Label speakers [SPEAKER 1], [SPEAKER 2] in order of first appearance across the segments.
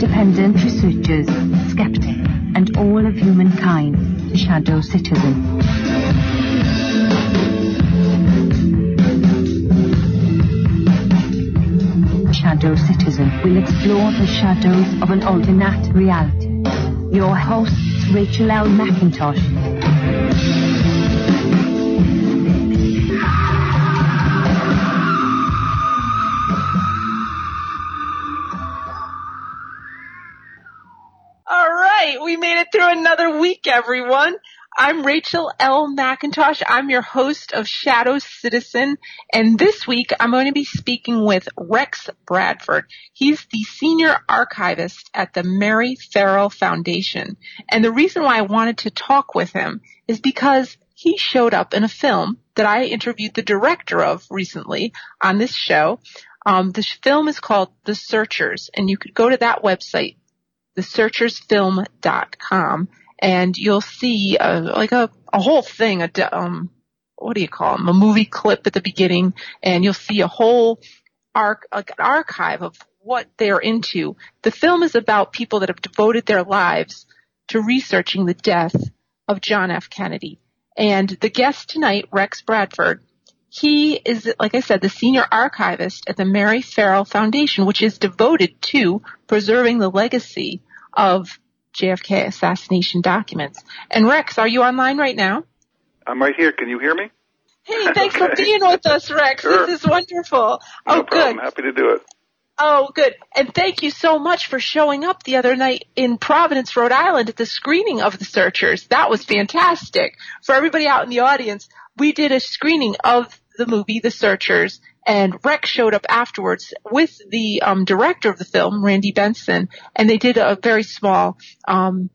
[SPEAKER 1] Independent researchers, skeptic, and all of humankind, Shadow Citizen. Shadow Citizen will explore the shadows of an alternate reality. Your hosts, Rachel L. McIntosh.
[SPEAKER 2] Everyone. I'm Rachel L. McIntosh. I'm your host of Shadow Citizen, and this week I'm going to be speaking with Rex Bradford. He's the senior archivist at the Mary Ferrell Foundation, and the reason why I wanted to talk with him is because he showed up in a film that I interviewed the director of recently on this show. Um, the film is called The Searchers, and you could go to that website, thesearchersfilm.com and you'll see a, like a, a whole thing, a, um, what do you call them? A movie clip at the beginning and you'll see a whole arc, like an archive of what they're into. The film is about people that have devoted their lives to researching the death of John F. Kennedy. And the guest tonight, Rex Bradford, he is, like I said, the senior archivist at the Mary Ferrell Foundation, which is devoted to preserving the legacy of JFK assassination documents. And Rex, are you online right now?
[SPEAKER 3] I'm right here. Can you hear me?
[SPEAKER 2] Hey, thanks for being with us, Rex.
[SPEAKER 3] Sure.
[SPEAKER 2] This is wonderful.
[SPEAKER 3] No
[SPEAKER 2] oh,
[SPEAKER 3] problem.
[SPEAKER 2] good.
[SPEAKER 3] Happy to do it.
[SPEAKER 2] Oh, good. And thank you so much for showing up the other night in Providence, Rhode Island at the screening of The Searchers. That was fantastic. For everybody out in the audience, we did a screening of the movie The Searchers and Rex showed up afterwards with the um, director of the film, Randy Benson, and they did a very small um,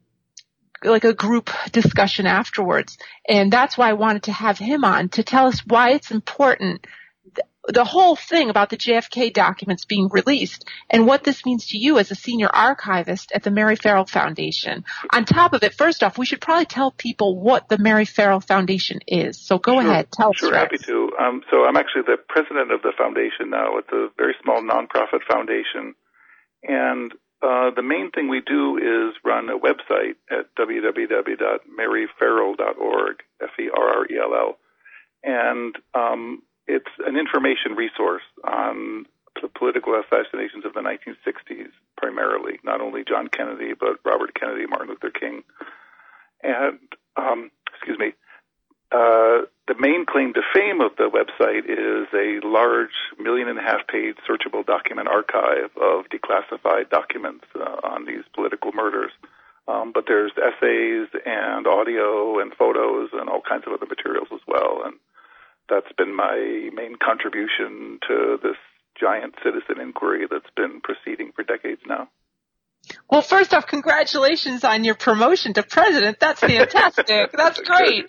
[SPEAKER 2] like a group discussion afterwards. And that's why I wanted to have him on to tell us why it's important the whole thing about the JFK documents being released and what this means to you as a senior archivist at the Mary Ferrell Foundation. On top of it, first off, we should probably tell people what the Mary Ferrell Foundation is. So go
[SPEAKER 3] sure,
[SPEAKER 2] ahead, tell
[SPEAKER 3] sure,
[SPEAKER 2] us.
[SPEAKER 3] happy to. Um, so I'm actually the president of the foundation now. It's a very small nonprofit foundation, and uh, the main thing we do is run a website at www.maryferrell.org, F-E-R-R-E-L-L, and um, it's an information resource on the political assassinations of the 1960s, primarily, not only John Kennedy, but Robert Kennedy, Martin Luther King. And, um, excuse me, uh, the main claim to fame of the website is a large million and a half page searchable document archive of declassified documents uh, on these political murders. Um, but there's essays and audio and photos and all kinds of other materials as well. And that's been my main contribution to this giant citizen inquiry that's been proceeding for decades now.
[SPEAKER 2] Well, first off, congratulations on your promotion to president. That's fantastic. That's great.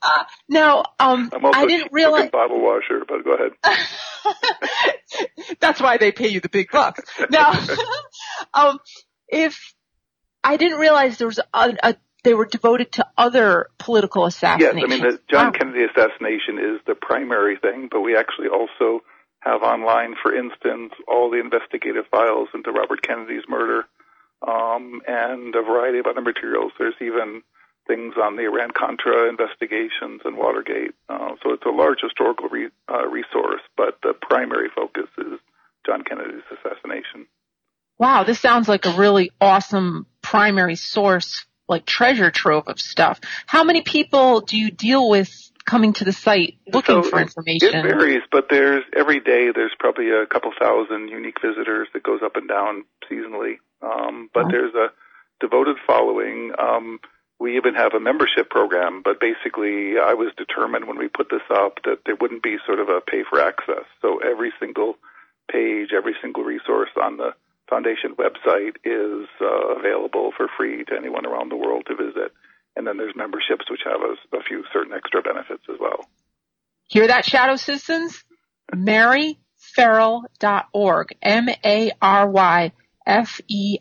[SPEAKER 2] Uh, now, um, I didn't realize.
[SPEAKER 3] bottle washer, but go ahead.
[SPEAKER 2] That's why they pay you the big bucks. Now, um, if I didn't realize there was a, a they were devoted to other political assassinations. Yes.
[SPEAKER 3] I mean the John
[SPEAKER 2] Wow.
[SPEAKER 3] Kennedy assassination is the primary thing, but we actually also have online, for instance, all the investigative files into Robert Kennedy's murder, um, and a variety of other materials. There's even things on the Iran Contra investigations and Watergate. Uh, so it's a large historical re- uh, resource, but the primary focus is John Kennedy's assassination.
[SPEAKER 2] Wow, this sounds like a really awesome primary source, like treasure trove of stuff. How many people do you deal with coming to the site looking
[SPEAKER 3] So
[SPEAKER 2] for information?
[SPEAKER 3] It varies, but there's every day there's probably a couple thousand unique visitors that goes up and down seasonally. Um, but
[SPEAKER 2] Wow.
[SPEAKER 3] there's a devoted following. Um, we even have a membership program, but basically I was determined when we put this up that there wouldn't be sort of a pay for access. So every single page, every single resource on the foundation website is uh, available for free to anyone around the world to visit. And then there's memberships which have a, a few certain extra benefits as well.
[SPEAKER 2] Hear that, Shadow Citizens? MaryFerrell.org. M-A-R-Y F-E-R-R-E-L-L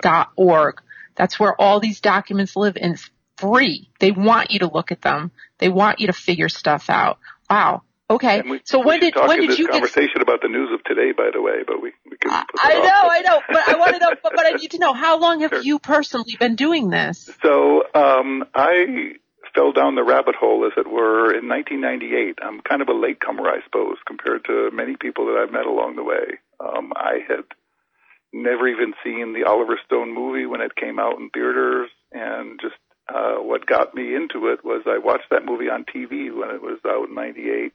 [SPEAKER 2] dot org. That's where all these documents live and it's free. They want you to look at them. They want you to figure stuff out. Wow. Okay.
[SPEAKER 3] We,
[SPEAKER 2] so when did when did you get?
[SPEAKER 3] conversation about the news of today, by the way, but we, we can.
[SPEAKER 2] I know,
[SPEAKER 3] off.
[SPEAKER 2] I know, but I want to know. But, but I need to know how long have
[SPEAKER 3] Sure.
[SPEAKER 2] you personally been doing this?
[SPEAKER 3] So um, I fell down the rabbit hole, as it were, in 1998. I'm kind of a latecomer, I suppose, compared to many people that I've met along the way. Um, I had never even seen the Oliver Stone movie when it came out in theaters, and just uh, what got me into it was I watched that movie on TV when it was out in '98,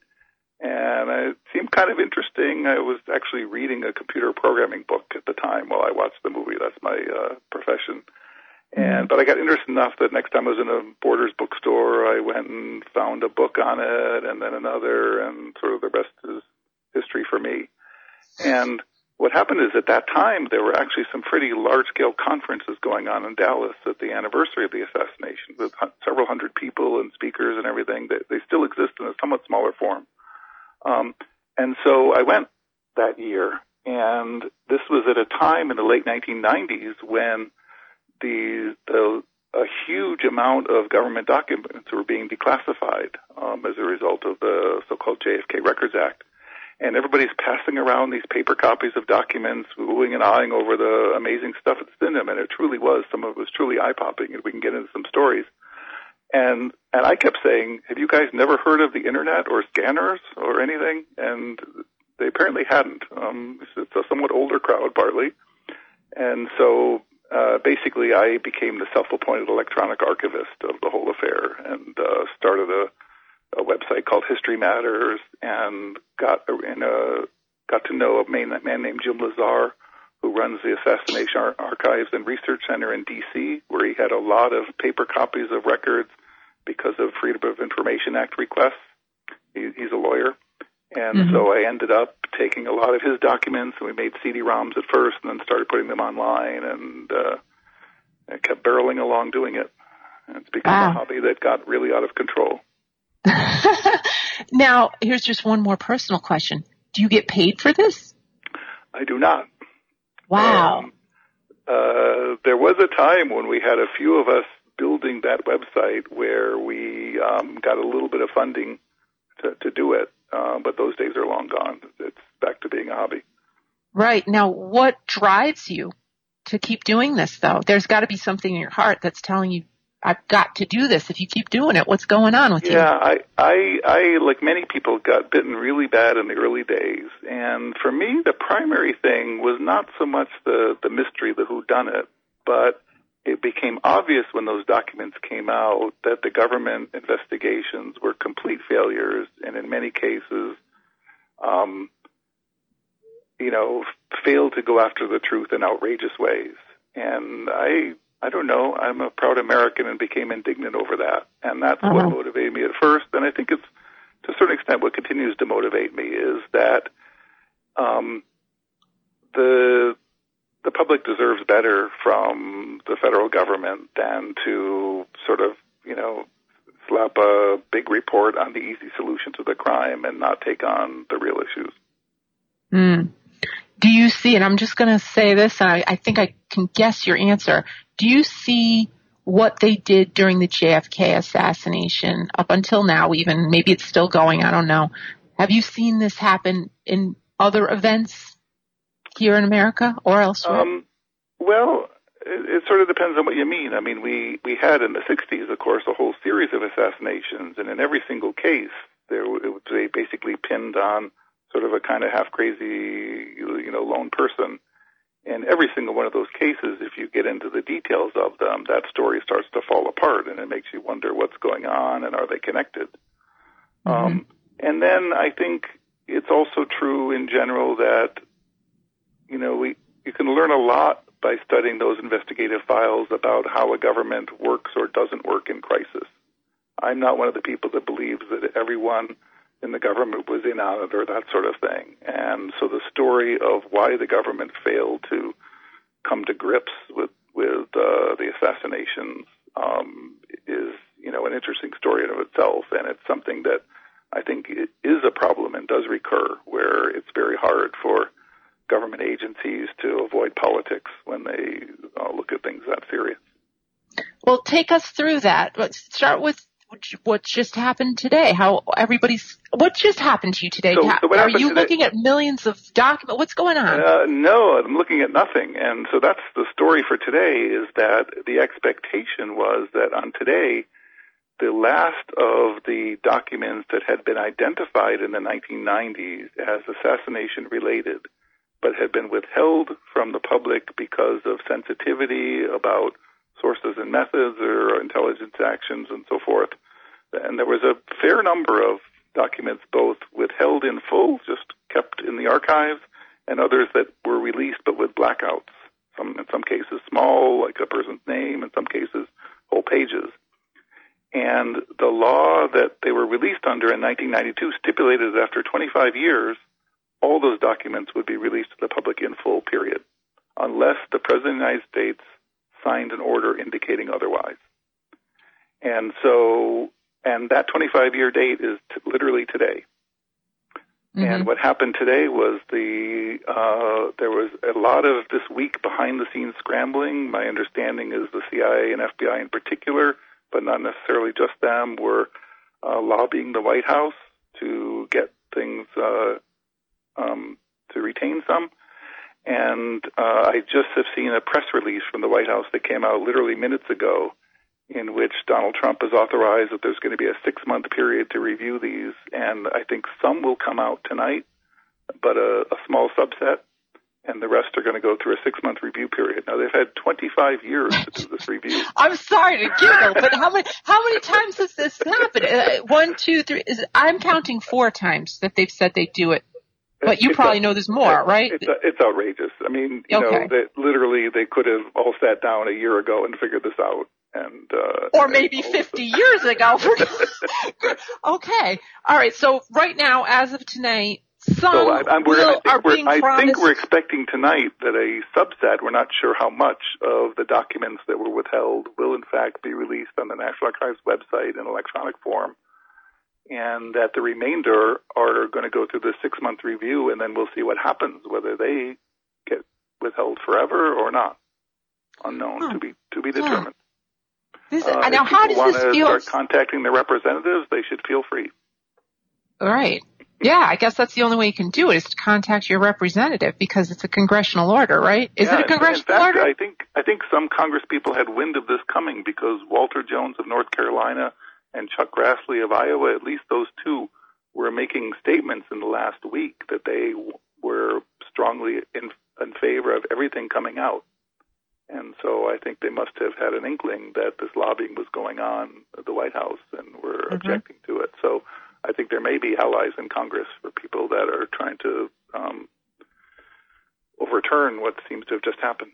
[SPEAKER 3] and it seemed kind of interesting. I was actually reading a computer programming book at the time while I watched the movie. That's my uh, profession. And but I got interested enough that next time I was in a Borders bookstore, I went and found a book on it, and then another, and sort of the rest is history for me. And what happened is at that time there were actually some pretty large-scale conferences going on in Dallas at the anniversary of the assassination, with several hundred people and speakers and everything. They, they still exist in a somewhat smaller form. Um, and so I went that year, and this was at a time in the late 1990s when the, the a huge amount of government documents were being declassified um, as a result of the so-called JFK Records Act. And everybody's passing around these paper copies of documents, oohing and ahhing over the amazing stuff that's in them. And it truly was, some of it was truly eye-popping, and we can get into some stories. And and I kept saying, "Have you guys never heard of the internet or scanners or anything?" And they apparently hadn't. Um, it's, a somewhat older crowd, partly, and so uh, basically, I became the self-appointed electronic archivist of the whole affair, and uh, started a, a website called History Matters, and got in a got to know a man, man named Jim Lesar, who runs the Assassination Ar- Archives and Research Center in D.C., where he had a lot of paper copies of records because of Freedom of Information Act requests. He, he's a lawyer. And
[SPEAKER 2] Mhm.
[SPEAKER 3] so I ended up taking a lot of his documents, and we made CD-ROMs at first, and then started putting them online, and uh, I kept barreling along doing it. And it's become
[SPEAKER 2] Wow.
[SPEAKER 3] a hobby that got really out of control.
[SPEAKER 2] now, here's just one more personal question. Do you get paid for this?
[SPEAKER 3] I do not.
[SPEAKER 2] Wow.
[SPEAKER 3] Um, uh, there was a time when we had a few of us building that website where we um, got a little bit of funding to, to do it, uh, but those days are long gone. It's back to being a hobby.
[SPEAKER 2] right. Now, what drives you to keep doing this though? There's got to be something in your heart that's telling you, I've got to do this. If you keep doing it, what's going on with you?
[SPEAKER 3] Yeah, I, I, I, like many people, got bitten really bad in the early days, and for me, the primary thing was not so much the the mystery, the who done it, but it became obvious when those documents came out that the government investigations were complete failures, and in many cases, um, you know, failed to go after the truth in outrageous ways. And I, I don't know, I'm a proud American and became indignant over that. And that's what
[SPEAKER 2] Uh-huh.
[SPEAKER 3] motivated me at first. And I think it's, to a certain extent, what continues to motivate me is that, um, the, the public deserves better from the federal government than to sort of, you know, slap a big report on the easy solution to the crime and not take on the real issues.
[SPEAKER 2] Hmm. Do you see, and I'm just going to say this, and I, I think I can guess your answer. Do you see what they did during the JFK assassination up until now, even maybe it's still going, I don't know. Have you seen this happen in other events here in America or elsewhere?
[SPEAKER 3] Um, well, it, it sort of depends on what you mean. I mean, we we had in the '60s, of course, a whole series of assassinations, and in every single case, there it was they basically pinned on sort of a kind of half crazy, you know, lone person. In every single one of those cases, if you get into the details of them, that story starts to fall apart, and it makes you wonder what's going on and are they connected. Um, and then I think it's also true in general that you know we you can learn a lot by studying those investigative files about how a government works or doesn't work in crisis. I'm not one of the people that believes that everyone in the government was in on it or that sort of thing. And so the story of why the government failed to come to grips with with uh, the assassinations um, is you know an interesting story in of itself, and it's something that I think is a problem and does recur, where it's very hard for government agencies to avoid politics when they uh, look at things that serious.
[SPEAKER 2] Well, take us through that. Let's start with what just happened today. How everybody's what just happened to you today?
[SPEAKER 3] So- so
[SPEAKER 2] Are you
[SPEAKER 3] today-
[SPEAKER 2] looking at millions of documents? What's going on?
[SPEAKER 3] Uh, no, I'm looking at nothing. And so that's the story for today is that the expectation was that on today, the last of the documents that had been identified in the 1990s as assassination related, but had been withheld from the public because of sensitivity about sources and methods or intelligence actions and so forth. And there was a fair number of documents both withheld in full, just kept in the archives, and others that were released but with blackouts. Some, in some cases, small, like a person's name. In some cases, whole pages. And the law that they were released under in 1992 stipulated that after 25 years, all those documents would be released to the public in full. Period, unless the president of the United States signed an order indicating otherwise. And so, and that 25 year date is t- literally today. And
[SPEAKER 2] Mhm.
[SPEAKER 3] what happened today was the uh, there was a lot of this week behind the scenes scrambling. My understanding is the CIA and FBI in particular, but not necessarily just them, were uh, lobbying the White House to get things uh, um, to retain some. And uh, I just have seen a press release from the White House that came out literally minutes ago, in which Donald Trump has authorized that there's going to be a six month period to review these, and I think some will come out tonight, but a, a small subset, and the rest are going to go through a six month review period. Now they've had 25 years to do this review.
[SPEAKER 2] I'm sorry to giggle, but how many how many times has this happened? Uh, one, two, three. Is, I'm counting four times that they've said they do it. But you probably
[SPEAKER 3] a-
[SPEAKER 2] know there's more, right?
[SPEAKER 3] It's, it's outrageous. I mean, you know,
[SPEAKER 2] Okay.
[SPEAKER 3] that literally they could have all sat down a year ago and figured this out, and uh,
[SPEAKER 2] or
[SPEAKER 3] and
[SPEAKER 2] maybe
[SPEAKER 3] all of
[SPEAKER 2] 50 years ago. okay. All right. So right now, as of tonight, some
[SPEAKER 3] So I, I'm, we're, I think, we're, I think we're expecting tonight that a subset, we're not sure how much of the documents that were withheld will in fact be released on the National Archives website in electronic form, and that the remainder are going to go through the six month review, and then we'll see what happens, whether they get withheld forever or not. Unknown
[SPEAKER 2] Huh.
[SPEAKER 3] to be to be determined.
[SPEAKER 2] This,
[SPEAKER 3] Uh,
[SPEAKER 2] now, how does this feel?
[SPEAKER 3] start contacting their representatives, they should feel free.
[SPEAKER 2] All right. Yeah, I guess that's the only way you can do it is to contact your representative because it's a congressional order, right? Is
[SPEAKER 3] Yeah,
[SPEAKER 2] it a congressional
[SPEAKER 3] in fact,
[SPEAKER 2] order?
[SPEAKER 3] I think I think some Congress people had wind of this coming because Walter Jones of North Carolina and Chuck Grassley of Iowa, at least those two, were making statements in the last week that they were strongly in, in favor of everything coming out. And so I think they must have had an inkling that this lobbying was going on at the White House and were
[SPEAKER 2] Mhm.
[SPEAKER 3] objecting to it. So I think there may be allies in Congress for people that are trying to um, overturn what seems to have just happened.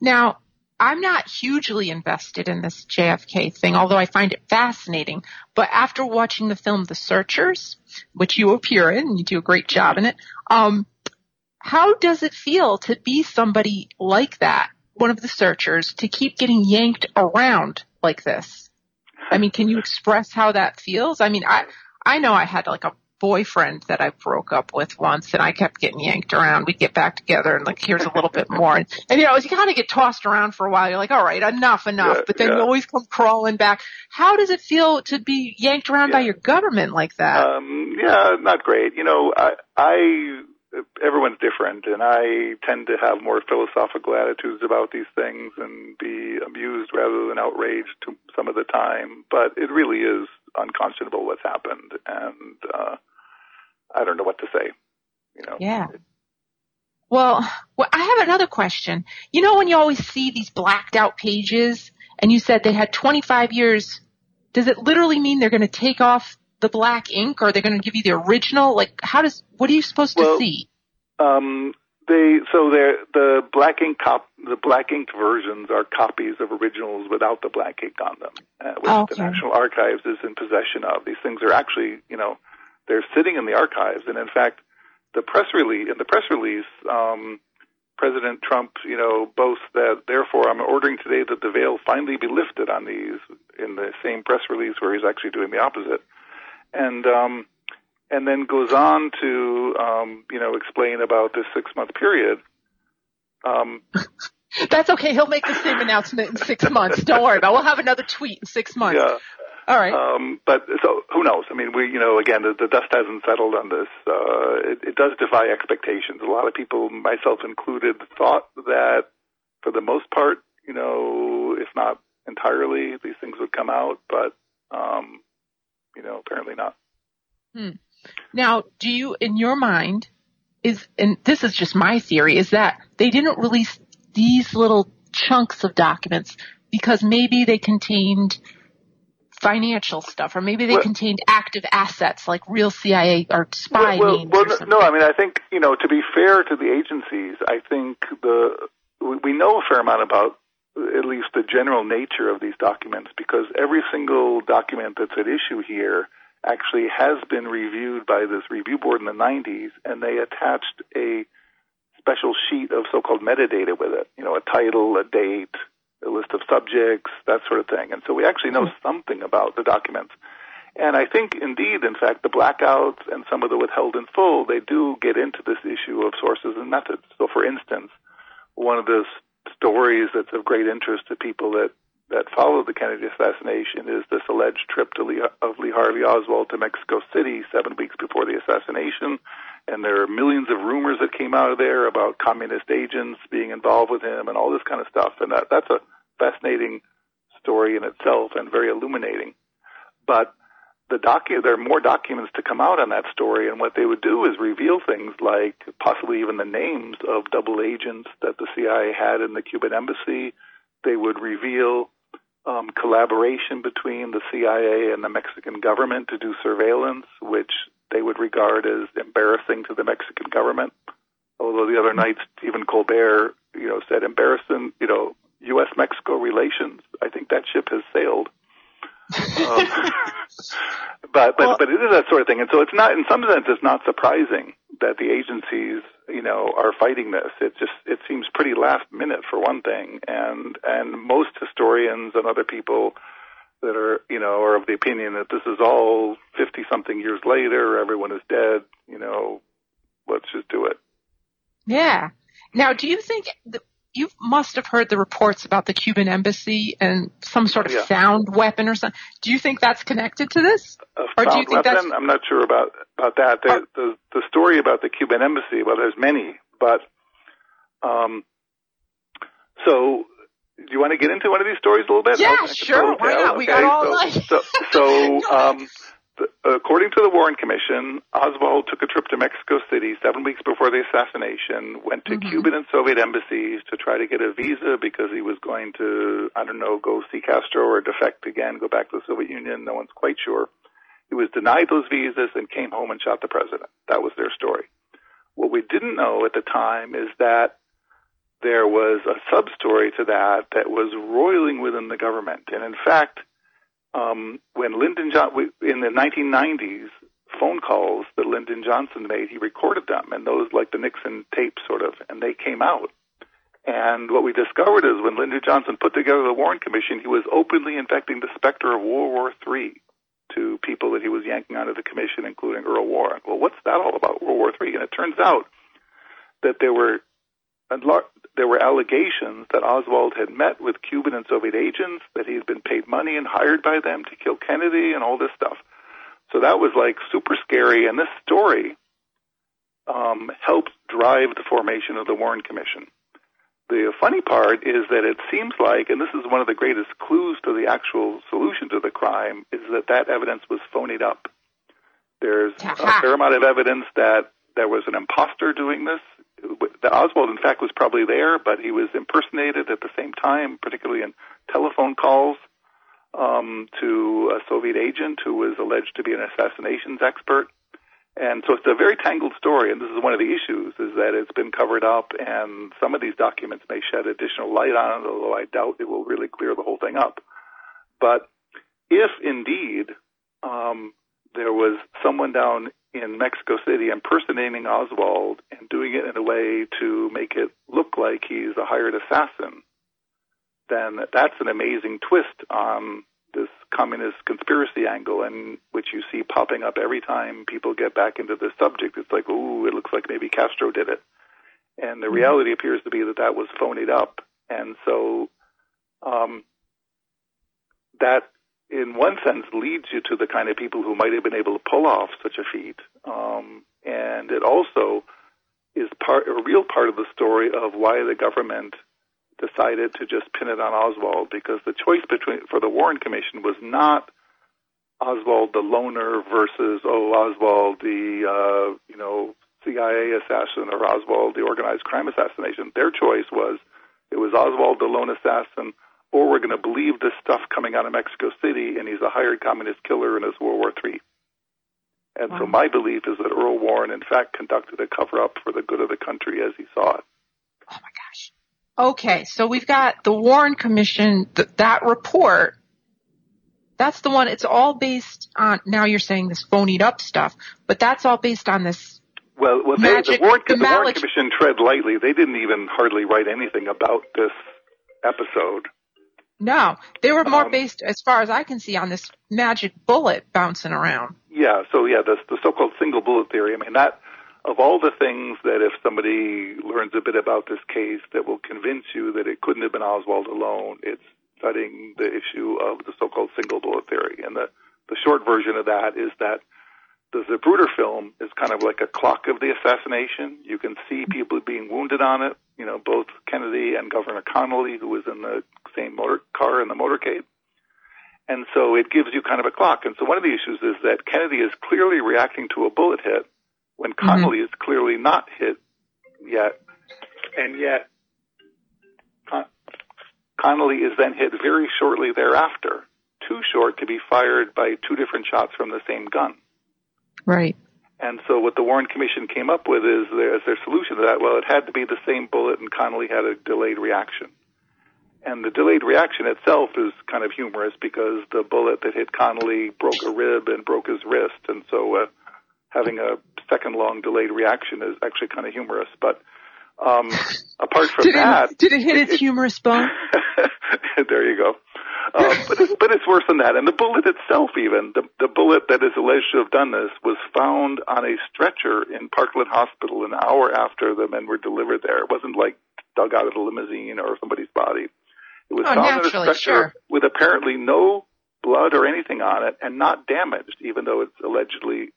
[SPEAKER 2] Now, I'm not hugely invested in this JFK thing, although I find it fascinating. But after watching the film The Searchers, which you appear in, and you do a great job in it, um, how does it feel to be somebody like that, one of the searchers, to keep getting yanked around like this? I mean, can you express how that feels? I mean, I I know I had like a boyfriend that I broke up with once, and I kept getting yanked around. We'd get back together, and like here's a little bit more, and, and you know, as you kind of get tossed around for a while. You're like, all right, enough, enough,
[SPEAKER 3] Yeah,
[SPEAKER 2] but then
[SPEAKER 3] yeah.
[SPEAKER 2] you always come crawling back. How does it feel to be yanked around by your government like that?
[SPEAKER 3] Um, yeah, not great. You know, I, I, everyone's different, and I tend to have more philosophical attitudes about these things and be amused rather than outraged to some of the time. But it really is unconscionable what's happened, and uh, I don't know what to say. You know,
[SPEAKER 2] Yeah. Well, well, I have another question. You know when you always see these blacked out pages and you said they had 25 years, does it literally mean they're going to take off the black ink or they're going to give you the original? Like how does, what are you supposed
[SPEAKER 3] Well,
[SPEAKER 2] to see?
[SPEAKER 3] Um, they so they're the black ink cop the black ink versions are copies of originals without the black ink on them, uh, which
[SPEAKER 2] Okay.
[SPEAKER 3] the National Archives is in possession of. These things are actually you know they're sitting in the archives, and in fact, the press release in the press release. Um, President Trump, you know, boasts that therefore I'm ordering today that the veil finally be lifted on these in the same press release where he's actually doing the opposite. And um and then goes on to um, you know explain about this six month period. Um,
[SPEAKER 2] That's okay. He'll make the same announcement in six months. Don't worry about it. We'll have another tweet in six months.
[SPEAKER 3] yeah,
[SPEAKER 2] All right.
[SPEAKER 3] Um, but so who knows? I mean, we, you know, again, the, the dust hasn't settled on this. Uh, it, it does defy expectations. A lot of people, myself included, thought that for the most part, you know, if not entirely, these things would come out, but, um, you know, apparently not.
[SPEAKER 2] Hmm. Now, do you, in your mind, is, and this is just my theory, is that they didn't release these little chunks of documents because maybe they contained financial stuff, or maybe they well, contained active assets like real CIA or spy
[SPEAKER 3] well,
[SPEAKER 2] names.
[SPEAKER 3] Well, no, I mean, I think you know, to be fair to the agencies, I think the we know a fair amount about at least the general nature of these documents because every single document that's at issue here actually has been reviewed by this review board in the 90s, and they attached a special sheet of so-called metadata with it. You know, a title, a date, a list of subjects, that sort of thing. And so we actually know hmm. something about the documents. And I think, indeed, in fact, the blackouts and some of the withheld in full, they do get into this issue of sources and methods. So, for instance, one of the stories that's of great interest to people that that followed the Kennedy assassination is this alleged trip to Lee, of Lee Harvey Oswald to Mexico City seven weeks before the assassination. And there are millions of rumors that came out of there about communist agents being involved with him and all this kind of stuff. And that, that's a fascinating story in itself and very illuminating. But the docu- there are more documents to come out on that story, and what they would do is reveal things like possibly even the names of double agents that the CIA had in the Cuban embassy. They would reveal um, collaboration between the CIA and the Mexican government to do surveillance, which they would regard as embarrassing to the Mexican government. Although the other night Stephen Colbert, you know, said embarrassing, you know, U.S. Mexico relations. I think that ship has sailed. um, but but well, but it is that sort of thing, and so it's not in some sense it's not surprising that the agencies you know are fighting this. It just it seems pretty last minute for one thing, and and most historians and other people that are you know are of the opinion that this is all fifty something years later, everyone is dead. You know, let's just do it.
[SPEAKER 2] Yeah. Now, do you think the, you must have heard the reports about the Cuban embassy and some sort of yeah. sound weapon or something. Do you think that's connected to this?
[SPEAKER 3] A or do you think weapon? That's... I'm not sure about about that. The, oh. the the story about the Cuban embassy. Well, there's many, but um, so do you want to get into one of these stories a little bit?
[SPEAKER 2] Yeah, sure. Why not? We got all
[SPEAKER 3] so, night. so, so um, according to the Warren Commission, Oswald took a trip to Mexico City seven weeks before the assassination, went to mm-hmm. Cuban and Soviet embassies to try to get a visa because he was going to, I don't know, go see Castro or defect again, go back to the Soviet Union. No one's quite sure. He was denied those visas and came home and shot the president. That was their story. What we didn't know at the time is that there was a sub story to that that was roiling within the government. And in fact, um, when Lyndon Johnson in the 1990s, phone calls that Lyndon Johnson made, he recorded them, and those like the Nixon tape sort of, and they came out. And what we discovered is when Lyndon Johnson put together the Warren Commission, he was openly infecting the specter of World War III to people that he was yanking out of the commission, including Earl Warren. Well, what's that all about, World War III? And it turns out that there were there were allegations that Oswald had met with Cuban and Soviet agents, that he had been paid money and hired by them to kill Kennedy and all this stuff. So that was like super scary. And this story um, helped drive the formation of the Warren Commission. The funny part is that it seems like, and this is one of the greatest clues to the actual solution to the crime, is that that evidence was phonied up. There's a fair amount of evidence that there was an imposter doing this that Oswald, in fact, was probably there, but he was impersonated at the same time, particularly in telephone calls um, to a Soviet agent who was alleged to be an assassinations expert. And so it's a very tangled story, and this is one of the issues, is that it's been covered up, and some of these documents may shed additional light on it, although I doubt it will really clear the whole thing up. But if indeed um, there was someone down in Mexico City impersonating Oswald and doing it in a way to make it look like he's a hired assassin, then that's an amazing twist on this communist conspiracy angle and which you see popping up every time people get back into this subject. It's like, ooh, it looks like maybe Castro did it. And the mm-hmm. reality appears to be that that was phonied up. And so um, that in one sense, leads you to the kind of people who might have been able to pull off such a feat. Um, and it also is part, a real part of the story of why the government decided to just pin it on Oswald because the choice between for the Warren Commission was not Oswald the loner versus oh Oswald the uh, you know CIA assassin or Oswald the organized crime assassination. Their choice was it was Oswald the lone assassin or we're going to believe this stuff coming out of Mexico City and he's a hired communist killer and it's World War III. And wow. so my belief is that Earl Warren, in fact, conducted a cover up for the good of the country as he saw it.
[SPEAKER 2] Oh my gosh. Okay, so we've got the Warren Commission, th- that report. That's the one, it's all based on, now you're saying this phonied up stuff, but that's all based on this
[SPEAKER 3] well, well
[SPEAKER 2] magic,
[SPEAKER 3] they, the, Warren,
[SPEAKER 2] the,
[SPEAKER 3] the Warren Commission tread lightly. They didn't even hardly write anything about this episode.
[SPEAKER 2] No, they were more um, based, as far as I can see, on this magic bullet bouncing around.
[SPEAKER 3] Yeah, so yeah, the, the so-called single bullet theory. I mean, that of all the things that if somebody learns a bit about this case that will convince you that it couldn't have been Oswald alone, it's studying the issue of the so-called single bullet theory. And the, the short version of that is that the Zapruder film is kind of like a clock of the assassination. You can see people being wounded on it, you know, both Kennedy and Governor Connally, who was in the same motor car in the motorcade. And so it gives you kind of a clock. And so one of the issues is that Kennedy is clearly reacting to a bullet hit when mm-hmm. Connally is clearly not hit yet. And yet Con- Connally is then hit very shortly thereafter, too short to be fired by two different shots from the same gun.
[SPEAKER 2] Right.
[SPEAKER 3] And so what the Warren Commission came up with is their, as their solution to that, well, it had to be the same bullet and Connally had a delayed reaction. And the delayed reaction itself is kind of humorous because the bullet that hit Connally broke a rib and broke his wrist. And so uh, having a second long delayed reaction is actually kind of humorous. But um, apart from
[SPEAKER 2] did
[SPEAKER 3] that,
[SPEAKER 2] it, did it hit its it, humorous bone?
[SPEAKER 3] there you go. Uh, but, it's, but it's worse than that. And the bullet itself, even the the bullet that is alleged to have done this, was found on a stretcher in Parkland Hospital an hour after the men were delivered there. It wasn't like dug out of the limousine or somebody's body. It was
[SPEAKER 2] oh,
[SPEAKER 3] found on a stretcher
[SPEAKER 2] sure.
[SPEAKER 3] with apparently no blood or anything on it, and not damaged, even though it's allegedly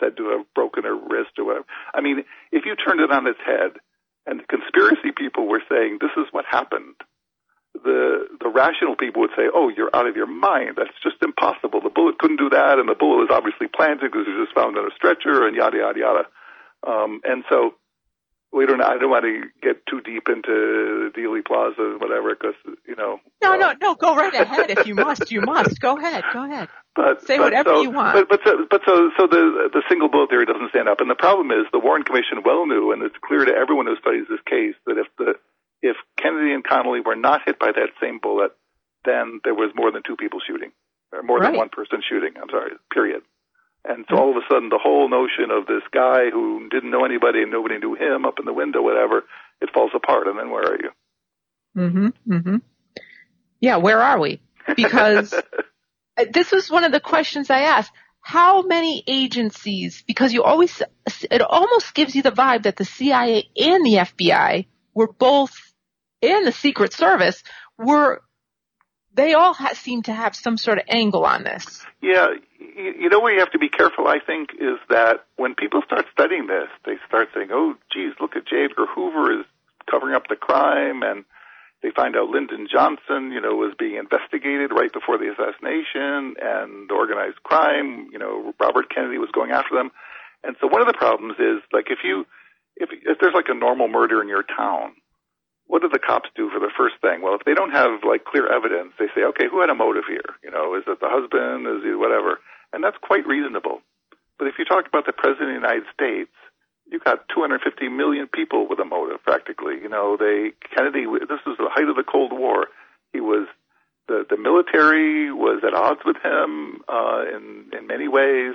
[SPEAKER 3] said to have broken a wrist or whatever. I mean, if you turned it on its head, and the conspiracy people were saying this is what happened, the the rational people would say, "Oh, you're out of your mind. That's just impossible. The bullet couldn't do that, and the bullet was obviously planted because it was just found on a stretcher, and yada yada yada." Um, and so we don't. I don't want to get too deep into Dealey Plaza, whatever, because you know.
[SPEAKER 2] No, uh, no, no. Go right ahead. if you must, you must. Go ahead. Go ahead.
[SPEAKER 3] But
[SPEAKER 2] say
[SPEAKER 3] but
[SPEAKER 2] whatever
[SPEAKER 3] so,
[SPEAKER 2] you want.
[SPEAKER 3] But but so, but so so the the single bullet theory doesn't stand up, and the problem is the Warren Commission well knew, and it's clear to everyone who studies this case that if the if Kennedy and Connally were not hit by that same bullet, then there was more than two people shooting, or more
[SPEAKER 2] right.
[SPEAKER 3] than one person shooting. I'm sorry. Period. And so all of a sudden, the whole notion of this guy who didn't know anybody and nobody knew him up in the window, whatever, it falls apart. And then where are you?
[SPEAKER 2] Mm-hmm. Mm-hmm. Yeah, where are we? Because this was one of the questions I asked. How many agencies? Because you always, it almost gives you the vibe that the CIA and the FBI were both, and the Secret Service were they all ha- seem to have some sort of angle on this.
[SPEAKER 3] Yeah, you know where you have to be careful, I think, is that when people start studying this, they start saying, oh, geez, look at J. Edgar Hoover is covering up the crime, and they find out Lyndon Johnson, you know, was being investigated right before the assassination, and organized crime, you know, Robert Kennedy was going after them. And so one of the problems is, like, if you, if, if there's like a normal murder in your town, what do the cops do for the first thing? Well, if they don't have like clear evidence, they say, okay, who had a motive here? You know, is it the husband? Is it whatever? And that's quite reasonable. But if you talk about the president of the United States, you've got 250 million people with a motive, practically. You know, they Kennedy. This is the height of the Cold War. He was the the military was at odds with him uh, in in many ways.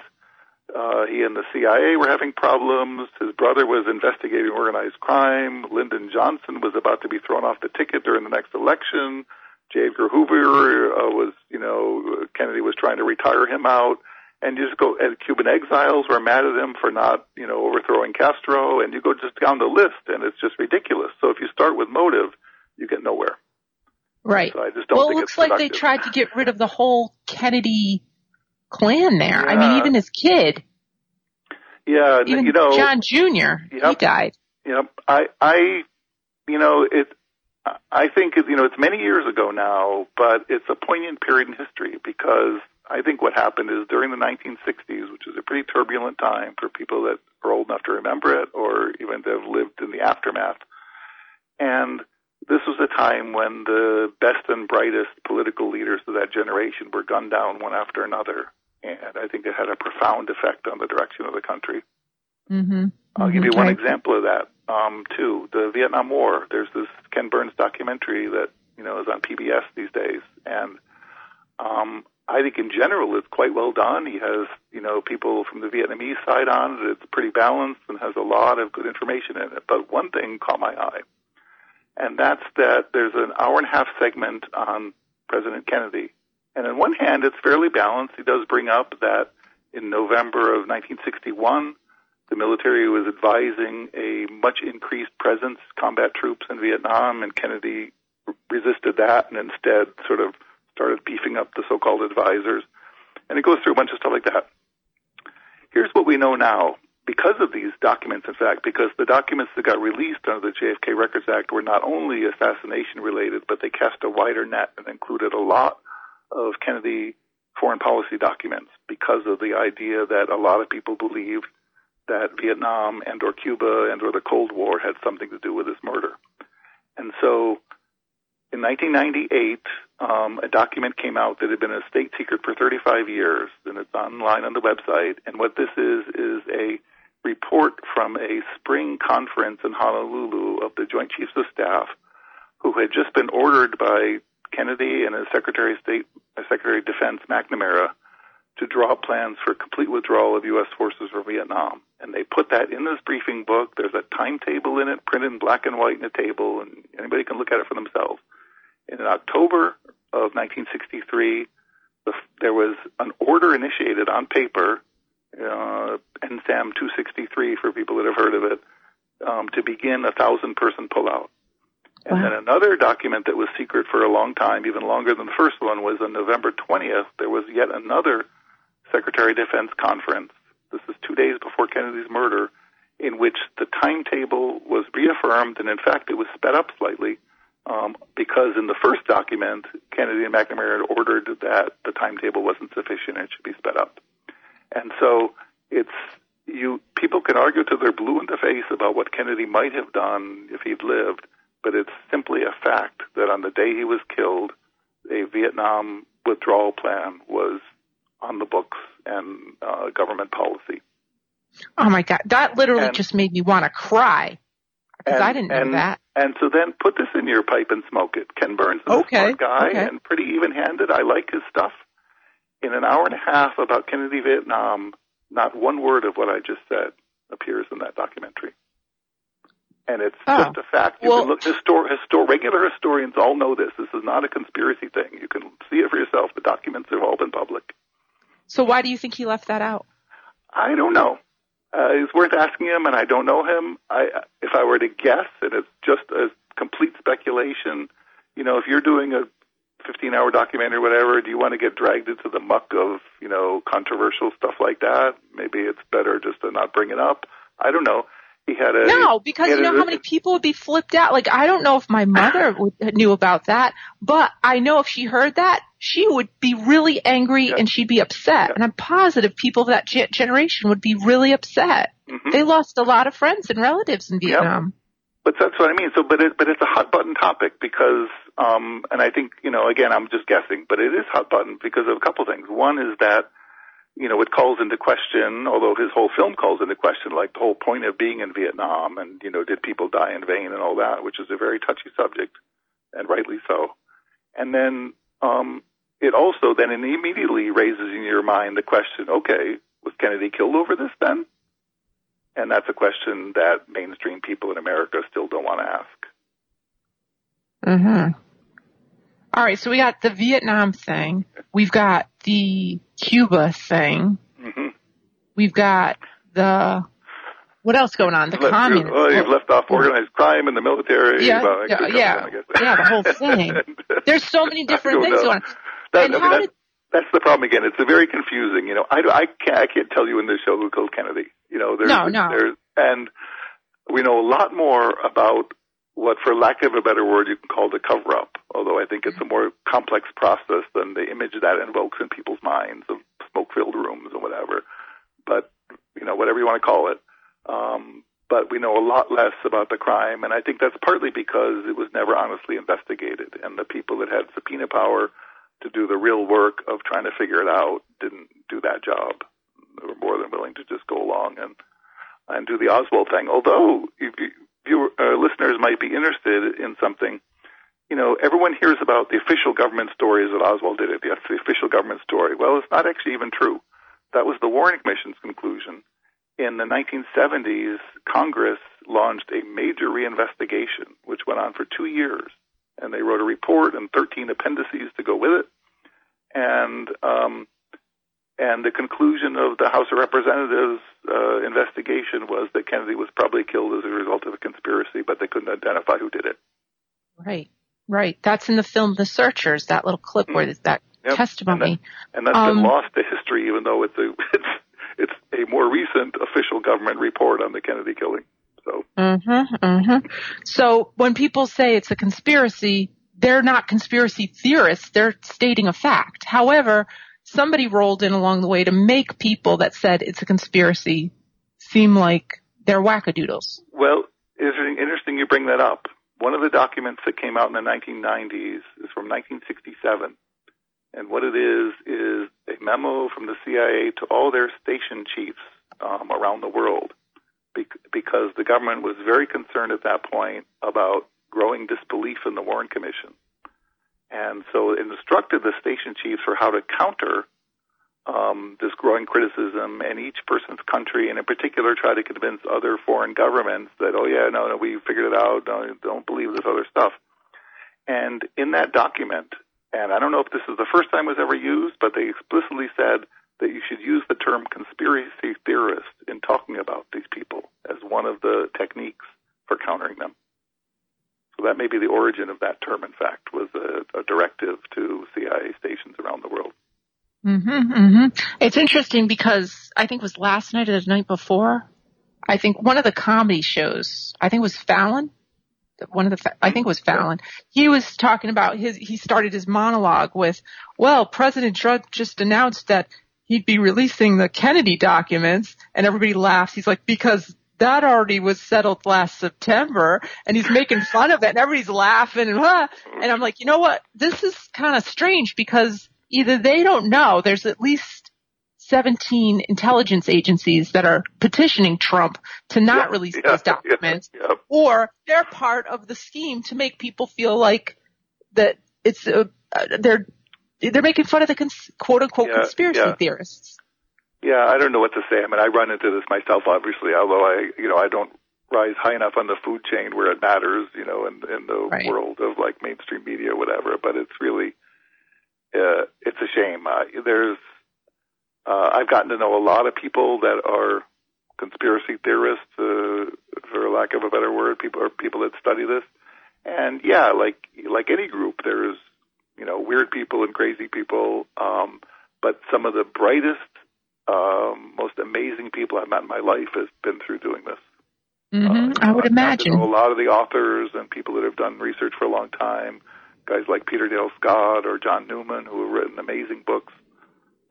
[SPEAKER 3] Uh, he and the CIA were having problems. His brother was investigating organized crime. Lyndon Johnson was about to be thrown off the ticket during the next election. J. Edgar Hoover uh, was, you know, Kennedy was trying to retire him out. And you just go, and Cuban exiles were mad at him for not, you know, overthrowing Castro. And you go just down the list, and it's just ridiculous. So if you start with motive, you get nowhere.
[SPEAKER 2] Right.
[SPEAKER 3] So I just don't
[SPEAKER 2] well, it looks
[SPEAKER 3] it's
[SPEAKER 2] like they tried to get rid of the whole Kennedy clan there. I mean, even his kid,
[SPEAKER 3] Yeah,
[SPEAKER 2] even
[SPEAKER 3] you know,
[SPEAKER 2] John Jr. He
[SPEAKER 3] Yep.
[SPEAKER 2] died.
[SPEAKER 3] Yep. I, I, you know, it. I think you know it's many years ago now, but it's a poignant period in history because I think what happened is during the 1960s, which is a pretty turbulent time for people that are old enough to remember it, or even to have lived in the aftermath. And this was a time when the best and brightest political leaders of that generation were gunned down one after another, and I think it had a profound effect on the direction of the country.
[SPEAKER 2] Mm-hmm.
[SPEAKER 3] I'll give you
[SPEAKER 2] Mhm.
[SPEAKER 3] one
[SPEAKER 2] I-
[SPEAKER 3] example of that, um, too. The Vietnam War. There's this Ken Burns documentary that, you know, is on PBS these days. And, um, I think in general it's quite well done. He has, you know, people from the Vietnamese side on it. It's pretty balanced and has a lot of good information in it. But one thing caught my eye. And that's that there's an hour and a half segment on President Kennedy. And on one hand, it's fairly balanced. He does bring up that in November of 1961, the military was advising a much increased presence, combat troops in Vietnam, and Kennedy resisted that and instead sort of started beefing up the so-called advisors. And it goes through a bunch of stuff like that. Here's what we know now. Because of these documents, in fact, because the documents that got released under the JFK Records Act were not only assassination related, but they cast a wider net and included a lot of Kennedy foreign policy documents because of the idea that a lot of people believed that Vietnam and or Cuba and or the Cold War had something to do with his murder. And so in 1998, um, a document came out that had been a state secret for 35 years, and it's online on the website. And what this is is a report from a spring conference in Honolulu of the Joint Chiefs of Staff, who had just been ordered by Kennedy and his Secretary of State, uh, Secretary of Defense McNamara, to draw plans for complete withdrawal of U.S. forces from Vietnam. And they put that in this briefing book. There's a timetable in it, printed in black and white in a table, and anybody can look at it for themselves. And in October of 1963, the, there was an order initiated on paper, uh, NSAM 263 for people that have heard of it, um, to begin a thousand person pullout. And
[SPEAKER 2] Wow.
[SPEAKER 3] then another document that was secret for a long time, even longer than the first one, was on November 20th. There was yet another Secretary of Defense conference. This is two days before Kennedy's murder, in which the timetable was reaffirmed, and in fact, it was sped up slightly um, because in the first document, Kennedy and McNamara had ordered that the timetable wasn't sufficient and it should be sped up. And so it's you. People can argue till they're blue in the face about what Kennedy might have done if he'd lived, but it's simply a fact that on the day he was killed, a Vietnam withdrawal plan was on the books and uh, government policy.
[SPEAKER 2] Oh my God, that literally
[SPEAKER 3] And-
[SPEAKER 2] just made me want to cry because I didn't know
[SPEAKER 3] and,
[SPEAKER 2] that.
[SPEAKER 3] And so then put this in your pipe and smoke it. Ken Burns is
[SPEAKER 2] Okay,
[SPEAKER 3] a smart guy
[SPEAKER 2] okay.
[SPEAKER 3] and pretty even-handed. I like his stuff. In an hour and a half about Kennedy Vietnam, not one word of what I just said appears in that documentary. And it's
[SPEAKER 2] Oh.
[SPEAKER 3] just a fact. You
[SPEAKER 2] Well-
[SPEAKER 3] can look, histor- histor- regular historians all know this. This is not a conspiracy thing. You can see it for yourself. The documents have all been public.
[SPEAKER 2] So why do you think he left that out?
[SPEAKER 3] I don't know. Uh, it's worth asking him, and I don't know him. I, if I were to guess, and it's just a complete speculation, you know, if you're doing a 15-hour documentary or whatever, do you want to get dragged into the muck of, you know, controversial stuff like that? Maybe it's better just to not bring it up. I don't know. He had a
[SPEAKER 2] No, because you know
[SPEAKER 3] a-
[SPEAKER 2] how many people would be flipped out. Like I don't know if my mother would, knew about that, but I know if she heard that, she would be really angry
[SPEAKER 3] Yeah.
[SPEAKER 2] and she'd be upset.
[SPEAKER 3] Yeah.
[SPEAKER 2] And I'm positive people of that ge- generation would be really upset.
[SPEAKER 3] Mhm.
[SPEAKER 2] They lost a lot of friends and relatives in. Vietnam.
[SPEAKER 3] But that's what I mean. So, but it, but it's a hot button topic because, um, and I think you know, again, I'm just guessing, but it is hot button because of a couple things. One is that, you know, it calls into question, although his whole film calls into question, like the whole point of being in Vietnam, and you know, did people die in vain and all that, which is a very touchy subject, and rightly so. And then, um, it also then immediately raises in your mind the question: Okay, was Kennedy killed over this then? And that's a question that mainstream people in America still don't want to ask.
[SPEAKER 2] Mm-hmm. All right, so we got the Vietnam thing. We've got the Cuba thing.
[SPEAKER 3] hmm
[SPEAKER 2] We've got the What else going on? The
[SPEAKER 3] Left-
[SPEAKER 2] communists.
[SPEAKER 3] Well, you've left off organized crime in the military.
[SPEAKER 2] Yeah,
[SPEAKER 3] well,
[SPEAKER 2] yeah, yeah.
[SPEAKER 3] on,
[SPEAKER 2] Yeah, the whole thing. There's so many different things
[SPEAKER 3] know.
[SPEAKER 2] going on.
[SPEAKER 3] That,
[SPEAKER 2] And
[SPEAKER 3] I mean,
[SPEAKER 2] how did-
[SPEAKER 3] that's the problem again. It's very confusing. You know, I, I can't I can't tell you in this show who killed Kennedy. You know, there's
[SPEAKER 2] No, no.
[SPEAKER 3] there's and we know a lot more about what, for lack of a better word, you can call the cover up. Although I think it's a more complex process than the image that invokes in people's minds of smoke filled rooms and whatever. But you know, whatever you want to call it. Um, but we know a lot less about the crime, and I think that's partly because it was never honestly investigated, and the people that had subpoena power to do the real work of trying to figure it out didn't do that job. They were more than willing to just go along and and do the Oswald thing. Although if you, viewer, uh, listeners might be interested in something, you know, everyone hears about the official government stories that Oswald did it. That's the official government story. Well, it's not actually even true. That was the Warren Commission's conclusion. In the 1970s, Congress launched a major reinvestigation, which went on for two years and they wrote a report and 13 appendices to go with it. And um, and the conclusion of the House of Representatives uh, investigation was that Kennedy was probably killed as a result of a conspiracy, but they couldn't identify who did it.
[SPEAKER 2] Right, right. That's in the film The Searchers. That little clip where there's that
[SPEAKER 3] Yep.
[SPEAKER 2] testimony.
[SPEAKER 3] And that's
[SPEAKER 2] Um,
[SPEAKER 3] been lost to history, even though it's a it's it's a more recent official government report on the Kennedy killing. So
[SPEAKER 2] Mm-hmm, mm-hmm. So when people say it's a conspiracy, they're not conspiracy theorists. They're stating a fact. However, somebody rolled in along the way to make people that said it's a conspiracy seem like they're wackadoodles.
[SPEAKER 3] Well, it's interesting you bring that up. One of the documents that came out in the 1990s is from 1967. And what it is, is a memo from the CIA to all their station chiefs um, around the world because the government was very concerned at that point about growing disbelief in the Warren Commission. And so instructed the station chiefs for how to counter um, this growing criticism, in each person's country, and in particular, try to convince other foreign governments that, oh yeah, no, no, we figured it out. No, don't believe this other stuff. And in that document, and I don't know if this is the first time it was ever used, but they explicitly said that you should use the term conspiracy theorist in talking about these people as one of the techniques for countering them. So that may be the origin of that term, in fact, was a, a directive to CIA stations around the world.
[SPEAKER 2] Mm-hmm, mm-hmm. It's interesting because I think it was last night or the night before. I think one of the comedy shows, I think it was Fallon. One of the, I think it was Fallon. He was talking about his, he started his monologue with, well, President Trump just announced that he'd be releasing the Kennedy documents and everybody laughs. He's like, because that already was settled last September and he's making fun of it and everybody's laughing and, ah. and I'm like, you know what? This is kind of strange because either they don't know there's at least 17 intelligence agencies that are petitioning Trump to not release
[SPEAKER 3] yeah,
[SPEAKER 2] those documents or they're part of the scheme to make people feel like that it's uh, they're they're making fun of the cons- quote unquote
[SPEAKER 3] Yeah,
[SPEAKER 2] conspiracy
[SPEAKER 3] yeah.
[SPEAKER 2] theorists.
[SPEAKER 3] Yeah, I don't know what to say. I mean, I run into this myself, obviously, although I, you know, I don't rise high enough on the food chain where it matters, you know, in, in the
[SPEAKER 2] Right.
[SPEAKER 3] world of like mainstream media or whatever. But it's really, uh, it's a shame. Uh, there's, uh, I've gotten to know a lot of people that are conspiracy theorists, uh, for lack of a better word, people are people that study this. And yeah, like, like any group, there's, you know, weird people and crazy people. Um, but some of the brightest, um, most amazing people I've met in my life has been through doing this.
[SPEAKER 2] hmm
[SPEAKER 3] Uh,
[SPEAKER 2] I would
[SPEAKER 3] I've
[SPEAKER 2] imagine.
[SPEAKER 3] a lot of the authors and people that have done research for a long time, guys like Peter Dale Scott or John Newman, who have written amazing books,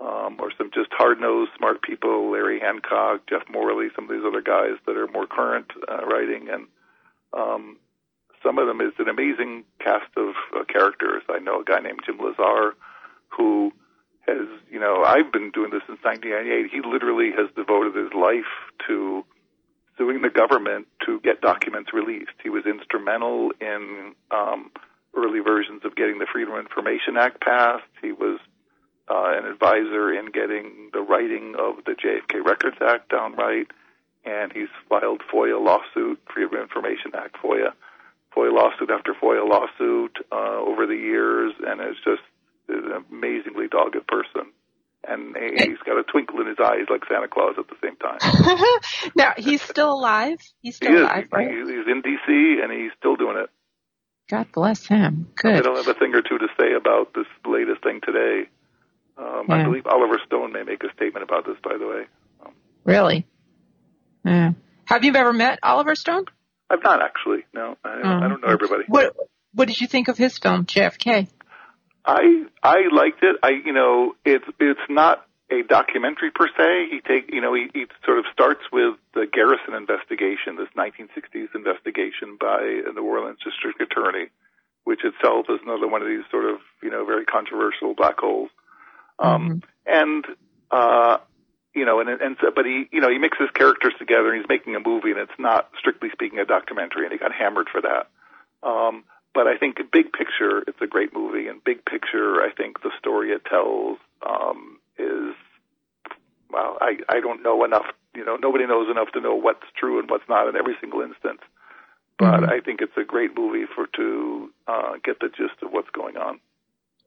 [SPEAKER 3] um, or some just hard-nosed, smart people, Larry Hancock, Jeff Morley, some of these other guys that are more current uh, writing, and um, some of them is an amazing cast of uh, characters. I know a guy named Jim Lesar, who has, you know, I've been doing this since 1998. He literally has devoted his life to suing the government to get documents released. He was instrumental in um, early versions of getting the Freedom of Information Act passed. He was uh, an advisor in getting the writing of the JFK Records Act down right, and he's filed FOIA lawsuit, Freedom of Information Act FOIA, FOIA lawsuit after FOIA lawsuit uh, over the years, and it's just an amazingly dogged person. and he's got a twinkle in his eyes like Santa Claus at the same time.
[SPEAKER 2] now he's still alive. He's still
[SPEAKER 3] he
[SPEAKER 2] alive, right?
[SPEAKER 3] He's in D.C. and he's still doing it.
[SPEAKER 2] God bless him. Good.
[SPEAKER 3] I don't have a thing or two to say about this latest thing today. Um, yeah. I believe Oliver Stone may make a statement about this, by the way. Um,
[SPEAKER 2] really? Yeah. Have you ever met Oliver Stone?
[SPEAKER 3] I've not actually. No, I, don't, I don't know everybody.
[SPEAKER 2] What What did you think of his film JFK?
[SPEAKER 3] I I liked it. I you know it's it's not a documentary per se. He take you know he, he sort of starts with the Garrison investigation, this 1960s investigation by a New Orleans district attorney, which itself is another one of these sort of you know very controversial black holes. Um, mm-hmm. And uh, you know, and and so, but he you know he mixes characters together and he's making a movie, and it's not strictly speaking a documentary, and he got hammered for that. Um, but I think big picture, it's a great movie, and big picture, I think the story it tells um, is well, I I don't know enough. You know, nobody knows enough to know what's true and what's not in every single instance. But mm-hmm. I think it's a great movie for to uh, get the gist of what's going on.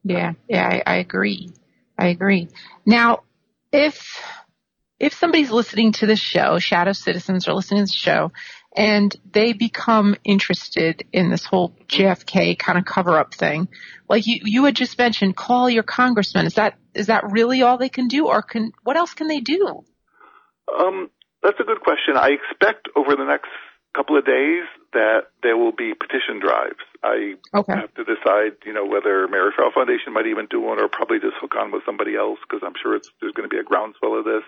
[SPEAKER 2] Yeah, yeah, I, I agree. I agree. Now, if if somebody's listening to this show, Shadow Citizens are listening to the show, and they become interested in this whole JFK kind of cover up thing, like you you had just mentioned, call your congressman. Is that is that really all they can do, or can what else can they do?
[SPEAKER 3] Um, that's a good question. I expect over the next couple of days that there will be petition drives. I okay. have to decide, you know, whether Mary Ferrell Foundation might even do one, or probably just hook on with somebody else because I'm sure it's there's going to be a groundswell of this.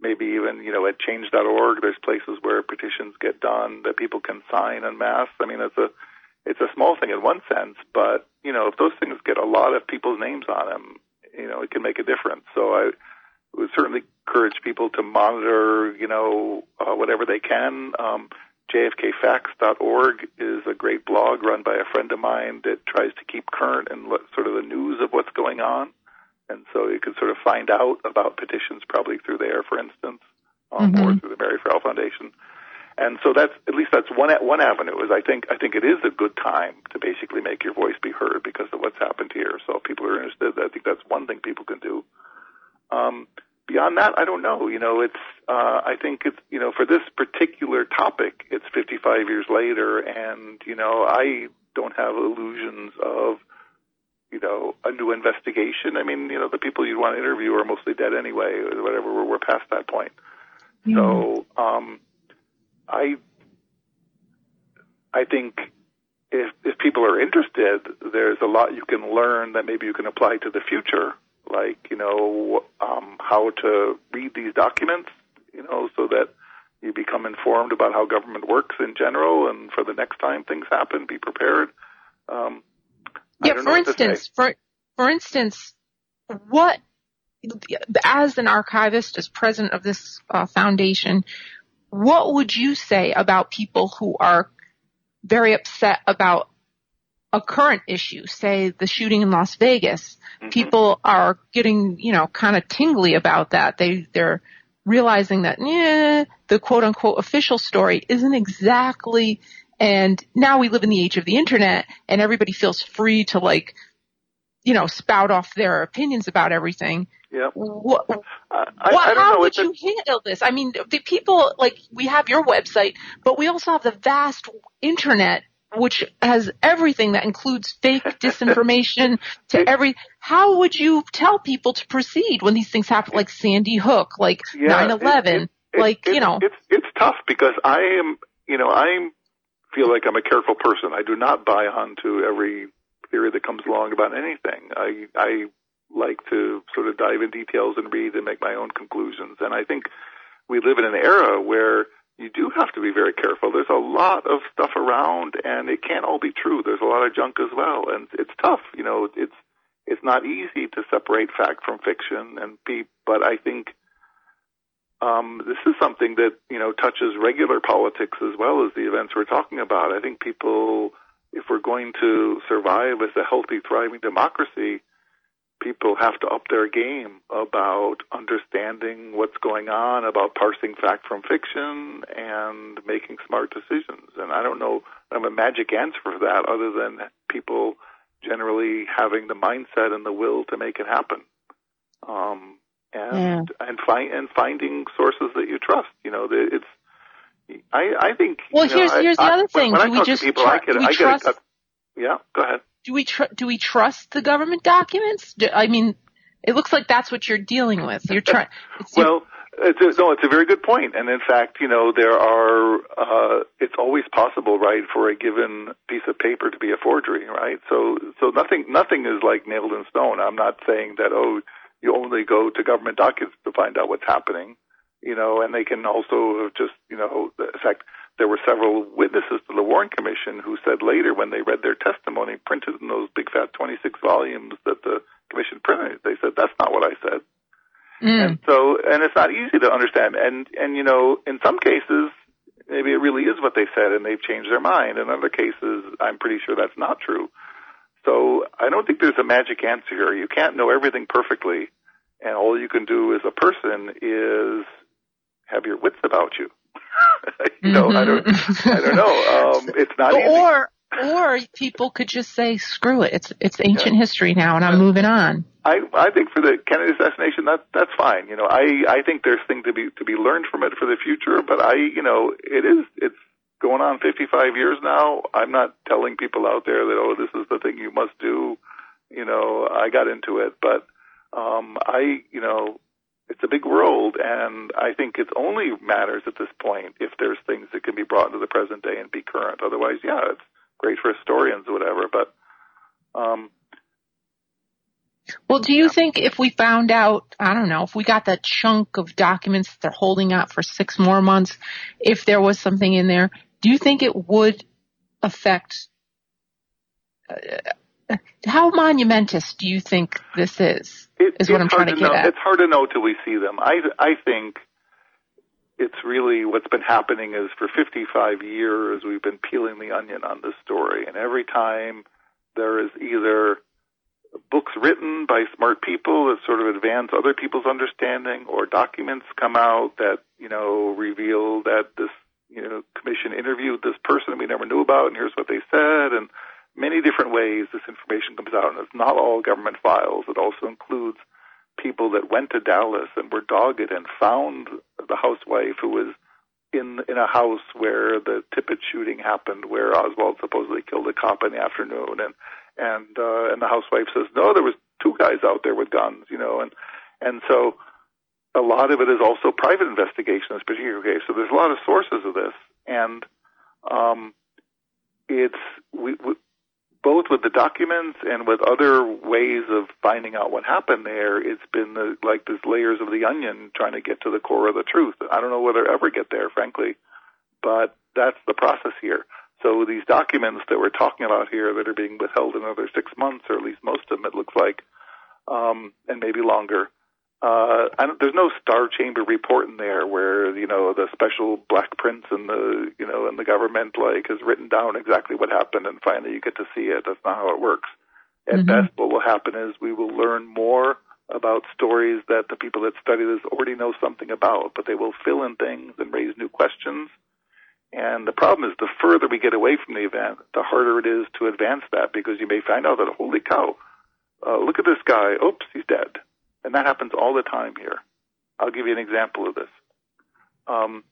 [SPEAKER 3] Maybe even, you know, at Change.org, there's places where petitions get done that people can sign en masse. I mean, it's a it's a small thing in one sense, but you know, if those things get a lot of people's names on them, you know, it can make a difference. So I would certainly encourage people to monitor, you know, uh, whatever they can. Um, JFKFacts.org is a great blog run by a friend of mine that tries to keep current and sort of the news of what's going on. And so you can sort of find out about petitions probably through there, for instance, um, mm-hmm. or through the Mary Ferrell Foundation. And so that's at least that's one one avenue. Is I think I think it is a good time to basically make your voice be heard because of what's happened here. So if people are interested, I think that's one thing people can do. Um, beyond that, I don't know. You know, it's uh, I think it's you know for this particular topic, it's 55 years later, and you know I don't have illusions of you know a new investigation. I mean, you know, the people you'd want to interview are mostly dead anyway, or whatever. We're, we're past that point. Mm-hmm. So um, I I think if if people are interested, there's a lot you can learn that maybe you can apply to the future like you know um, how to read these documents, you know, so that you become informed about how government works in general, and for the next time things happen, be prepared. Um,
[SPEAKER 2] yeah, for instance, for for instance, what as an archivist, as president of this uh, foundation, what would you say about people who are very upset about a current issue, say the shooting in Las Vegas, mm-hmm. people are getting, you know, kind of tingly about that. They, they're realizing that, yeah, the quote unquote official story isn't exactly, and now we live in the age of the internet and everybody feels free to like, you know, spout off their opinions about everything.
[SPEAKER 3] Yeah.
[SPEAKER 2] What, I, I how know, would you a... handle this? I mean, the people, like, we have your website, but we also have the vast internet which has everything that includes fake disinformation to every how would you tell people to proceed when these things happen like sandy hook like yeah, 9-11 like
[SPEAKER 3] it,
[SPEAKER 2] you know
[SPEAKER 3] it's it's tough because i am you know i feel like i'm a careful person i do not buy onto every theory that comes along about anything i i like to sort of dive in details and read and make my own conclusions and i think we live in an era where you do have to be very careful. There's a lot of stuff around, and it can't all be true. There's a lot of junk as well, and it's tough. You know, it's it's not easy to separate fact from fiction, and be. But I think um, this is something that you know touches regular politics as well as the events we're talking about. I think people, if we're going to survive as a healthy, thriving democracy, people have to up their game about understanding what's going on, about parsing fact from fiction, and making smart decisions. And I don't know, I have a magic answer for that other than people generally having the mindset and the will to make it happen. Um, and yeah. and find and finding sources that you trust. You know, it's. I I think.
[SPEAKER 2] Well,
[SPEAKER 3] you
[SPEAKER 2] know, here's
[SPEAKER 3] I,
[SPEAKER 2] here's the
[SPEAKER 3] I,
[SPEAKER 2] other thing.
[SPEAKER 3] When
[SPEAKER 2] do
[SPEAKER 3] I
[SPEAKER 2] we
[SPEAKER 3] talk
[SPEAKER 2] just
[SPEAKER 3] to people,
[SPEAKER 2] tr-
[SPEAKER 3] I get I
[SPEAKER 2] trust?
[SPEAKER 3] get a, yeah, go ahead.
[SPEAKER 2] Do we tr- do we trust the government documents? Do, I mean, it looks like that's what you're dealing with. You're trying.
[SPEAKER 3] well, it's a, no, it's a very good point. And in fact, you know, there are, uh, it's always possible, right, for a given piece of paper to be a forgery, right? So, so nothing, nothing is like nailed in stone. I'm not saying that, oh, you only go to government documents to find out what's happening, you know, and they can also just, you know, in fact, there were several witnesses to the Warren Commission who said later when they read their testimony printed in those big fat 26 volumes that the commission printed, they said, that's not what I said.
[SPEAKER 2] Mm.
[SPEAKER 3] And so, and it's not easy to understand. And, and you know, in some cases, maybe it really is what they said and they've changed their mind. In other cases, I'm pretty sure that's not true. So I don't think there's a magic answer here. You can't know everything perfectly. And all you can do as a person is have your wits about you. you know,
[SPEAKER 2] mm-hmm.
[SPEAKER 3] I don't, I don't know. Um, it's not easy.
[SPEAKER 2] Or, or people could just say, screw it. It's, it's ancient yeah. history now and I'm moving on.
[SPEAKER 3] I I think for the Kennedy assassination that that's fine. You know, I I think there's things to be to be learned from it for the future. But I you know it is it's going on 55 years now. I'm not telling people out there that oh this is the thing you must do. You know, I got into it, but um I you know it's a big world, and I think it only matters at this point if there's things that can be brought into the present day and be current. Otherwise, yeah, it's great for historians or whatever, but um,
[SPEAKER 2] well, do you think if we found out, I don't know, if we got that chunk of documents that they're holding out for six more months, if there was something in there, do you think it would affect, uh, how monumentous do you think this is?
[SPEAKER 3] It,
[SPEAKER 2] is what I'm trying to,
[SPEAKER 3] to
[SPEAKER 2] get
[SPEAKER 3] know.
[SPEAKER 2] at.
[SPEAKER 3] It's hard to know till we see them. I, I think it's really what's been happening is for 55 years we've been peeling the onion on this story, and every time there is either books written by smart people that sort of advance other people's understanding or documents come out that, you know, reveal that this, you know, commission interviewed this person we never knew about and here's what they said and many different ways this information comes out and it's not all government files. It also includes people that went to Dallas and were dogged and found the housewife who was in in a house where the Tippit shooting happened, where Oswald supposedly killed a cop in the afternoon, and and uh, and the housewife says no, there was two guys out there with guns, you know, and and so a lot of it is also private investigation in this particular case. So there's a lot of sources of this, and um, it's we, we both with the documents and with other ways of finding out what happened there, it's been the, like these layers of the onion trying to get to the core of the truth. I don't know whether ever get there, frankly, but that's the process here. So these documents that we're talking about here that are being withheld another six months, or at least most of them, it looks like, um, and maybe longer. Uh, I don't, there's no Star Chamber report in there where you know the special black prince and the you know and the government like has written down exactly what happened, and finally you get to see it. That's not how it works. At
[SPEAKER 2] Mhm.
[SPEAKER 3] best, what will happen is we will learn more about stories that the people that study this already know something about, but they will fill in things and raise new questions and the problem is the further we get away from the event, the harder it is to advance that because you may find out that, holy cow, uh, look at this guy. Oops, he's dead. And that happens all the time here. I'll give you an example of this. Um,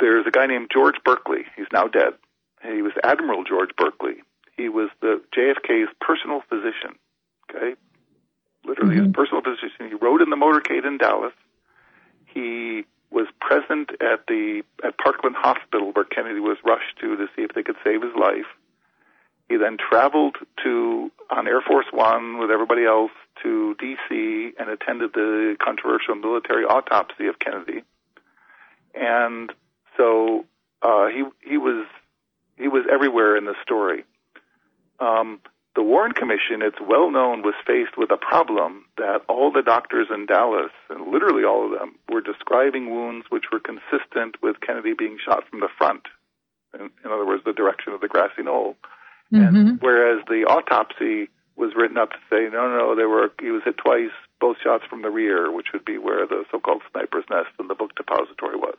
[SPEAKER 3] there's a guy named George Burkley. He's now dead. He was Admiral George Burkley. He was the JFK's personal physician. Okay? Literally his
[SPEAKER 2] Mhm.
[SPEAKER 3] personal physician. He rode in the motorcade in Dallas. He was present at the at Parkland Hospital where Kennedy was rushed to to see if they could save his life. He then traveled to on Air Force One with everybody else to D.C. and attended the controversial military autopsy of Kennedy. And so uh, he he was he was everywhere in the story. Um, the Warren Commission, it's well known, was faced with a problem that all the doctors in Dallas, and literally all of them, were describing wounds which were consistent with Kennedy being shot from the front. In, in other words, the direction of the grassy knoll.
[SPEAKER 2] Mhm.
[SPEAKER 3] And whereas the autopsy was written up to say, no, no, they were he was hit twice, both shots from the rear, which would be where the so-called sniper's nest in the book depository was.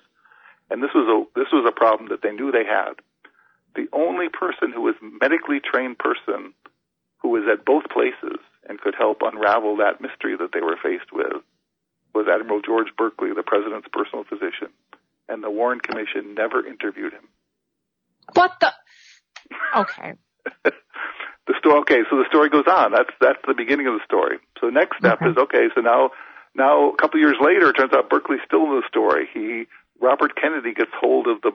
[SPEAKER 3] And this was a this was a problem that they knew they had. The only person who was medically trained person who was at both places and could help unravel that mystery that they were faced with was Admiral George Burkley, the president's personal physician, and the Warren Commission never interviewed him.
[SPEAKER 2] What the? Okay.
[SPEAKER 3] The story. Okay, so the story goes on. That's that's the beginning of the story. So next step
[SPEAKER 2] Okay.
[SPEAKER 3] is okay. So now now a couple of years later, it turns out Burkley's still in the story. He Robert Kennedy gets hold of the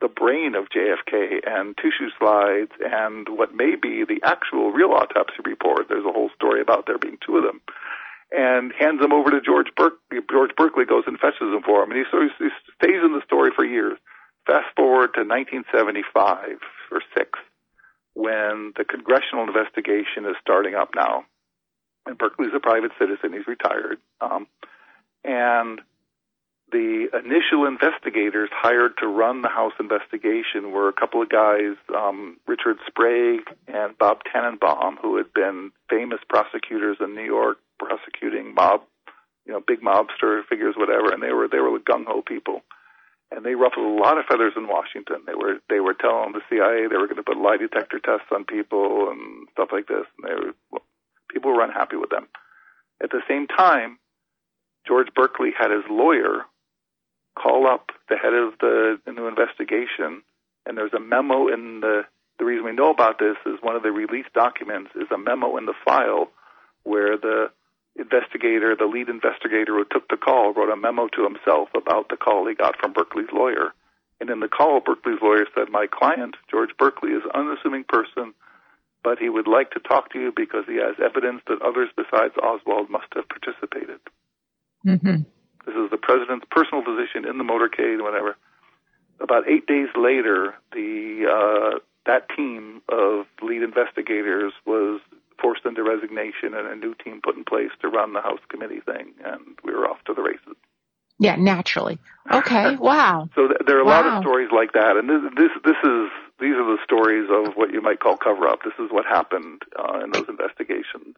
[SPEAKER 3] the brain of JFK and tissue slides and what may be the actual real autopsy report. There's a whole story about there being two of them. And hands them over to George Burkley. George Burkley goes and fetches them for him, and he, so he he stays in the story for years. Fast forward to 1975 or six, when the congressional investigation is starting up now. And Burkley's a private citizen; he's retired. Um, and the initial investigators hired to run the House investigation were a couple of guys, um, Richard Sprague and Bob Tanenbaum, who had been famous prosecutors in New York, prosecuting mob, you know, big mobster figures, whatever. And they were they were gung ho people, and they ruffled a lot of feathers in Washington. They were they were telling the CIA they were going to put lie detector tests on people and stuff like this, and they were people were unhappy with them. At the same time, George Burkley had his lawyer call up the head of the, the new investigation, and there's a memo in the. The reason we know about this is one of the released documents is a memo in the file where the investigator, the lead investigator who took the call, wrote a memo to himself about the call he got from Burkley's lawyer. And in the call, Burkley's lawyer said, "My client, George Burkley, is an unassuming person, but he would like to talk to you because he has evidence that others besides Oswald must have participated."
[SPEAKER 2] Mm-hmm.
[SPEAKER 3] This is the president's personal physician in the motorcade, whatever. About eight days later, the uh, that team of lead investigators was forced into resignation, and a new team put in place to run the House committee thing, and we were off to the races.
[SPEAKER 2] Yeah, naturally. Okay. Wow.
[SPEAKER 3] So th- there are a lot of stories like that, and this, this this is these are the stories of what you might call cover up. This is what happened uh, in those investigations.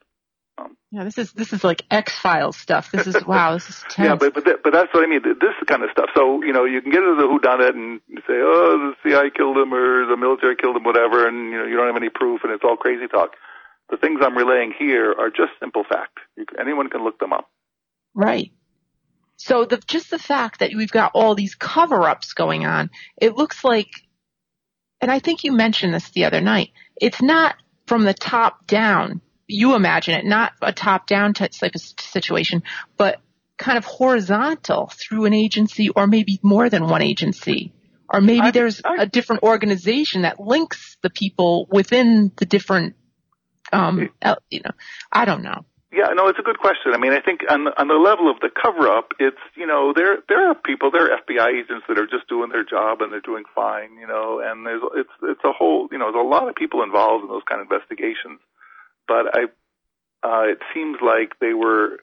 [SPEAKER 2] Um, Yeah, this is this is like X Files stuff. This is wow. This is tense.
[SPEAKER 3] Yeah, but but, that, but that's what I mean. This kind of stuff. So you know, you can get into the whodunit and say, oh, the CIA killed him or the military killed him, whatever, and you know, you don't have any proof, and it's all crazy talk. The things I'm relaying here are just simple fact. You anyone can look them up.
[SPEAKER 2] Right. So the just the fact that we've got all these cover-ups going on, it looks like, and I think you mentioned this the other night. It's not from the top down. You imagine it, not a top-down type of situation, but kind of horizontal through an agency or maybe more than one agency. Or maybe
[SPEAKER 3] I-
[SPEAKER 2] there's
[SPEAKER 3] I-
[SPEAKER 2] a different organization that links the people within the different, um, you know, I don't know.
[SPEAKER 3] Yeah, no, it's a good question. I mean, I think on on the level of the cover up, it's you know there there are people, there are FBI agents that are just doing their job and they're doing fine, you know, and there's it's it's a whole you know there's a lot of people involved in those kind of investigations, but I uh, it seems like they were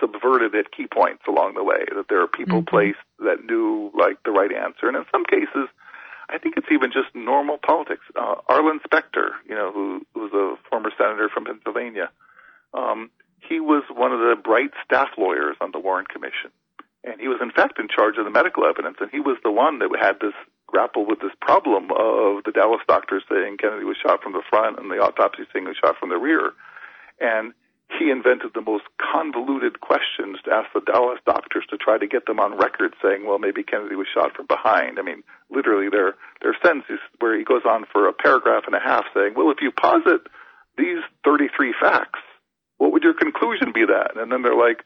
[SPEAKER 3] subverted at key points along the way. That there are people
[SPEAKER 2] Mhm.
[SPEAKER 3] placed that knew like the right answer, and in some cases. I think it's even just normal politics. Uh, Arlen Specter, you know, who, was a former senator from Pennsylvania, um, he was one of the bright staff lawyers on the Warren Commission, and he was in fact in charge of the medical evidence, and he was the one that had this grapple with this problem of the Dallas doctors saying Kennedy was shot from the front and the autopsy saying he was shot from the rear, and he invented the most convoluted questions to ask the Dallas doctors to try to get them on record saying, well, maybe Kennedy was shot from behind. I mean, literally, there there are sentences where he goes on for a paragraph and a half saying, well, if you posit these 33 facts, what would your conclusion be that? And then they're like,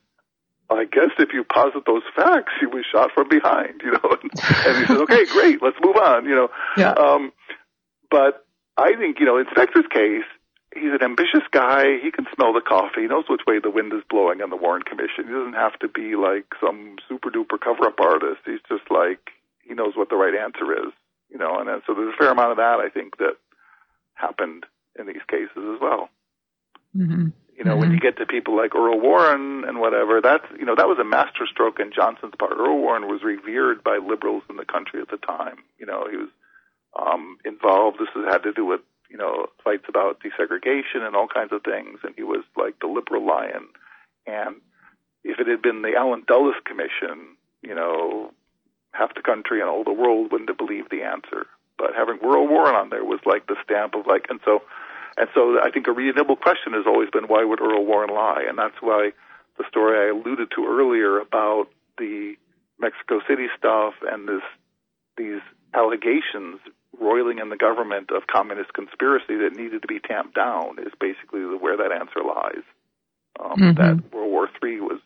[SPEAKER 3] I guess if you posit those facts, he was shot from behind, you know. And, and he says, okay, great, let's move on, you know.
[SPEAKER 2] Yeah.
[SPEAKER 3] Um, but I think, you know, in Specter's case, he's an ambitious guy. He can smell the coffee. He knows which way the wind is blowing on the Warren Commission. He doesn't have to be like some super duper cover up artist. He's just like, he knows what the right answer is, you know. And then, so there's a fair amount of that, I think, that happened in these cases as well.
[SPEAKER 2] hmm
[SPEAKER 3] You know, when you get to people like Earl Warren and whatever, that's you know that was a masterstroke in Johnson's part. Earl Warren was revered by liberals in the country at the time. You know, he was um, involved. This had to do with you know fights about desegregation and all kinds of things, and he was like the liberal lion. And if it had been the Allen Dulles Commission, you know, half the country and all the world wouldn't have believed the answer. But having Earl Warren on there was like the stamp of like, and so and so I think a reasonable question has always been why would Earl Warren lie? And that's why the story I alluded to earlier about the Mexico City stuff and this these allegations roiling in the government of communist conspiracy that needed to be tamped down is basically where that answer lies. Um, mm-hmm. That World War III was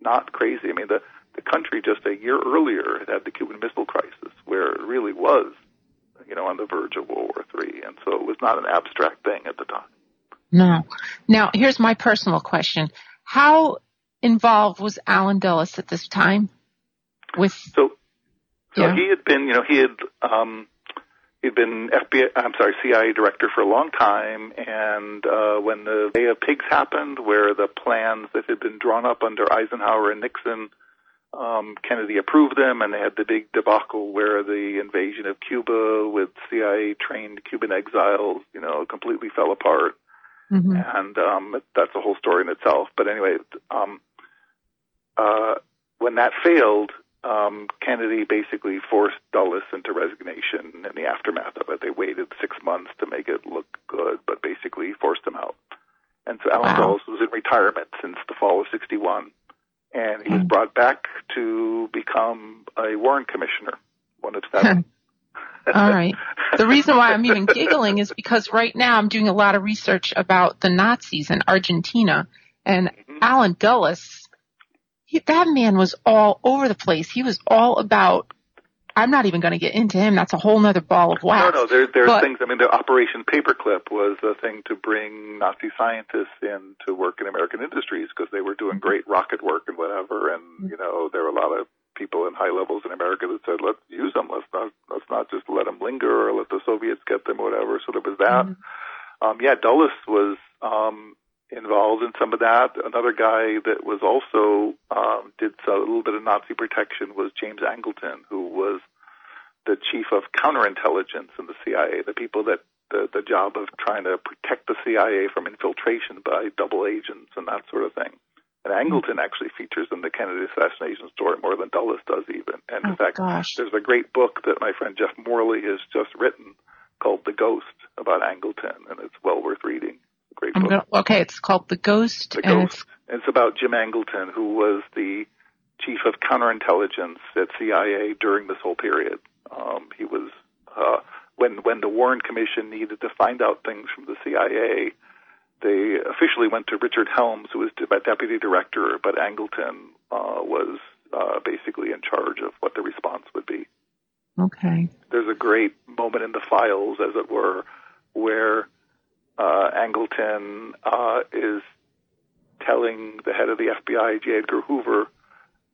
[SPEAKER 3] not crazy. I mean, the the country just a year earlier had the Cuban Missile Crisis, where it really was, you know, on the verge of World War III, and so it was not an abstract thing at the time.
[SPEAKER 2] No. Now, here's my personal question: How involved was Allen Dulles at this time? With
[SPEAKER 3] so, so yeah. he had been, you know, he had um, he'd been FBI, I'm sorry, CIA director for a long time, and uh, when the Bay of Pigs happened, where the plans that had been drawn up under Eisenhower and Nixon, um, Kennedy approved them, and they had the big debacle where the invasion of Cuba with CIA-trained Cuban exiles, you know, completely fell apart. Mm-hmm. And um, that's a whole story in itself. But anyway, um, uh, when that failed, um, Kennedy basically forced Dulles into resignation in the aftermath of it. They waited six months to make it look good, but basically forced him out. And so Allen wow. Dulles was in retirement since the fall of 61. And he was hmm. brought back to become a Warren Commissioner, one of seven.
[SPEAKER 2] All right. The reason why I'm even giggling is because right now I'm doing a lot of research about the Nazis in Argentina. And mm-hmm. Allen Dulles he, that man was all over the place. He was all about. I'm not even going to get into him. That's a whole other ball of wax.
[SPEAKER 3] No, no. There, there's but, things. I mean, the Operation Paperclip was a thing to bring Nazi scientists in to work in American industries because they were doing great rocket work and whatever. And mm-hmm. you know, there were a lot of people in high levels in America that said, "Let's use them. Let's not let's not just let them linger or let the Soviets get them, or whatever." So there was that. Mm-hmm. Um, yeah, Dulles was um, involved in some of that. Another guy that was also um, did a little bit of Nazi protection was James Angleton, who was the chief of counterintelligence in the CIA, the people that the, the job of trying to protect the CIA from infiltration by double agents and that sort of thing. And Angleton actually features in the Kennedy assassination story more than Dulles does even. And in
[SPEAKER 2] oh,
[SPEAKER 3] fact,
[SPEAKER 2] gosh.
[SPEAKER 3] there's a great book that my friend Jeff Morley has just written called The Ghost about Angleton, and it's well worth reading. Great book. Gonna,
[SPEAKER 2] okay, it's called The Ghost.
[SPEAKER 3] The and Ghost. It's, it's about Jim Angleton, who was the chief of counterintelligence at CIA during this whole period. Um, he was uh, when when the Warren Commission needed to find out things from the CIA. They officially went to Richard Helms, who was deputy director, but Angleton uh, was uh, basically in charge of what the response would be.
[SPEAKER 2] Okay.
[SPEAKER 3] There's a great moment in the files, as it were, where uh, Angleton uh, is telling the head of the FBI, J. Edgar Hoover,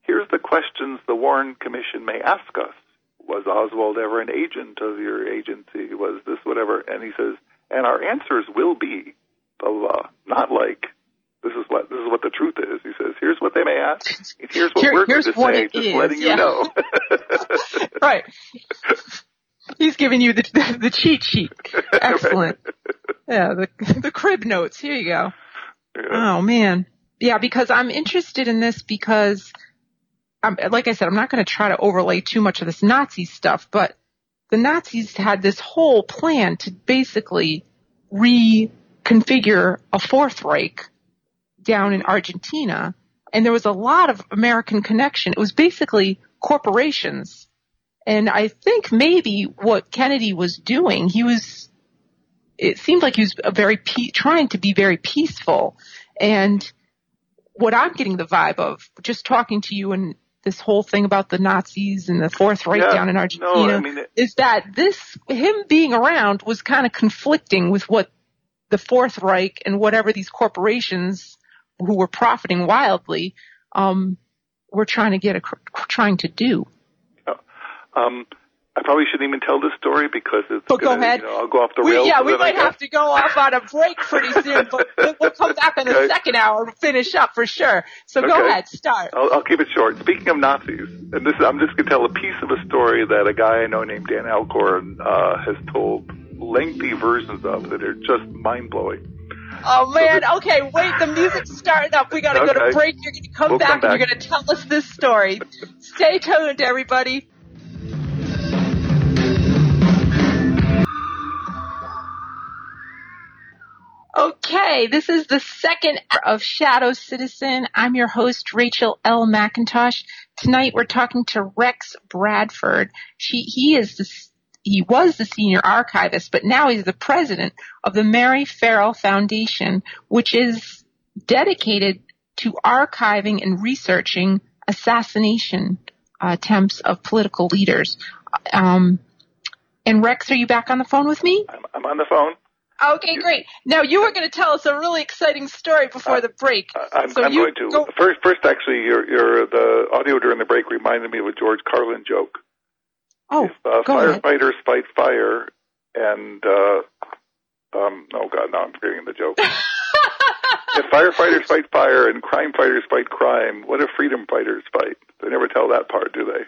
[SPEAKER 3] here's the questions the Warren Commission may ask us. Was Oswald ever an agent of your agency? Was this whatever? And he says, and our answers will be blah blah. blah. Not like this is what this is what the truth is. He says, here's what they may ask. Here's what
[SPEAKER 2] Here,
[SPEAKER 3] we're going
[SPEAKER 2] to
[SPEAKER 3] say. Just
[SPEAKER 2] is.
[SPEAKER 3] letting
[SPEAKER 2] yeah.
[SPEAKER 3] you know.
[SPEAKER 2] right. He's giving you the the, the cheat sheet. Excellent. Yeah, the the crib notes. Here you go. Yeah. Oh man. Yeah, because I'm interested in this because I'm like I said, I'm not going to try to overlay too much of this Nazi stuff, but the Nazis had this whole plan to basically reconfigure a fourth Reich down in Argentina. And there was a lot of American connection. It was basically corporations. And I think maybe what Kennedy was doing, he was it seemed like he was very pe- trying to be very peaceful. And what I'm getting the vibe of just talking to you and this whole thing about the Nazis and the Fourth Reich
[SPEAKER 3] yeah,
[SPEAKER 2] down in Argentina
[SPEAKER 3] no, I mean it,
[SPEAKER 2] is that this him being around was kind of conflicting with what the Fourth Reich and whatever these corporations who were profiting wildly um, were trying to get a, trying to do.
[SPEAKER 3] Um, I probably shouldn't even tell this story because it's.
[SPEAKER 2] But
[SPEAKER 3] gonna,
[SPEAKER 2] go ahead.
[SPEAKER 3] You know, I'll go off the
[SPEAKER 2] we,
[SPEAKER 3] rails.
[SPEAKER 2] Yeah, we might have to go off on a break pretty soon, but we'll come back in the okay. second hour to finish up for sure. So
[SPEAKER 3] okay.
[SPEAKER 2] go ahead, start.
[SPEAKER 3] I'll, I'll keep it short. Speaking of Nazis, and this, I'm just going to tell a piece of a story that a guy I know named Dan Alcorn uh, has told lengthy versions of that are just mind blowing.
[SPEAKER 2] Oh man, so okay, wait, the music's starting up. We gotta okay. go to break. You're gonna come,
[SPEAKER 3] we'll
[SPEAKER 2] back,
[SPEAKER 3] come back
[SPEAKER 2] and you're gonna tell us this story. Stay tuned, everybody. Okay, this is the second of Shadow Citizen. I'm your host, Rachel L. McIntosh. Tonight we're talking to Rex Bradford. She, he is the, he was the senior archivist, but now he's the president of the Mary Ferrell Foundation, which is dedicated to archiving and researching assassination attempts of political leaders. Um, and Rex, are you back on the phone with me?
[SPEAKER 3] I'm, I'm on the phone.
[SPEAKER 2] Okay, great. Now you were going to tell us a really exciting story before the break.
[SPEAKER 3] Uh, I'm,
[SPEAKER 2] so
[SPEAKER 3] I'm going to.
[SPEAKER 2] Go,
[SPEAKER 3] First, first, actually, your, your the audio during the break reminded me of a George Carlin joke.
[SPEAKER 2] oh,
[SPEAKER 3] if uh,
[SPEAKER 2] go ahead.
[SPEAKER 3] firefighters fight fire, and uh, um, oh god, now I'm forgetting the joke. if firefighters fight fire and crime fighters fight crime, what if freedom fighters fight? They never tell that part, do they?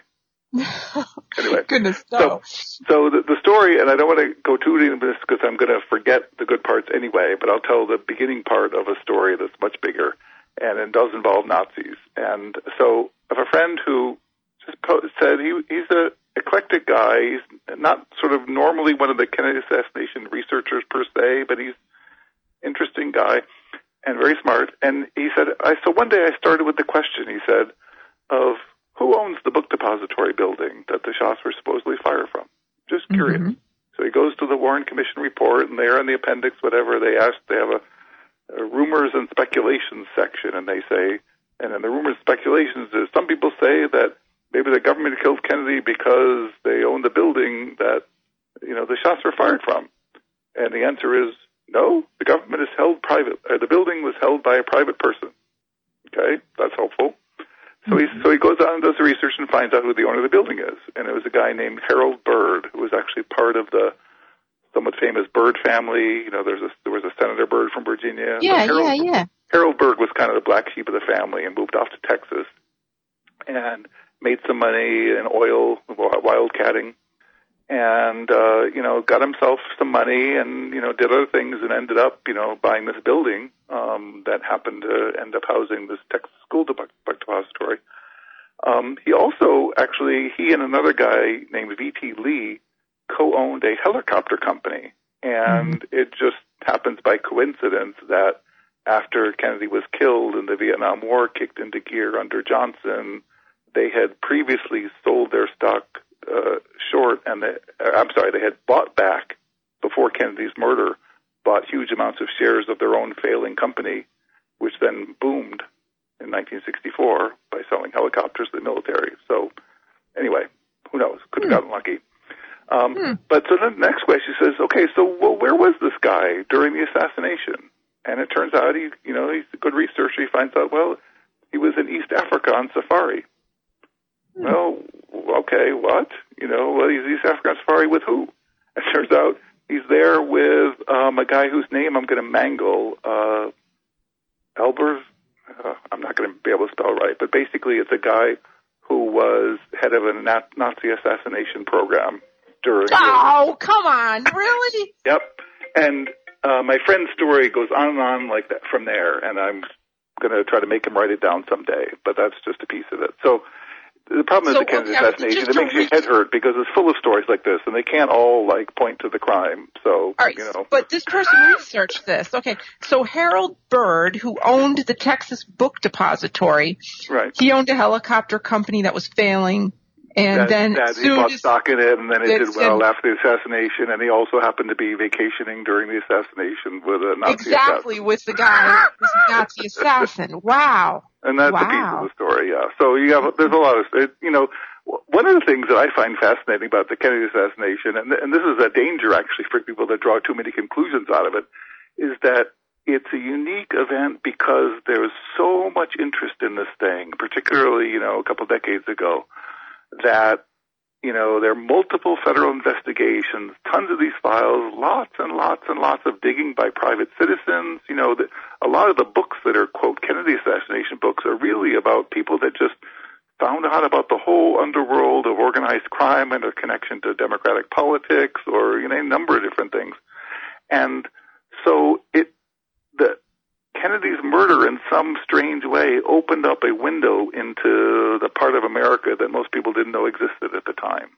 [SPEAKER 3] Anyway,
[SPEAKER 2] Goodness,
[SPEAKER 3] so
[SPEAKER 2] no.
[SPEAKER 3] so the, the story, and I don't want to go too deep into this because I'm going to forget the good parts anyway, but I'll tell the beginning part of a story that's much bigger, and it does involve Nazis. And so I have a friend who just po- said he he's a eclectic guy. He's not sort of normally one of the Kennedy assassination researchers per se, but he's interesting guy and very smart. And he said, I so one day I started with the question. He said of who owns the book depository building that the shots were supposedly fired from? Just curious.
[SPEAKER 2] Mhm.
[SPEAKER 3] So he goes to the Warren Commission report, and there in the appendix, whatever they ask, they have a, a rumors and speculations section, and they say, and in the rumors and speculations, is some people say that maybe the government killed Kennedy because they own the building that you know the shots were fired from, and the answer is no. The government is held private. Uh, the building was held by a private person. Okay, that's helpful. So he so he goes out and does the research and finds out who the owner of the building is, and it was a guy named Harold Byrd, who was actually part of the somewhat famous Byrd family. You know, there's a there was a Senator Byrd from Virginia.
[SPEAKER 2] Yeah,
[SPEAKER 3] Harold,
[SPEAKER 2] yeah, yeah.
[SPEAKER 3] Harold Byrd was kind of the black sheep of the family and moved off to Texas and made some money in oil wildcatting and uh you know got himself some money and you know did other things and ended up you know buying this building um that happened to end up housing this Texas school dep- depository. Um he also actually he and another guy named VT Lee co-owned a helicopter company. And it just happens by coincidence that after Kennedy was killed and the Vietnam War kicked into gear under Johnson, they had previously sold their stock uh, short, and they, uh, I'm sorry, they had bought back before Kennedy's murder, bought huge amounts of shares of their own failing company, which then boomed in 1964 by selling helicopters to the military. So, anyway, who knows? Could have gotten lucky. Um, But so the next question says, okay, so well, where was this guy during the assassination? And it turns out he, you know, he's a good researcher. He finds out, well, he was in East Africa on safari. Well, okay, what? You know, well, he's East Africa on safari with who? It turns out he's there with um, a guy whose name I'm going to mangle, uh, Albers. Uh, I'm not going to be able to spell right, but basically, it's a guy who was head of a Na- Nazi assassination program during. the-
[SPEAKER 2] Oh, come on, really?
[SPEAKER 3] Yep. And uh, my friend's story goes on and on like that from there, and I'm going to try to make him write it down someday, but that's just a piece of it. So the problem
[SPEAKER 2] So,
[SPEAKER 3] is the Kennedy
[SPEAKER 2] okay,
[SPEAKER 3] assassination. It makes your head hurt because it's full of stories like this, and they can't all like point to the crime. So
[SPEAKER 2] All right,
[SPEAKER 3] you know,
[SPEAKER 2] but this person researched this. Okay, so Harold Byrd, who owned the Texas Book Depository,
[SPEAKER 3] right?
[SPEAKER 2] he owned a helicopter company that was failing, and
[SPEAKER 3] that,
[SPEAKER 2] then
[SPEAKER 3] that he
[SPEAKER 2] soon
[SPEAKER 3] bought stock in it, and then it did well after the assassination. And he also happened to be vacationing during the assassination with a Nazi
[SPEAKER 2] exactly
[SPEAKER 3] assassin.
[SPEAKER 2] with the guy, was a Nazi assassin. Wow.
[SPEAKER 3] And that's a piece of the story, yeah. So you have, there's a lot of, it, you know, one of the things that I find fascinating about the Kennedy assassination, and, and this is a danger actually for people that draw too many conclusions out of it, is that it's a unique event because there's so much interest in this thing, particularly, you know, a couple decades ago, that you know, there are multiple federal investigations, tons of these files, lots and lots and lots of digging by private citizens. You know, the, a lot of the books that are, quote, Kennedy assassination books are really about people that just found out about the whole underworld of organized crime and their connection to democratic politics or, you know, a number of different things. And so it, the, Kennedy's murder in some strange way opened up a window into the part of America that most people didn't know existed at the time.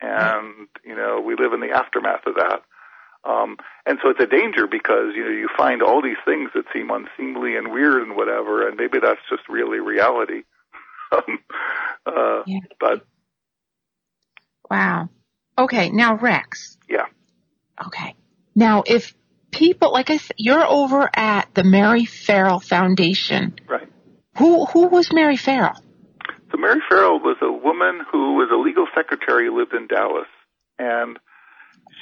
[SPEAKER 3] And, you know, we live in the aftermath of that. Um, and so it's a danger because you know you find all these things that seem unseemly and weird and whatever, and maybe that's just really reality. Um, uh, yeah. But
[SPEAKER 2] wow. Okay, now Rex.
[SPEAKER 3] Yeah.
[SPEAKER 2] Okay. Now, if people, like I said, you're over at the Mary Ferrell Foundation.
[SPEAKER 3] Right.
[SPEAKER 2] Who who was Mary Ferrell?
[SPEAKER 3] So Mary Ferrell was a woman who was a legal secretary who lived in Dallas, and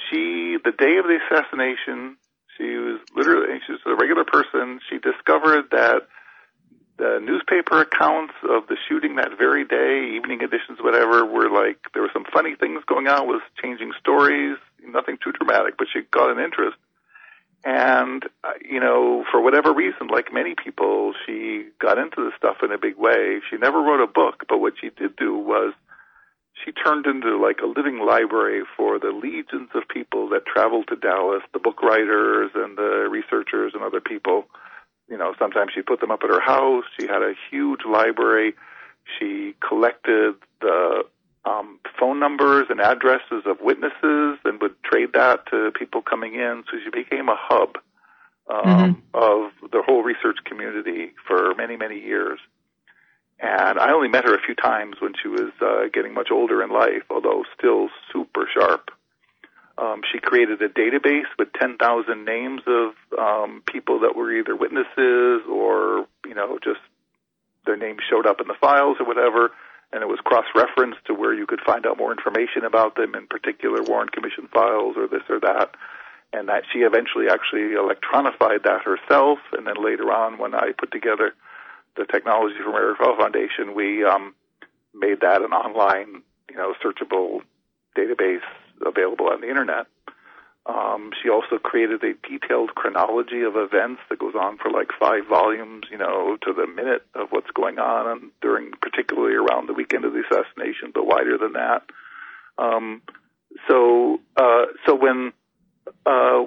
[SPEAKER 3] she, the day of the assassination, she was literally she was a regular person. She discovered that the newspaper accounts of the shooting that very day, evening editions, whatever, were like there were some funny things going on, was changing stories, nothing too dramatic, but she got an interest. And, uh, you know, for whatever reason, like many people, she got into this stuff in a big way. She never wrote a book, but what she did do was she turned into like a living library for the legions of people that traveled to Dallas, the book writers and the researchers and other people. You know, sometimes she put them up at her house. She had a huge library. She collected the um, phone numbers and addresses of witnesses and would trade that to people coming in. So she became a hub um, mm-hmm. of the whole research community for many, many years. And I only met her a few times when she was uh, getting much older in life, although still super sharp. Um, she created a database with 10,000 names of um, people that were either witnesses or, you know, just their names showed up in the files or whatever and it was cross-referenced to where you could find out more information about them, in particular Warren Commission files or this or that. And that she eventually actually electronified that herself. And then later on, when I put together the technology for Mary Foundation, we um, made that an online, you know, searchable database available on the internet. Um, she also created a detailed chronology of events that goes on for like five volumes, you know, to the minute of what's going on during, particularly around the weekend of the assassination, but wider than that. Um, so, uh, so when, uh,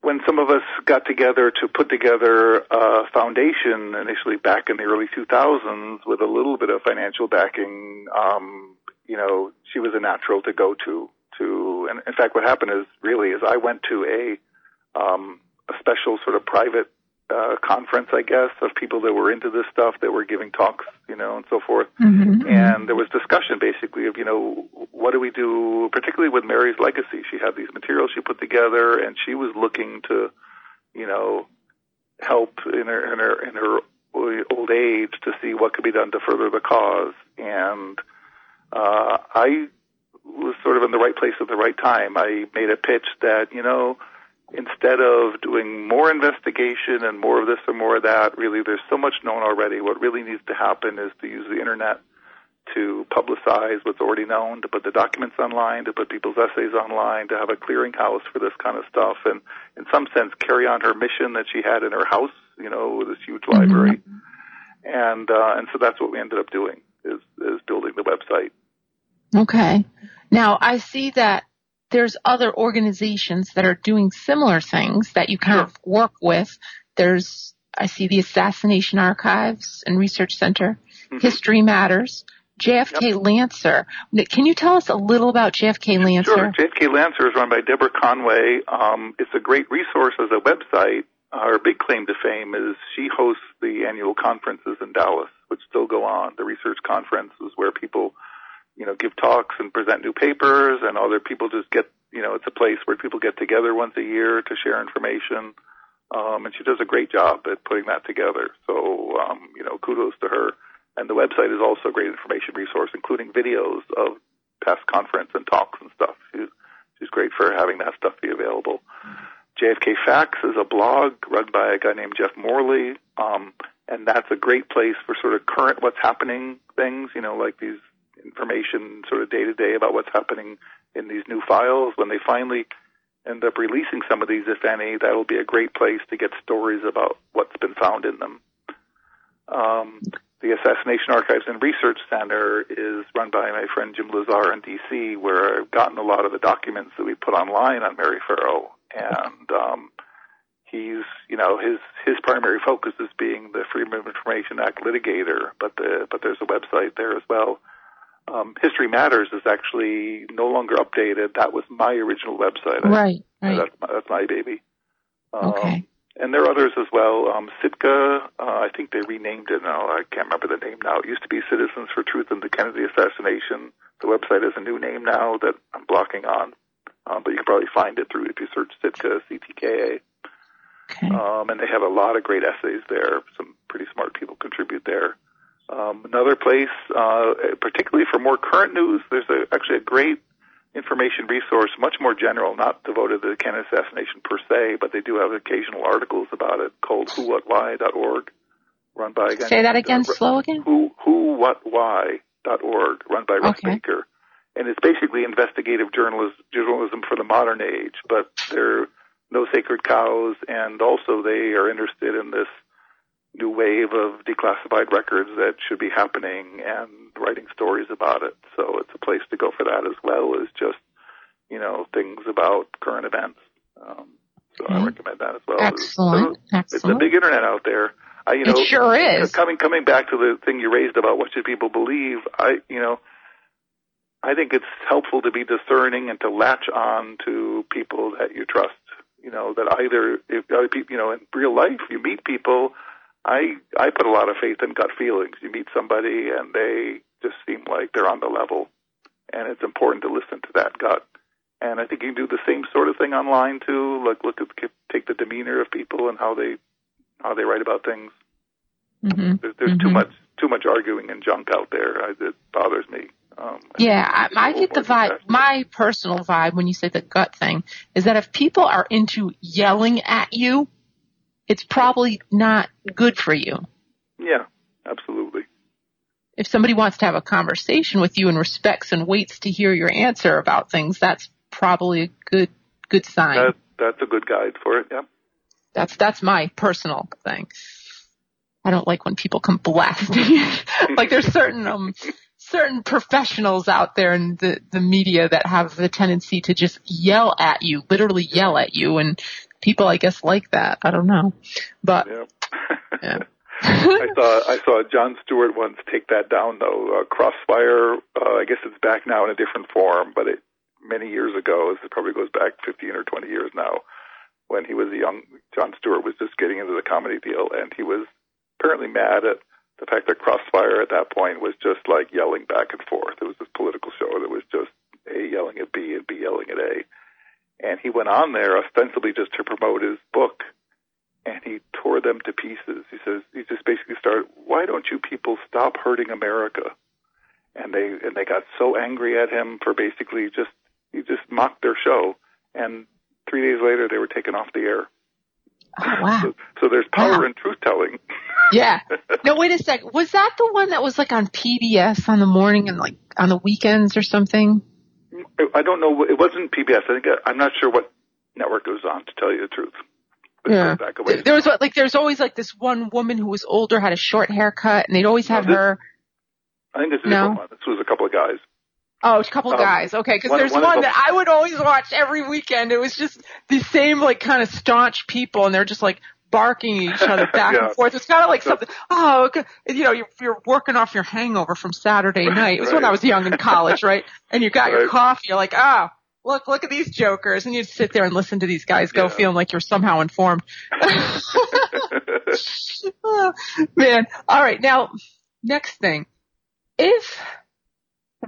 [SPEAKER 3] when some of us got together to put together a foundation initially back in the early 2000s with a little bit of financial backing, um, you know, she was a natural to go to to, and in fact, what happened is really is I went to a um, a special sort of private uh, conference, I guess, of people that were into this stuff that were giving talks, you know, and so forth. Mm-hmm. And there was discussion basically of, you know, what do we do, particularly with Mary's legacy. She had these materials she put together, and she was looking to, you know, help in her in her in her old age to see what could be done to further the cause. And uh, I was sort of in the right place at the right time. I made a pitch that, you know, instead of doing more investigation and more of this and more of that, really there's so much known already. What really needs to happen is to use the internet to publicize what's already known, to put the documents online, to put people's essays online, to have a clearinghouse for this kind of stuff, and in some sense carry on her mission that she had in her house, you know, this huge mm-hmm. library. And uh, and so that's what we ended up doing is is building the website.
[SPEAKER 2] Okay. Now I see that there's other organizations that are doing similar things that you kind of work with. There's, I see the Assassination Archives and Research Center, mm-hmm. History Matters, JFK yep. Lancer. Can you tell us a little about JFK Lancer?
[SPEAKER 3] Sure. JFK Lancer is run by Debra Conway. Um, it's a great resource as a website. Her big claim to fame is she hosts the annual conferences in Dallas, which still go on. The research conference is where people you know, give talks and present new papers and other people just get, you know, it's a place where people get together once a year to share information. Um, and she does a great job at putting that together. So, um, you know, kudos to her. And the website is also a great information resource, including videos of past conference and talks and stuff. She's, she's great for having that stuff be available. Mm-hmm. JFK Facts is a blog run by a guy named Jeff Morley. Um, and that's a great place for sort of current what's happening things, you know, like these information sort of day to day about what's happening in these new files. When they finally end up releasing some of these, if any, that'll be a great place to get stories about what's been found in them. Um, the Assassination Archives and Research Center is run by my friend Jim Lesar in D.C., where I've gotten a lot of the documents that we put online on Mary Ferrell, and um, he's, you know, his his primary focus is being the Freedom of Information Act litigator, but the but there's a website there as well um, History Matters is actually no longer updated. That was my original website.
[SPEAKER 2] Right,
[SPEAKER 3] I,
[SPEAKER 2] right.
[SPEAKER 3] That's my, that's my baby. Um,
[SPEAKER 2] Okay.
[SPEAKER 3] And there are others as well. Um, Sitka, uh, I think they renamed it now. I can't remember the name now. It used to be Citizens for Truth in the Kennedy Assassination. The website has a new name now that I'm blocking on, um, but you can probably find it through if you search Sitka, CTKA.
[SPEAKER 2] Okay.
[SPEAKER 3] Um, and they have a lot of great essays there. Some pretty smart people contribute there. Um, another place, uh, particularly for more current news, there's a, actually a great information resource, much more general, not devoted to the Kennedy assassination per se, but they do have occasional articles about it called whowhatwhy.org, run by again.
[SPEAKER 2] Say that again,
[SPEAKER 3] uh,
[SPEAKER 2] slow again.
[SPEAKER 3] who who what why dot org run by Russ
[SPEAKER 2] Okay.
[SPEAKER 3] Baker, and it's basically investigative journalism journalism for the modern age. But there are no sacred cows, and also they are interested in this new wave of declassified records that should be happening and writing stories about it. So it's a place to go for that as well as just you know things about current events. Um, so I recommend that as well.
[SPEAKER 2] Excellent.
[SPEAKER 3] So it's a big internet out there. I, you know,
[SPEAKER 2] It sure is.
[SPEAKER 3] Coming coming back to the thing you raised about what should people believe, I you know, I think it's helpful to be discerning and to latch on to people that you trust. You know that either if you know, in real life you meet people. I I put a lot of faith in gut feelings. You meet somebody and they just seem like they're on the level, and it's important to listen to that gut. And I think you can do the same sort of thing online too. Like look at take the demeanor of people and how they how they write about things.
[SPEAKER 2] hmm
[SPEAKER 3] There's, there's too
[SPEAKER 2] Mhm.
[SPEAKER 3] much too much arguing and junk out there. I, it bothers me. Um, I
[SPEAKER 2] Yeah, I, I get the vibe.
[SPEAKER 3] compassionate.
[SPEAKER 2] My personal vibe when you say the gut thing is that if people are into yelling at you, it's probably not good for you.
[SPEAKER 3] Yeah, absolutely.
[SPEAKER 2] If somebody wants to have a conversation with you and respects and waits to hear your answer about things, that's probably a good good sign.
[SPEAKER 3] That that's a good guide for it. Yeah.
[SPEAKER 2] That's that's my personal thing. I don't like when people come blasting. like there's certain um certain professionals out there in the the media that have the tendency to just yell at you, literally yell at you, and people I guess like that. I don't know, but
[SPEAKER 3] Yeah.
[SPEAKER 2] yeah.
[SPEAKER 3] I saw I saw Jon Stewart once take that down though. Uh, Crossfire, uh, I guess it's back now in a different form, but it many years ago, this probably goes back 15 or 20 years now, when he was a young Jon Stewart was just getting into the comedy deal, and he was apparently mad at the fact that Crossfire at that point was just like yelling back and forth. It was this political show that was just A yelling at B and B yelling at A. And he went on there ostensibly just to promote his book and he tore them to pieces. He says he just basically started, "Why don't you people stop hurting America?" And they and they got so angry at him for basically just he just mocked their show. And three days later, they were taken off the air.
[SPEAKER 2] Oh wow.
[SPEAKER 3] So, so there's power
[SPEAKER 2] Wow.
[SPEAKER 3] in truth telling.
[SPEAKER 2] Yeah. No, wait a sec. Was that the one that was like on PBS on the morning and like on the weekends or something?
[SPEAKER 3] I don't know. It wasn't PBS. I think I'm not sure what network it was on. To tell you the truth.
[SPEAKER 2] Yeah.
[SPEAKER 3] back a ways.
[SPEAKER 2] There was like there's always like this one woman who was older had a short haircut and they'd always have
[SPEAKER 3] No, this-
[SPEAKER 2] her.
[SPEAKER 3] I think it's a
[SPEAKER 2] No.
[SPEAKER 3] one. This was a couple of guys.
[SPEAKER 2] Oh, a couple
[SPEAKER 3] Um,
[SPEAKER 2] guys. Okay, because there's
[SPEAKER 3] one
[SPEAKER 2] one, that I would always watch every weekend. It was just the same like kind of staunch people, and they're just like barking at each other back
[SPEAKER 3] Yeah.
[SPEAKER 2] and forth. It's kind of like something. Oh, okay. you know, you're, you're working off your hangover from Saturday night. It was when. I was young in college, right? And you got your coffee. You're like, oh, look, look at these jokers, and you'd sit there and listen to these guys go,
[SPEAKER 3] Yeah.
[SPEAKER 2] feeling like you're somehow informed. Oh, man. All right. Now, next thing. If,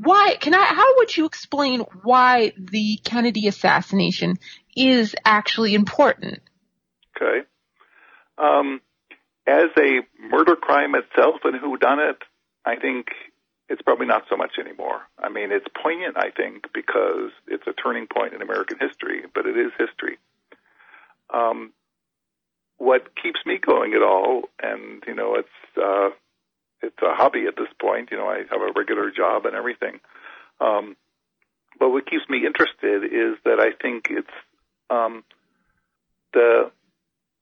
[SPEAKER 2] why, can I, how would you explain why the Kennedy assassination is actually important?
[SPEAKER 3] Okay. Um, as a murder crime itself and who done it, I think it's probably not so much anymore. I mean, it's poignant, I think, because it's a turning point in American history, but it is history. Um, what keeps me going at all, and you know, it's uh, it's a hobby at this point. You know, I have a regular job and everything. Um, but what keeps me interested is that I think it's um, the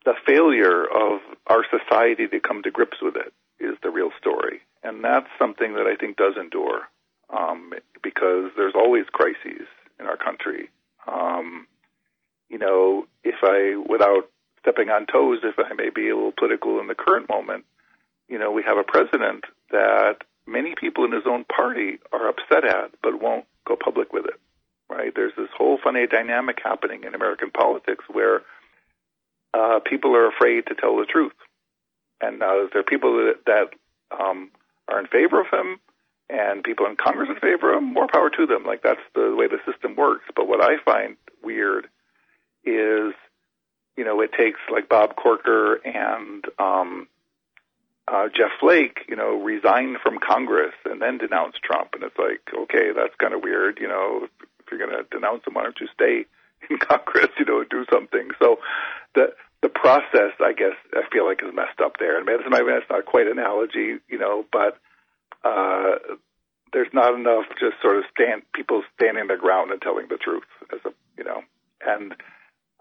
[SPEAKER 3] the failure of our society to come to grips with it is the real story, and that's something that I think does endure um, because there's always crises in our country. Um, you know, if I, without stepping on toes, if I may be a little political in the current moment, you know, we have a president that many people in his own party are upset at, but won't go public with it. Right? There's this whole funny dynamic happening in American politics where uh, people are afraid to tell the truth, and uh, there are people that, that um, are in favor of him, and people in Congress in favor of him. More power to them. Like that's the way the system works. But what I find weird is, you know, it takes like Bob Corker and um, uh, Jeff Flake, you know, resign from Congress and then denounce Trump, and it's like, okay, that's kind of weird. You know, if, you're going to denounce him, why don't you stay in Congress? You know, do something. So the the process, I guess, I feel like is messed up there. And maybe that's not quite an analogy, you know, but uh, there's not enough just sort of stand people standing their ground and telling the truth, as a you know, and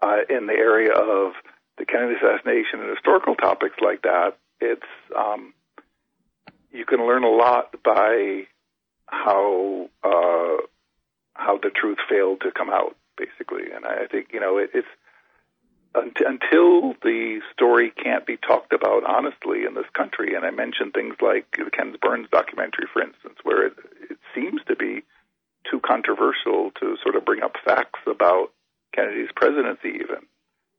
[SPEAKER 3] uh, in the area of the Kennedy assassination and historical topics like that, it's um, you can learn a lot by how uh, how the truth failed to come out, basically. And I think you know it, it's until the story can't be talked about honestly in this country. And I mentioned things like the Ken Burns documentary, for instance, where it, it seems to be too controversial to sort of bring up facts about Kennedy's presidency, even.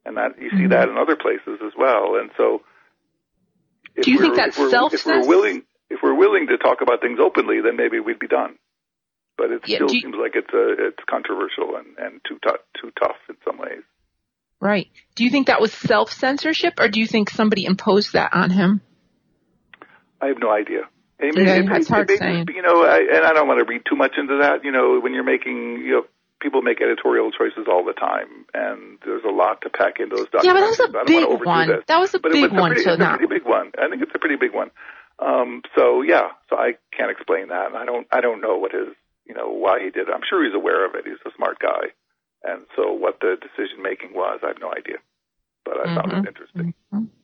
[SPEAKER 3] And that you see mm-hmm. that in other places as well. And so,
[SPEAKER 2] do you think that's self?
[SPEAKER 3] If we're willing, if we're willing to talk about things openly, then maybe we'd be done. But it yeah, still you, seems like it's a, it's controversial and, and too tough, too tough in some ways.
[SPEAKER 2] Right. Do you think that was self censorship, or do you think somebody imposed that on him?
[SPEAKER 3] I have no idea.
[SPEAKER 2] I mean, yeah, it, that's it, hard
[SPEAKER 3] it,
[SPEAKER 2] saying.
[SPEAKER 3] You know, I, and I don't want to read too much into that. You know, when you're making, you know, people make editorial choices all the time, and there's a lot to pack into those documents.
[SPEAKER 2] Yeah, but that was a big one.
[SPEAKER 3] This.
[SPEAKER 2] That was a big one.
[SPEAKER 3] Pretty,
[SPEAKER 2] so
[SPEAKER 3] it's a pretty big one. I think it's a pretty big one. Um, so yeah, so I can't explain that. I don't. I don't know what his, you know, why he did it. I'm sure he's aware of it. He's a smart guy, and so what the decision making was, I have no idea but I mm-hmm. found it mm-hmm. interesting.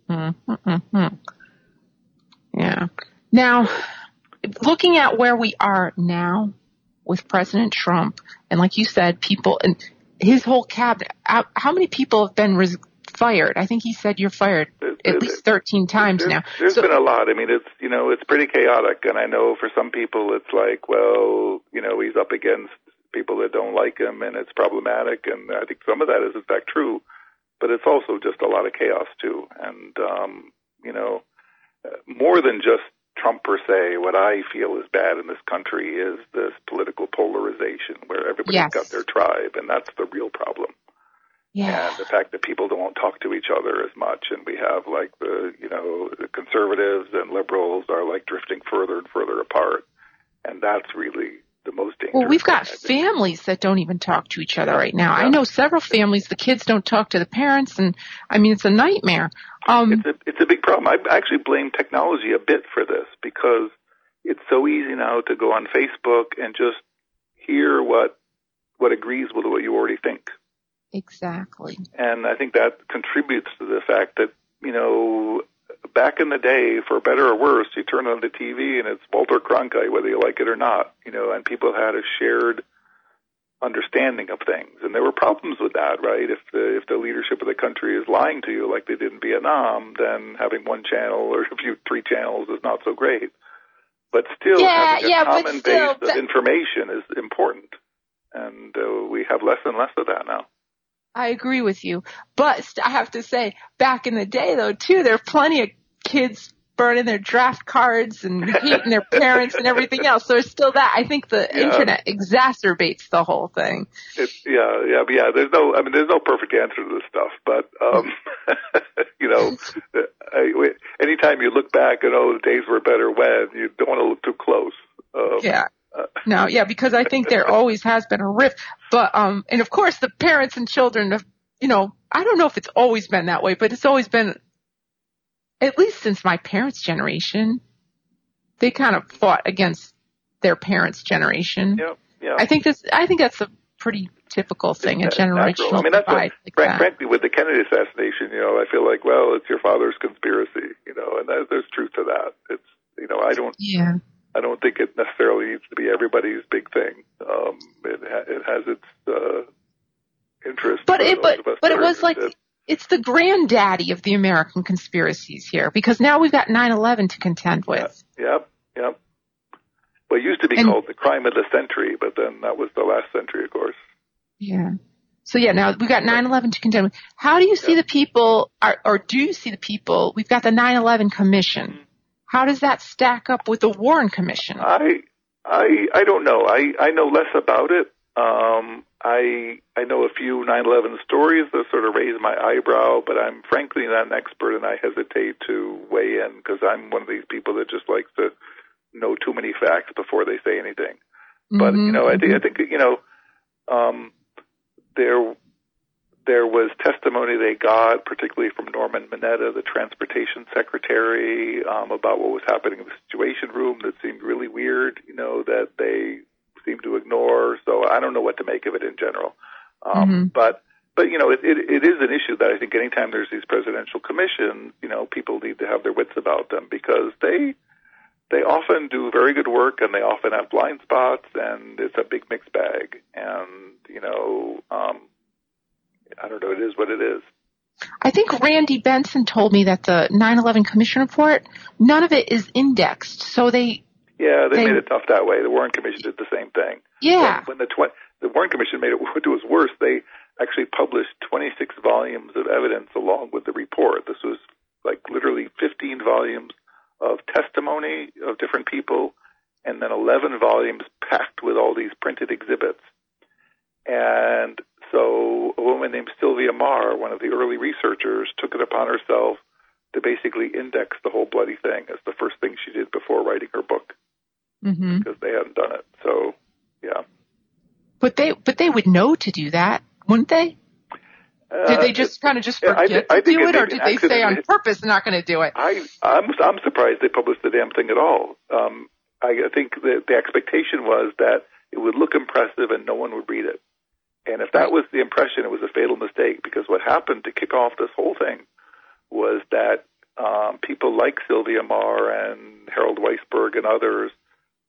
[SPEAKER 3] Mm-hmm. mm-hmm.
[SPEAKER 2] Yeah. Now, looking at where we are now with President Trump, and like you said, people and his whole cabinet, how many people have been res- fired? I think he said you're fired at least 13 times
[SPEAKER 3] there's,
[SPEAKER 2] now.
[SPEAKER 3] There's so, been a lot. I mean, it's, you know, it's pretty chaotic. And I know for some people it's like, well, you know, he's up against people that don't like him and it's problematic. And I think some of that is in fact true but it's also just a lot of chaos too. And um, you know, more than just Trump per se, what I feel is bad in this country is this political polarization where everybody's
[SPEAKER 2] yes.
[SPEAKER 3] got their tribe, and that's the real problem.
[SPEAKER 2] Yeah.
[SPEAKER 3] And the fact that people don't talk to each other as much, and we have like the you know the conservatives and liberals are like drifting further and further apart, and that's really the most dangerous.
[SPEAKER 2] Well, we've got families that don't even talk to each other right now. Yeah. I know several families. The kids don't talk to the parents, and I mean it's a nightmare. Um,
[SPEAKER 3] it's a it's a big problem. I actually blame technology a bit for this because it's so easy now to go on Facebook and just hear what what agrees with what you already think.
[SPEAKER 2] Exactly.
[SPEAKER 3] And I think that contributes to the fact that you know back in the day, for better or worse, you turn on the TV and it's Walter Cronkite, whether you like it or not, you know, and people had a shared understanding of things. And there were problems with that, right? If the if the leadership of the country is lying to you like they did in Vietnam, then having one channel or a few three channels is not so great. But still,
[SPEAKER 2] yeah,
[SPEAKER 3] having a
[SPEAKER 2] yeah,
[SPEAKER 3] common
[SPEAKER 2] still,
[SPEAKER 3] base of information is important, and uh, we have less and less of that now.
[SPEAKER 2] I agree with you. But I have to say, back in the day though, too, there are plenty of kids burning their draft cards and hating their parents and everything else. So it's still that. I think the yeah. internet exacerbates the whole thing.
[SPEAKER 3] It's, yeah, yeah, yeah. There's no, I mean, there's no perfect answer to this stuff, but, um, you know, I, anytime you look back and, oh, the days were better when, you don't want to look too close.
[SPEAKER 2] Um, yeah. No, yeah, because I think there always has been a rift. But um and of course the parents and children have you know, I don't know if it's always been that way, but it's always been at least since my parents' generation, they kind of fought against their parents' generation.
[SPEAKER 3] Yeah, yeah.
[SPEAKER 2] I think this I think that's a pretty typical thing, a generational I mean, that's divide.
[SPEAKER 3] What, like frankly, with the Kennedy assassination, you know, I feel like, well, it's your father's conspiracy, you know, and that, there's truth to that. It's, you know, I don't,
[SPEAKER 2] yeah.
[SPEAKER 3] I don't think it necessarily needs to be everybody's big thing. Um, it, ha- it has its uh, interest.
[SPEAKER 2] But it, but, but it was like it. it's the granddaddy of the American conspiracies here because now we've got 9/11 to contend with.
[SPEAKER 3] Yep, yep. Well, it used to be
[SPEAKER 2] And-
[SPEAKER 3] called the crime of the century, but then that was the last century, of course.
[SPEAKER 2] Yeah. So yeah, now we've got 9/11 to contend with. How do you see the people, or, or do you see the people? We've got the 9/11 Commission. How does that stack up with the Warren Commission?
[SPEAKER 3] I I I don't know. I I know less about it. Um, I I know a few 9/11 stories that sort of raise my eyebrow, but I'm frankly not an expert, and I hesitate to weigh in because I'm one of these people that just likes to know too many facts before they say anything. But
[SPEAKER 2] Mhm,
[SPEAKER 3] you know, I think I
[SPEAKER 2] mhm.
[SPEAKER 3] think you know, um, there there was testimony they got, particularly from Norman Mineta, the transportation secretary, um, about what was happening in the Situation Room that seemed really weird. You know that they seemed to ignore. So I don't know what to make of it in general. Um,
[SPEAKER 2] Mhm.
[SPEAKER 3] But but you know, it, it it is an issue that I think anytime there's these presidential commissions, you know, people need to have their wits about them because they they often do very good work and they often have blind spots and it's a big mixed bag and you know um i don't know it is what it is.
[SPEAKER 2] I think Randy Benson told me that the 9/11 Commission report, none of it is indexed. So they,
[SPEAKER 3] yeah they,
[SPEAKER 2] They-
[SPEAKER 3] made it tough that way. The warren commission did the same thing.
[SPEAKER 2] Yeah,
[SPEAKER 3] when, when the tw- the warren commission made it what was worse they actually published 26 volumes of evidence along with the report. This was like literally 15 volumes of testimony of different people and then 11 volumes packed with all these printed exhibits. And so a woman named Sylvia Meagher, one of the early researchers, took it upon herself to basically index the whole bloody thing as the first thing she did before writing her book
[SPEAKER 2] hmm
[SPEAKER 3] because they hadn't done it. So, yeah.
[SPEAKER 2] But they, but they would know to do that, wouldn't they? Did
[SPEAKER 3] Uh,
[SPEAKER 2] they just kind of just
[SPEAKER 3] yeah, I
[SPEAKER 2] forget
[SPEAKER 3] I
[SPEAKER 2] to do
[SPEAKER 3] it
[SPEAKER 2] it, or did they say on purpose they're not going to do it?
[SPEAKER 3] I I'm I'm surprised they published the damn thing at all. Um, I, I think that the expectation was that it would look impressive and no one would read it. And if that was the impression, it was a fatal mistake because what happened to kick off this whole thing was that um, people like Sylvia Meagher and Harold Weisberg and others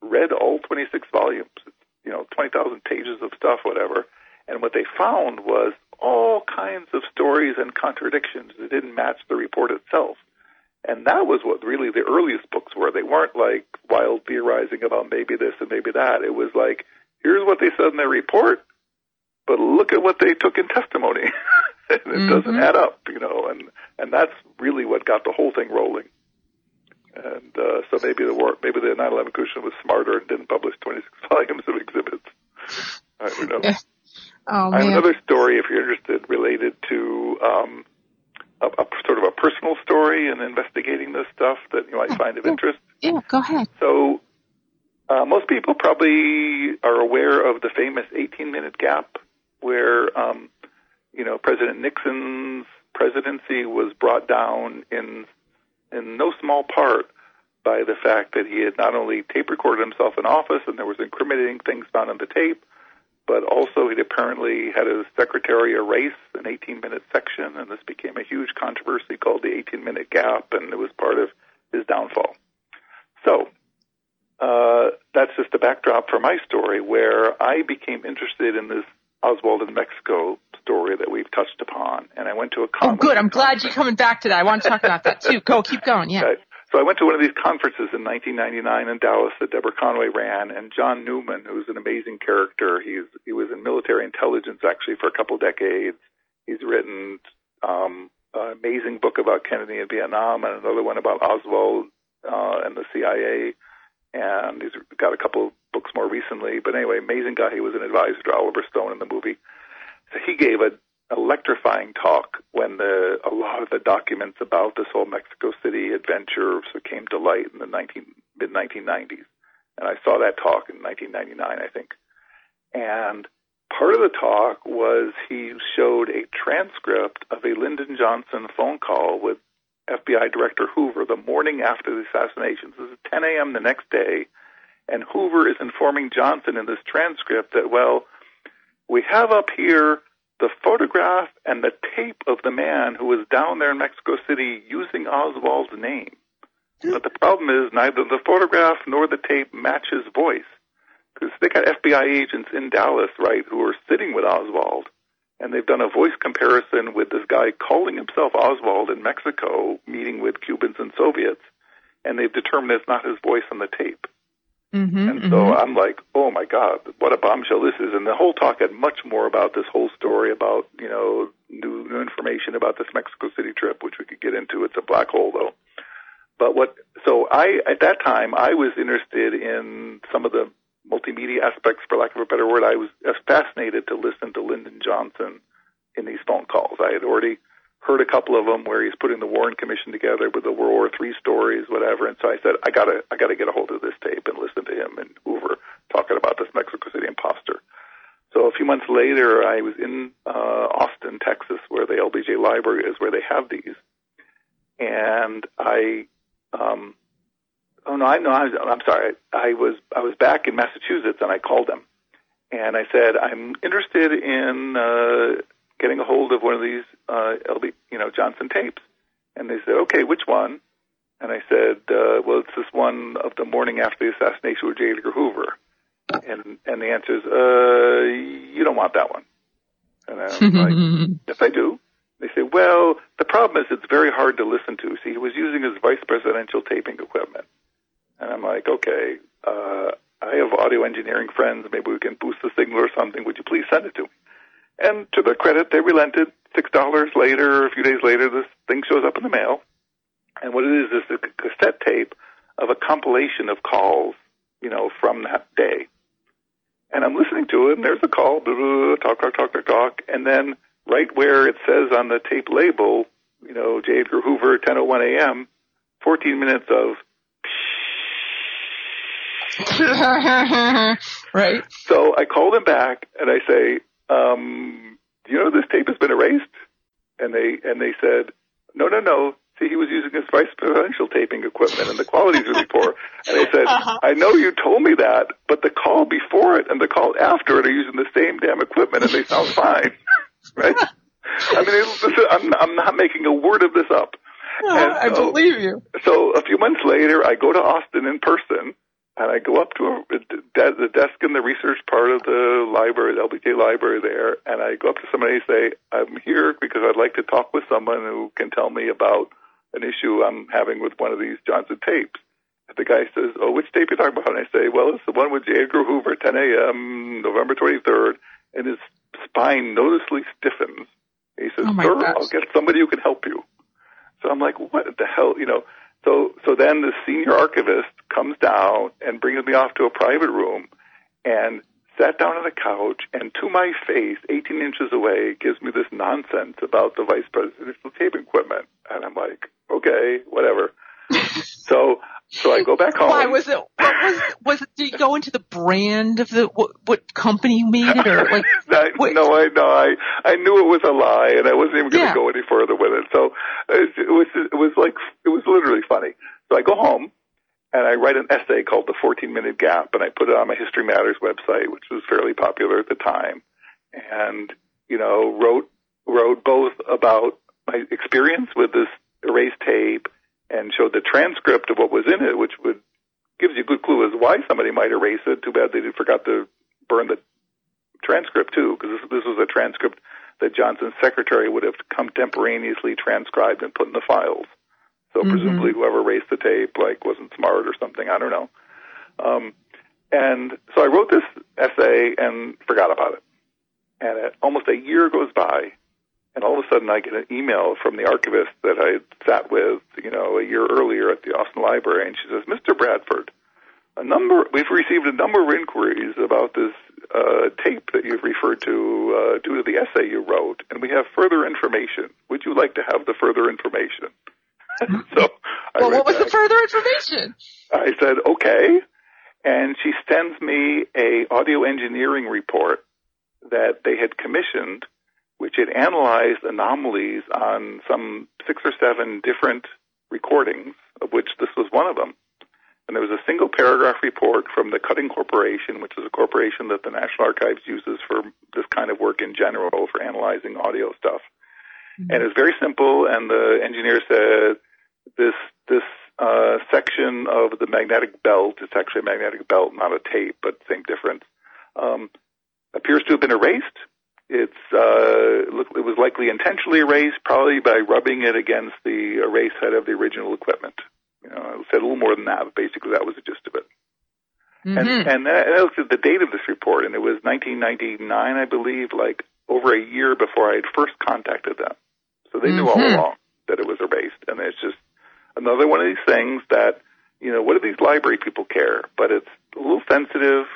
[SPEAKER 3] read all 26 volumes, you know, 20,000 pages of stuff, whatever. And what they found was all kinds of stories and contradictions that didn't match the report itself. And that was what really the earliest books were. They weren't like wild theorizing about maybe this and maybe that. It was like, here's what they said in their report, but look at what they took in testimony. and it
[SPEAKER 2] Mhm.
[SPEAKER 3] doesn't add up, you know, and, and that's really what got the whole thing rolling. And uh, so maybe the war, maybe the 9/11 Commission was smarter and didn't publish 26 volumes of exhibits. I don't know.
[SPEAKER 2] Yeah. Oh
[SPEAKER 3] I have another story, if you're interested, related to um, a, a sort of a personal story in investigating this stuff that you might find of
[SPEAKER 2] yeah.
[SPEAKER 3] interest.
[SPEAKER 2] yeah, go ahead.
[SPEAKER 3] So, uh, most people probably are aware of the famous 18-minute gap, where um, you know President Nixon's presidency was brought down in in no small part by the fact that he had not only tape recorded himself in office and there was incriminating things found on the tape, but also he'd apparently had his secretary erase an 18-minute section, and this became a huge controversy called the 18-minute gap, and it was part of his downfall. So uh, that's just the backdrop for my story, where I became interested in this Oswald in Mexico story that we've touched upon, and I went to a
[SPEAKER 2] Oh, good. I'm glad you're coming back to that. I want to talk about that too. Go, keep going. Yeah.
[SPEAKER 3] So I went to one of these conferences in 1999 in Dallas that Debra Conway ran, and John Newman, who's an amazing character, he's he was in military intelligence actually for a couple decades. He's written um, an amazing book about Kennedy and Vietnam, and another one about Oswald uh, and the CIA, and he's got a couple of books more recently. But anyway, amazing guy. He was an advisor to Oliver Stone in the movie. So he gave a electrifying talk when the a lot of the documents about this whole Mexico City adventure came to light in the 19, mid 1990s, and I saw that talk in 1999, I think. And part of the talk was he showed a transcript of a Lyndon Johnson phone call with FBI Director Hoover the morning after the assassinations. This is 10 a.m. the next day, and Hoover is informing Johnson in this transcript that well, we have up here the photograph and the tape of the man who was down there in Mexico City using Oswald's name. But the problem is neither the photograph nor the tape match his voice. Because they got FBI agents in Dallas, right, who are sitting with Oswald, and they've done a voice comparison with this guy calling himself Oswald in Mexico, meeting with Cubans and Soviets, and they've determined it's not his voice on the tape.
[SPEAKER 2] Mm-hmm,
[SPEAKER 3] and so
[SPEAKER 2] mm-hmm.
[SPEAKER 3] I'm like, oh my God, what a bombshell this is. And the whole talk had much more about this whole story about, you know, new, new information about this Mexico City trip, which we could get into. It's a black hole though. But what, so I, at that time, I was interested in some of the multimedia aspects, for lack of a better word. I was fascinated to listen to Lyndon Johnson in these phone calls. I had already heard a couple of them where he's putting the Warren Commission together with the World War III stories, whatever. And so I said, I gotta, I gotta get a hold of this tape and listen to him and Hoover talking about this Mexico City imposter. So a few months later, I was in uh, Austin, Texas, where the LBJ Library is, where they have these, and I, um, oh no, I no, I, I'm sorry, I was I was back in Massachusetts, and I called them, and I said I'm interested in uh, getting a hold of one of these uh, LB, you know, Johnson tapes. And they said, okay, which one? And I said, uh, well, it's this one of the morning after the assassination of J. Edgar Hoover. And and the answer is, uh, you don't want that one. And I'm like, yes, I do. They say, well, the problem is it's very hard to listen to. See, he was using his vice presidential taping equipment. And I'm like, okay, uh, I have audio engineering friends. Maybe we can boost the signal or something. Would you please send it to me? And to their credit, they relented. Six dollars later, a few days later, this thing shows up in the mail. And what it is is a cassette tape of a compilation of calls, you know, from that day. And I'm listening to it, and there's a call, blah, blah, blah, talk, talk, talk, talk, talk, and then right where it says on the tape label, you know, J. Edgar Hoover, 10:01 a.m., 14 minutes of.
[SPEAKER 2] right.
[SPEAKER 3] So I call them back and I say, um, "Do you know this tape has been erased?" And they and they said, "No, no, no. See, he was using his vice presidential taping equipment, and the quality is really poor." And I said,
[SPEAKER 2] Uh-huh.
[SPEAKER 3] "I know you told me that, but the call before it and the call after it are using the same damn equipment, and they sound fine, right?" I mean, it, this is, I'm, I'm not making a word of this up. And
[SPEAKER 2] I believe you.
[SPEAKER 3] so a few months later, I go to Austin in person, and I go up to a, de- the desk in the research part of the library, the LBJ library there, and I go up to somebody and say, I'm here because I'd like to talk with someone who can tell me about an issue I'm having with one of these Johnson tapes. And the guy says, oh, which tape are you talking about? And I say, well, it's the one with J. Edgar Hoover, 10 a.m., November 23rd, and his spine noticeably stiffens. And He says,
[SPEAKER 2] Oh,
[SPEAKER 3] sir,
[SPEAKER 2] gosh.
[SPEAKER 3] I'll get somebody who can help you. So I'm like, what the hell, you know? So so then the senior archivist comes down and brings me off to a private room and sat down on the couch and to my face, 18 inches away, gives me this nonsense about the vice presidential tape equipment. And I'm like, okay, whatever. So so I go back home.
[SPEAKER 2] Why was it? What was was it? Did you go into the brand of the what, what company you made it, or like?
[SPEAKER 3] I, no, I know. I I knew it was a lie, and I wasn't even going to
[SPEAKER 2] Yeah.
[SPEAKER 3] go any further with it. So it, it was it was like it was literally funny. So I go home and I write an essay called "The 14 Minute Gap," and I put it on my History Matters website, which was fairly popular at the time, and you know wrote wrote both about my experience with this erased tape and showed the transcript of what was in it, which would gives you a good clue as to why somebody might erase it. Too bad they forgot to burn the transcript too, because this, this was a transcript that Johnson's secretary would have contemporaneously transcribed and put in the files. So
[SPEAKER 2] Mhm.
[SPEAKER 3] presumably whoever erased the tape like wasn't smart or something. I don't know. Um, and so I wrote this essay and forgot about it. And it, almost a year goes by, and all of a sudden I get an email from the archivist that I had sat with, you know, a year earlier at the Austin Library, and she says, "Mr. Bradford, a number we've received a number of inquiries about this uh, tape that you've referred to uh, due to the essay you wrote, and we have further information. Would you like to have the further information?" so, I
[SPEAKER 2] Well, what was the further information?
[SPEAKER 3] I said, okay. And she sends me a audio engineering report that they had commissioned, which had analyzed anomalies on some six or seven different recordings, of which this was one of them. And there was a single paragraph report from the Cutting Corporation, which is a corporation that the National Archives uses for this kind of work in general for analyzing audio stuff. And it's very simple. And the engineer said this this uh, section of the magnetic belt, it's actually a magnetic belt, not a tape, but same difference, um, appears to have been erased. It's uh, look, it was likely intentionally erased, probably by rubbing it against the erase head of the original equipment. You know, it said a little more than that, but basically that was the gist of it.
[SPEAKER 2] Mm-hmm.
[SPEAKER 3] And, and I looked at the date of this report, and it was 1999, I believe, like over a year before I had first contacted them. So they knew all
[SPEAKER 2] Mhm.
[SPEAKER 3] along that it was erased. And it's just another one of these things that, you know, what do these library people care? But it's a little sensitive,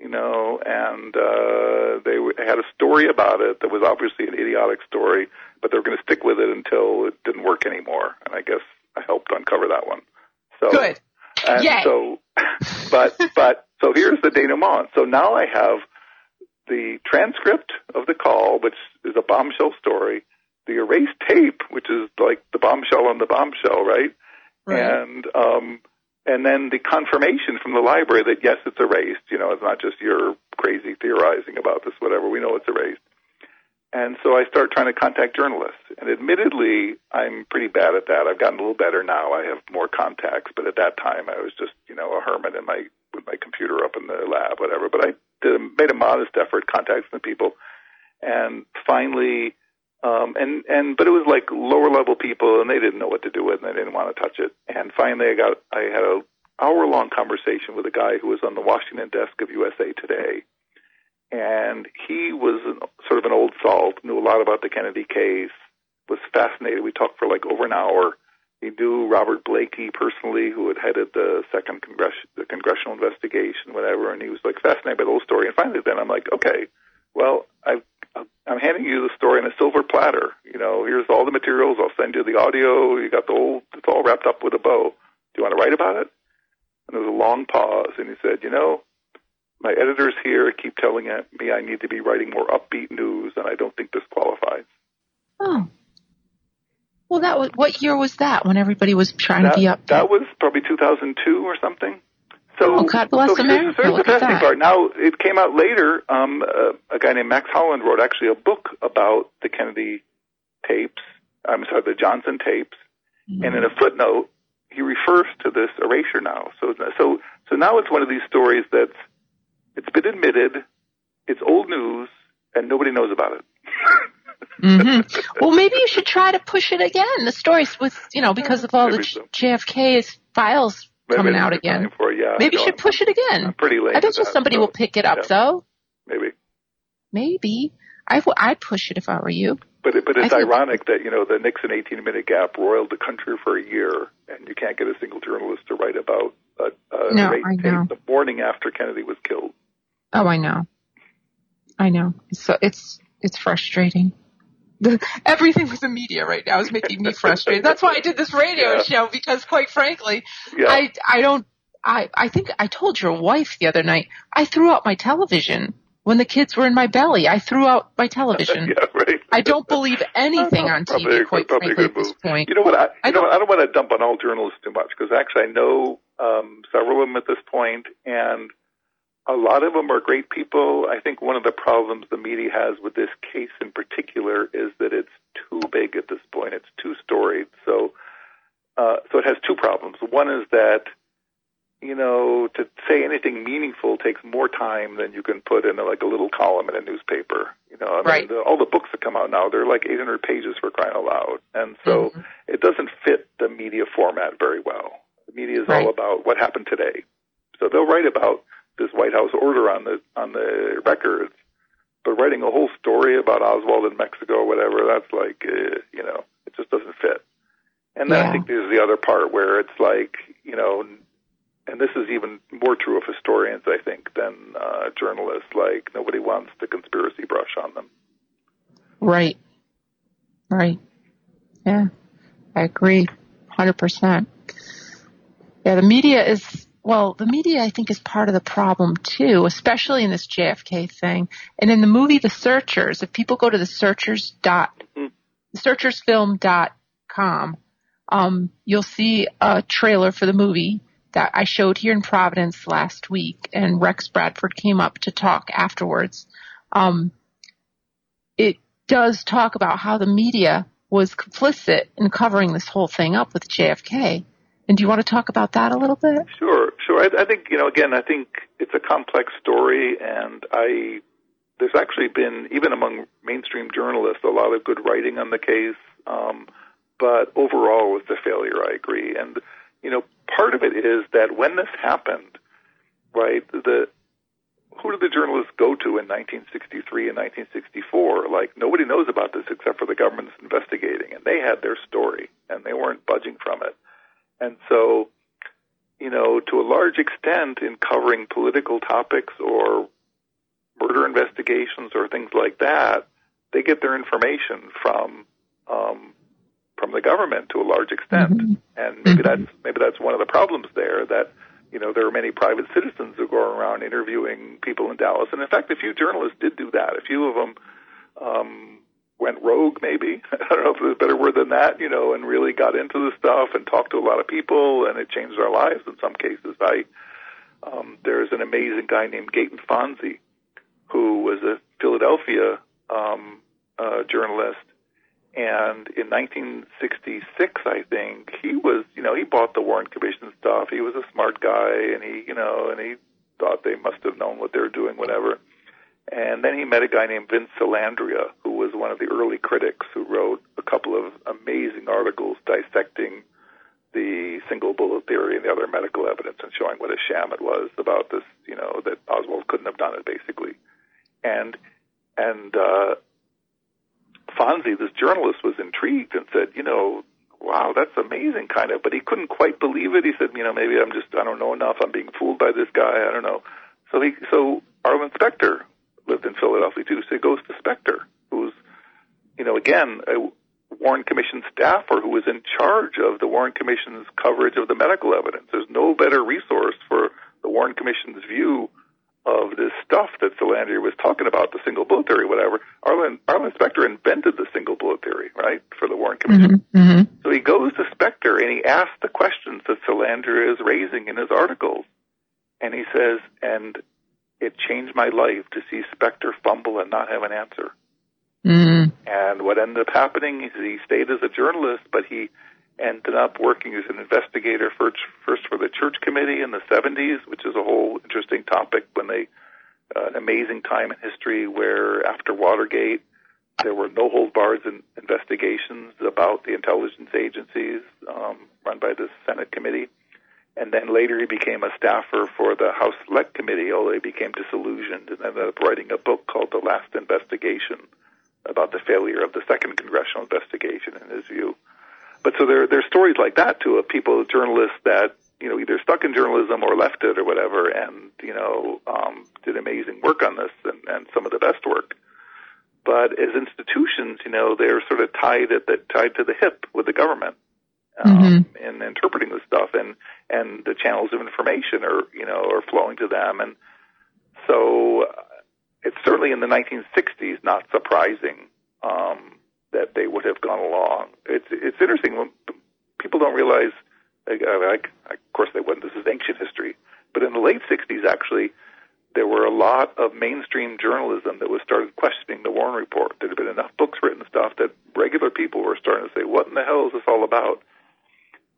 [SPEAKER 3] you know, and uh, they w- had a story about it that was obviously an idiotic story, but they were going to stick with it until it didn't work anymore. And I guess I helped uncover that one. So,
[SPEAKER 2] Good.
[SPEAKER 3] and
[SPEAKER 2] Yay.
[SPEAKER 3] so, but but so here's the denouement. So now I have the transcript of the call, which is a bombshell story, the erased tape, which is like the bombshell on the bombshell, right?
[SPEAKER 2] Right.
[SPEAKER 3] And um, and then the confirmation from the library that yes, it's erased. You know, it's not just your crazy theorizing about this, whatever. We know it's erased. And so I start trying to contact journalists. And admittedly, I'm pretty bad at that. I've gotten a little better now. I have more contacts, but at that time, I was just, you know, a hermit in my with my computer up in the lab, whatever. But I did, made a modest effort contacting the people, and finally, um, and and but it was like lower level people, and they didn't know what to do with, it, and they didn't want to touch it. And finally, I got I had a hour long conversation with a guy who was on the Washington desk of USA Today, and he was an, sort of an old salt, knew a lot about the Kennedy case, was fascinated. We talked for like over an hour. He knew Robert Blakey personally, who had headed the second congress- the congressional investigation, whatever, and he was like fascinated by the whole story. And finally, then I'm like, okay, well, I've, I'm handing you the story in a silver platter. You know, here's all the materials. I'll send you the audio. You got the whole. It's all wrapped up with a bow. Do you want to write about it? And there was a long pause, and he said, you know, my editors here keep telling me I need to be writing more upbeat news, and I don't think this qualifies.
[SPEAKER 2] Oh. Well, that was what year was that? When everybody was trying
[SPEAKER 3] that,
[SPEAKER 2] to be up.
[SPEAKER 3] That was probably 2002 or something. So,
[SPEAKER 2] Oh, God bless
[SPEAKER 3] so
[SPEAKER 2] America.
[SPEAKER 3] Here's the
[SPEAKER 2] Look at
[SPEAKER 3] fascinating
[SPEAKER 2] that.
[SPEAKER 3] part. Now, it came out later. Um, uh, a guy named Max Holland wrote actually a book about the Kennedy tapes. I'm sorry, the Johnson tapes.
[SPEAKER 2] Mm-hmm.
[SPEAKER 3] And in a footnote, he refers to this erasure now. So, so, so now it's one of these stories that's it's been admitted, it's old news, and nobody knows about it.
[SPEAKER 2] hmm Well, maybe you should try to push it again. The stories with, you know, because of all the
[SPEAKER 3] Maybe so.
[SPEAKER 2] JFK's files coming out again.
[SPEAKER 3] For, yeah,
[SPEAKER 2] Maybe you should push it again.
[SPEAKER 3] I'm pretty late.
[SPEAKER 2] I bet you
[SPEAKER 3] that,
[SPEAKER 2] somebody
[SPEAKER 3] so,
[SPEAKER 2] will pick it up,
[SPEAKER 3] yeah,
[SPEAKER 2] though.
[SPEAKER 3] Maybe.
[SPEAKER 2] Maybe. I w- I'd push it if I were you.
[SPEAKER 3] But it, but it's ironic that you know the Nixon 18 minute gap roiled the country for a year, and you can't get a single journalist to write about a, a
[SPEAKER 2] No, I know.
[SPEAKER 3] the morning after Kennedy was killed.
[SPEAKER 2] Oh, I know. I know. So it's it's frustrating. The, everything with the media right now is making me frustrated. That's why I did this radio
[SPEAKER 3] Yeah.
[SPEAKER 2] show because, quite frankly,
[SPEAKER 3] Yeah,
[SPEAKER 2] I I don't I I think I told your wife the other night I threw out my television when the kids were in my belly. I threw out my television.
[SPEAKER 3] yeah, right.
[SPEAKER 2] I don't believe anything on
[SPEAKER 3] a-
[SPEAKER 2] TV, quite frankly, at this point.
[SPEAKER 3] You know what? I,
[SPEAKER 2] I
[SPEAKER 3] know what? I don't want to dump on all journalists too much because actually I know um, several of them at this point, and a lot of them are great people. I think one of the problems the media has with this case in particular is that it's too big at this point. It's too storied. So, uh, so it has two problems. One is that you know to say anything meaningful takes more time than you can put in a, like a little column in a newspaper. You know, I mean,
[SPEAKER 2] Right.
[SPEAKER 3] the, all the books that come out now they're like 800 pages for crying out loud, and so
[SPEAKER 2] Mhm.
[SPEAKER 3] it doesn't fit the media format very well. The media is
[SPEAKER 2] Right.
[SPEAKER 3] all about what happened today. So they'll write about this White House order on the on the records, but writing a whole story about Oswald in Mexico or whatever, that's like uh, you know, it just doesn't fit. And then
[SPEAKER 2] Yeah.
[SPEAKER 3] I think there's the other part where it's like, you know, and this is even more true of historians, I think, than uh, journalists. Like nobody wants the conspiracy brush on them.
[SPEAKER 2] Right. Right. Yeah. I agree. 100%. Yeah, the media is, well, the media I think is part of the problem too, especially in this JFK thing. And in the movie The Searchers, if people go to the searchers dot,
[SPEAKER 3] Mhm.
[SPEAKER 2] searchersfilm.com, um, you'll see a trailer for the movie that I showed here in Providence last week and Rex Bradford came up to talk afterwards. Um, it does talk about how the media was complicit in covering this whole thing up with JFK. And do you want to talk about that a little bit?
[SPEAKER 3] Sure, sure. I, I think you know. Again, I think it's a complex story, and I there's actually been even among mainstream journalists a lot of good writing on the case. Um, but overall, it was a failure. I agree, and you know, part of it is that when this happened, right? The who did the journalists go to in 1963 and 1964? Like nobody knows about this except for the government's investigating, and they had their story, and they weren't budging from it. And so, you know, to a large extent, in covering political topics or murder investigations or things like that, they get their information from um, from the government to a large extent, mm-hmm. and maybe mm-hmm. that's maybe that's one of the problems there that you know, there are many private citizens who go around interviewing people in Dallas. And in fact, a few journalists did do that. A few of them um, went rogue, maybe. I don't know if there's a better word than that, you know, and really got into the stuff and talked to a lot of people, and it changed our lives in some cases. I um, there's an amazing guy named Gaeton Fonzi who was a Philadelphia um, uh, journalist and in 1966, I think he was, you know, he bought the Warren Commission stuff. He was a smart guy, and he, you know, and he thought they must have known what they were doing, whatever. And then he met a guy named Vince Salandria, who was one of the early critics who wrote a couple of amazing articles dissecting the single bullet theory and the other medical evidence and showing what a sham it was about this, you know, that Oswald couldn't have done it basically. And and uh Fonzi, this journalist, was intrigued and said, you know, wow, that's amazing, kind of. But he couldn't quite believe it. He said, you know, maybe I'm just, I don't know enough. I'm being fooled by this guy. I don't know. So he, so Arlen Specter lived in Philadelphia too. So he goes to Specter, who's, you know, again, a Warren Commission staffer who was in charge of the Warren Commission's coverage of the medical evidence. There's no better resource for the Warren Commission's view of this stuff that Salandria was talking about, the single bullet theory, whatever. Arlen, Arlen Specter invented the single bullet theory, right, for the Warren Commission. Mm-hmm, mm-hmm. So he goes to Specter and he asks the questions that Salandria is raising in his articles. And he says, and it changed my life to see Specter fumble and not have an answer. Mm-hmm. And what ended up happening is he stayed as a journalist, but he ended up working as an investigator for, first for the church committee in the 70s, which is a whole interesting topic when they, uh, an amazing time in history where after Watergate, there were no hold bars in investigations about the intelligence agencies um, run by the Senate committee. And then later he became a staffer for the House Select Committee, although he became disillusioned and ended up writing a book called The Last Investigation about the failure of the second congressional investigation in his view. But so there there are stories like that too of people, journalists that you know either stuck in journalism or left it or whatever, and you know um, did amazing work on this and, and some of the best work. But as institutions, you know, they're sort of tied at the tied to the hip with the government um, mm-hmm. in interpreting the stuff, and and the channels of information are you know are flowing to them, and so uh, it's certainly in the 1960s not surprising um, that they would have gone along. It's it's interesting when people don't realize. Like, like, of course, they wouldn't. This is ancient history, but in the late '60s, actually, there were a lot of mainstream journalism that was started questioning the Warren Report. There had been enough books written, stuff that regular people were starting to say, "What in the hell is this all about?"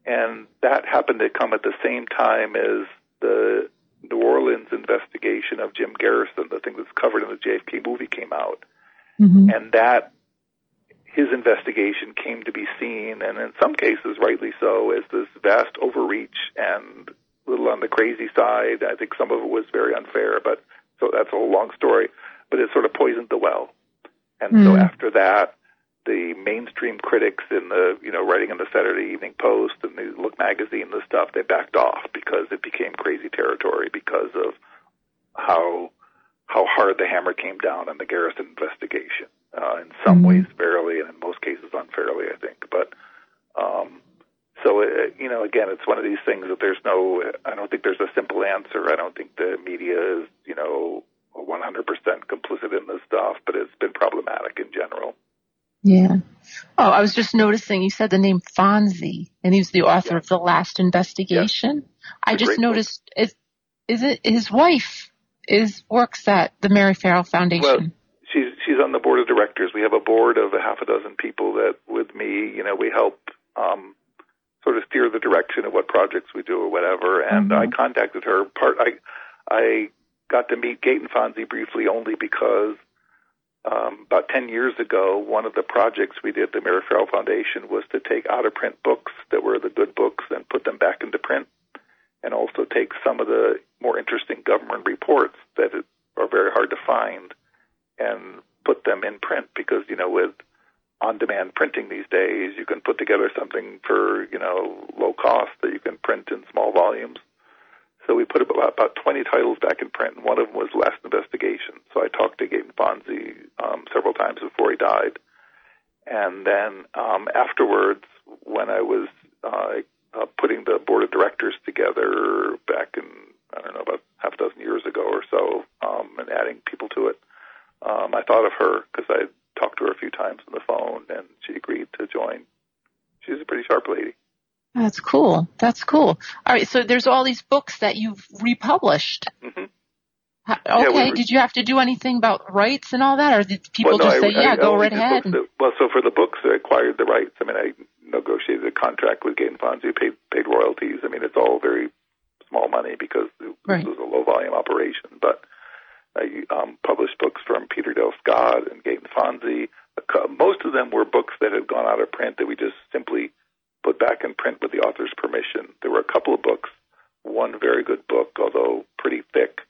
[SPEAKER 3] And that happened to come at the same time as the New Orleans investigation of Jim Garrison, the thing that's covered in the JFK movie, came out, mm-hmm. and that his investigation came to be seen, and in some cases, rightly so, as this vast overreach and a little on the crazy side. I think some of it was very unfair, but so that's a whole long story. But it sort of poisoned the well, and mm. so hmm. after that, the mainstream critics in the you know writing in the Saturday Evening Post and the Look magazine, the stuff they backed off because it became crazy territory because of how how hard the hammer came down on the Garrison investigation uh, in some mm-hmm. ways fairly and in most cases unfairly, I think. But um, so it, uh, you know, again, it's one of these things that there's no. I don't think there's a simple answer. I don't think the media is you know 100% complicit in this stuff, but it's been problematic in general.
[SPEAKER 2] Yeah. Oh, I was just noticing you said the name Fonzi, and he's the author of The Last Investigation. Yeah. I just noticed book. is is it his wife is works at the Mary Ferrell Foundation?
[SPEAKER 3] Well, she's she's on the board of directors. We have a board of a half a dozen people that, with me, you know, we help um, sort of steer the direction of what projects we do or whatever. And mm-hmm. I contacted her. Part I I got to meet Gaeton Fonzi briefly only because um, about 10 years ago, one of the projects we did, the Mary Ferrell Foundation, was to take out of print books that were the good books and put them back into print, and also take some of the more interesting government reports that are very hard to find and put them in print because, you know, with on-demand printing these days, you can put together something for, you know, low cost that you can print in small volumes. So we put about, about 20 titles back in print, and one of them was Last Investigation. So I talked to Gaeton Fonzi um, several times before he died. And then um, afterwards, when I was uh, uh, putting the board of directors together back in, I don't know, about half a dozen years ago or so, um, and adding people to it, um, I thought of her because I talked to her a few times on the phone, and she agreed to join. She's a pretty sharp lady.
[SPEAKER 2] That's cool. That's cool. All right, so there's all these books that you've republished.
[SPEAKER 3] Mm-hmm.
[SPEAKER 2] Okay,
[SPEAKER 3] Yeah, we were-
[SPEAKER 2] did you have to do anything about rights and all that, or did people
[SPEAKER 3] well, no,
[SPEAKER 2] just
[SPEAKER 3] I,
[SPEAKER 2] say, "Yeah,
[SPEAKER 3] I,
[SPEAKER 2] go
[SPEAKER 3] I
[SPEAKER 2] right ahead"?
[SPEAKER 3] that- well, so for the books, I acquired the rights. I mean, I negotiated a contract with Gaeton Fonzi, paid paid royalties. I mean, it's all very small money because it,
[SPEAKER 2] Right.
[SPEAKER 3] was a low volume operation. But I um, published books from Peter Dale Scott and Gaeton Fonzi. A Most of them were books that had gone out of print that we just simply put back in print with the author's permission. There were a couple of books, one very good book, although pretty thick,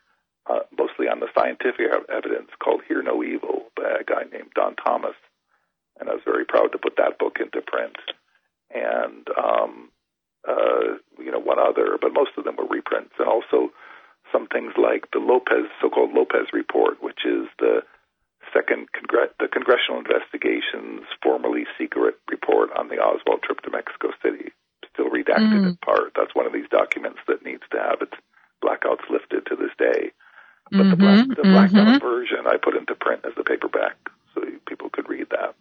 [SPEAKER 3] uh, mostly on the scientific evidence, called Hear No Evil by a guy named Don Thomas. And I was very proud to put that book into print. And, um, uh, you know, one other, but most of them were reprints. And also some things like the Lopez, so-called Lopez Report, which is the second congre- the congressional investigations formerly secret report on the Oswald trip to Mexico City, still redacted
[SPEAKER 2] Mm.
[SPEAKER 3] in part. That's one of these documents that needs to have its blackouts lifted to this day. But the, black, the blacked
[SPEAKER 2] mhm.
[SPEAKER 3] out version I put into print as a paperback, so people could read that.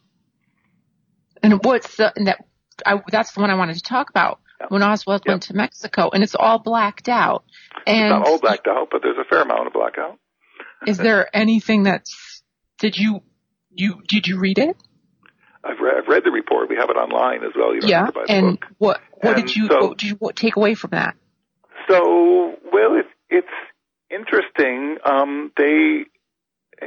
[SPEAKER 2] And what's the, and that, I, that's the one I wanted to talk about.
[SPEAKER 3] Yeah.
[SPEAKER 2] When Oswald went to Mexico, and it's all blacked out. And
[SPEAKER 3] Not all blacked out, but there's a fair amount of blackout.
[SPEAKER 2] is there anything that's, did you, you, did you read it?
[SPEAKER 3] I've read, I've read the report. We have it online as well. You don't
[SPEAKER 2] yeah.
[SPEAKER 3] have to buy the
[SPEAKER 2] And
[SPEAKER 3] book.
[SPEAKER 2] what, what
[SPEAKER 3] And
[SPEAKER 2] did you,
[SPEAKER 3] so-
[SPEAKER 2] what did you what, take away from that?
[SPEAKER 3] So, well, it's it's interesting. Um, they,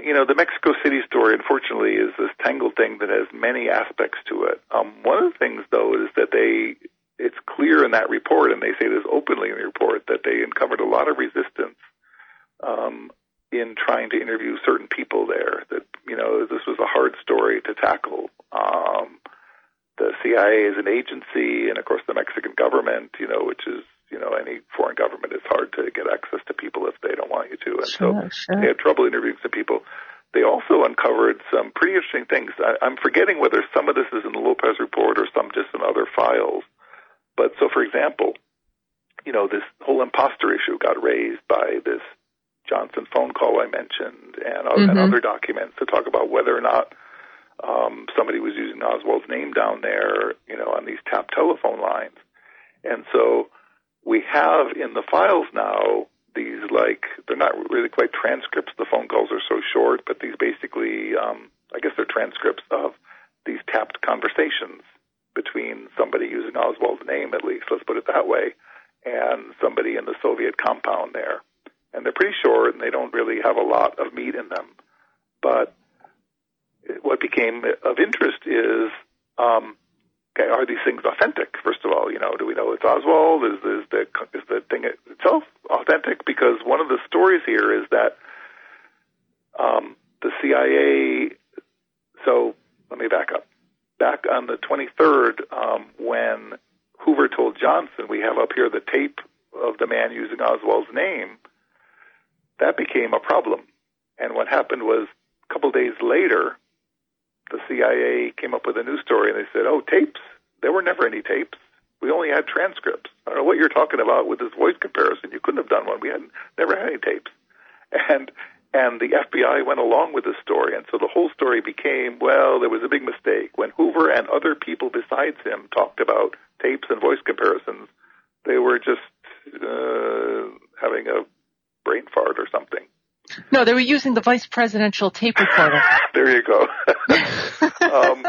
[SPEAKER 3] you know, the Mexico City story, unfortunately, is this tangled thing that has many aspects to it. Um, one of the things, though, is that they, it's clear in that report, and they say this openly in the report, that they uncovered a lot of resistance um, in trying to interview certain people there. That you know, this was a hard story to tackle. Um, the CIA is an agency, and of course, the Mexican government, you know, which is you know, any foreign government, it's hard to get access to people if they don't want you to. And so
[SPEAKER 2] Sure, sure.
[SPEAKER 3] they had trouble interviewing some people. They also uncovered some pretty interesting things. I, I'm forgetting whether some of this is in the Lopez report or some just in other files. But so, for example, you know, this whole imposter issue got raised by this Johnson phone call I mentioned and, uh, and
[SPEAKER 2] Mhm.
[SPEAKER 3] other documents to talk about whether or not um, somebody was using Oswald's name down there, you know, on these tapped telephone lines. And so we have in the files now these like they're not really quite transcripts. The phone calls are so short, but these basically, um, I guess, they're transcripts of these tapped conversations between somebody using Oswald's name, at least let's put it that way, and somebody in the Soviet compound there. And they're pretty short, and they don't really have a lot of meat in them. But what became of interest is um, okay, are these things authentic? First of all, you know, do we know it's Oswald? Is, is the is the thing itself authentic? Because one of the stories here is that um, the CIA. So let me back up. Back on the 23rd, um, when Hoover told Johnson, "We have up here the tape of the man using Oswald's name," that became a problem. And what happened was, a couple days later, the CIA came up with a news story and they said, "Oh, tapes? There were never any tapes. We only had transcripts. I don't know what you're talking about with this voice comparison. You couldn't have done one. We had never had any tapes." And and the FBI went along with the story, and so the whole story became, well, there was a big mistake when Hoover and other people besides him talked about tapes and voice comparisons. They were just uh, having a brain fart or something.
[SPEAKER 2] No, they were using the vice presidential tape recorder.
[SPEAKER 3] there you go. um,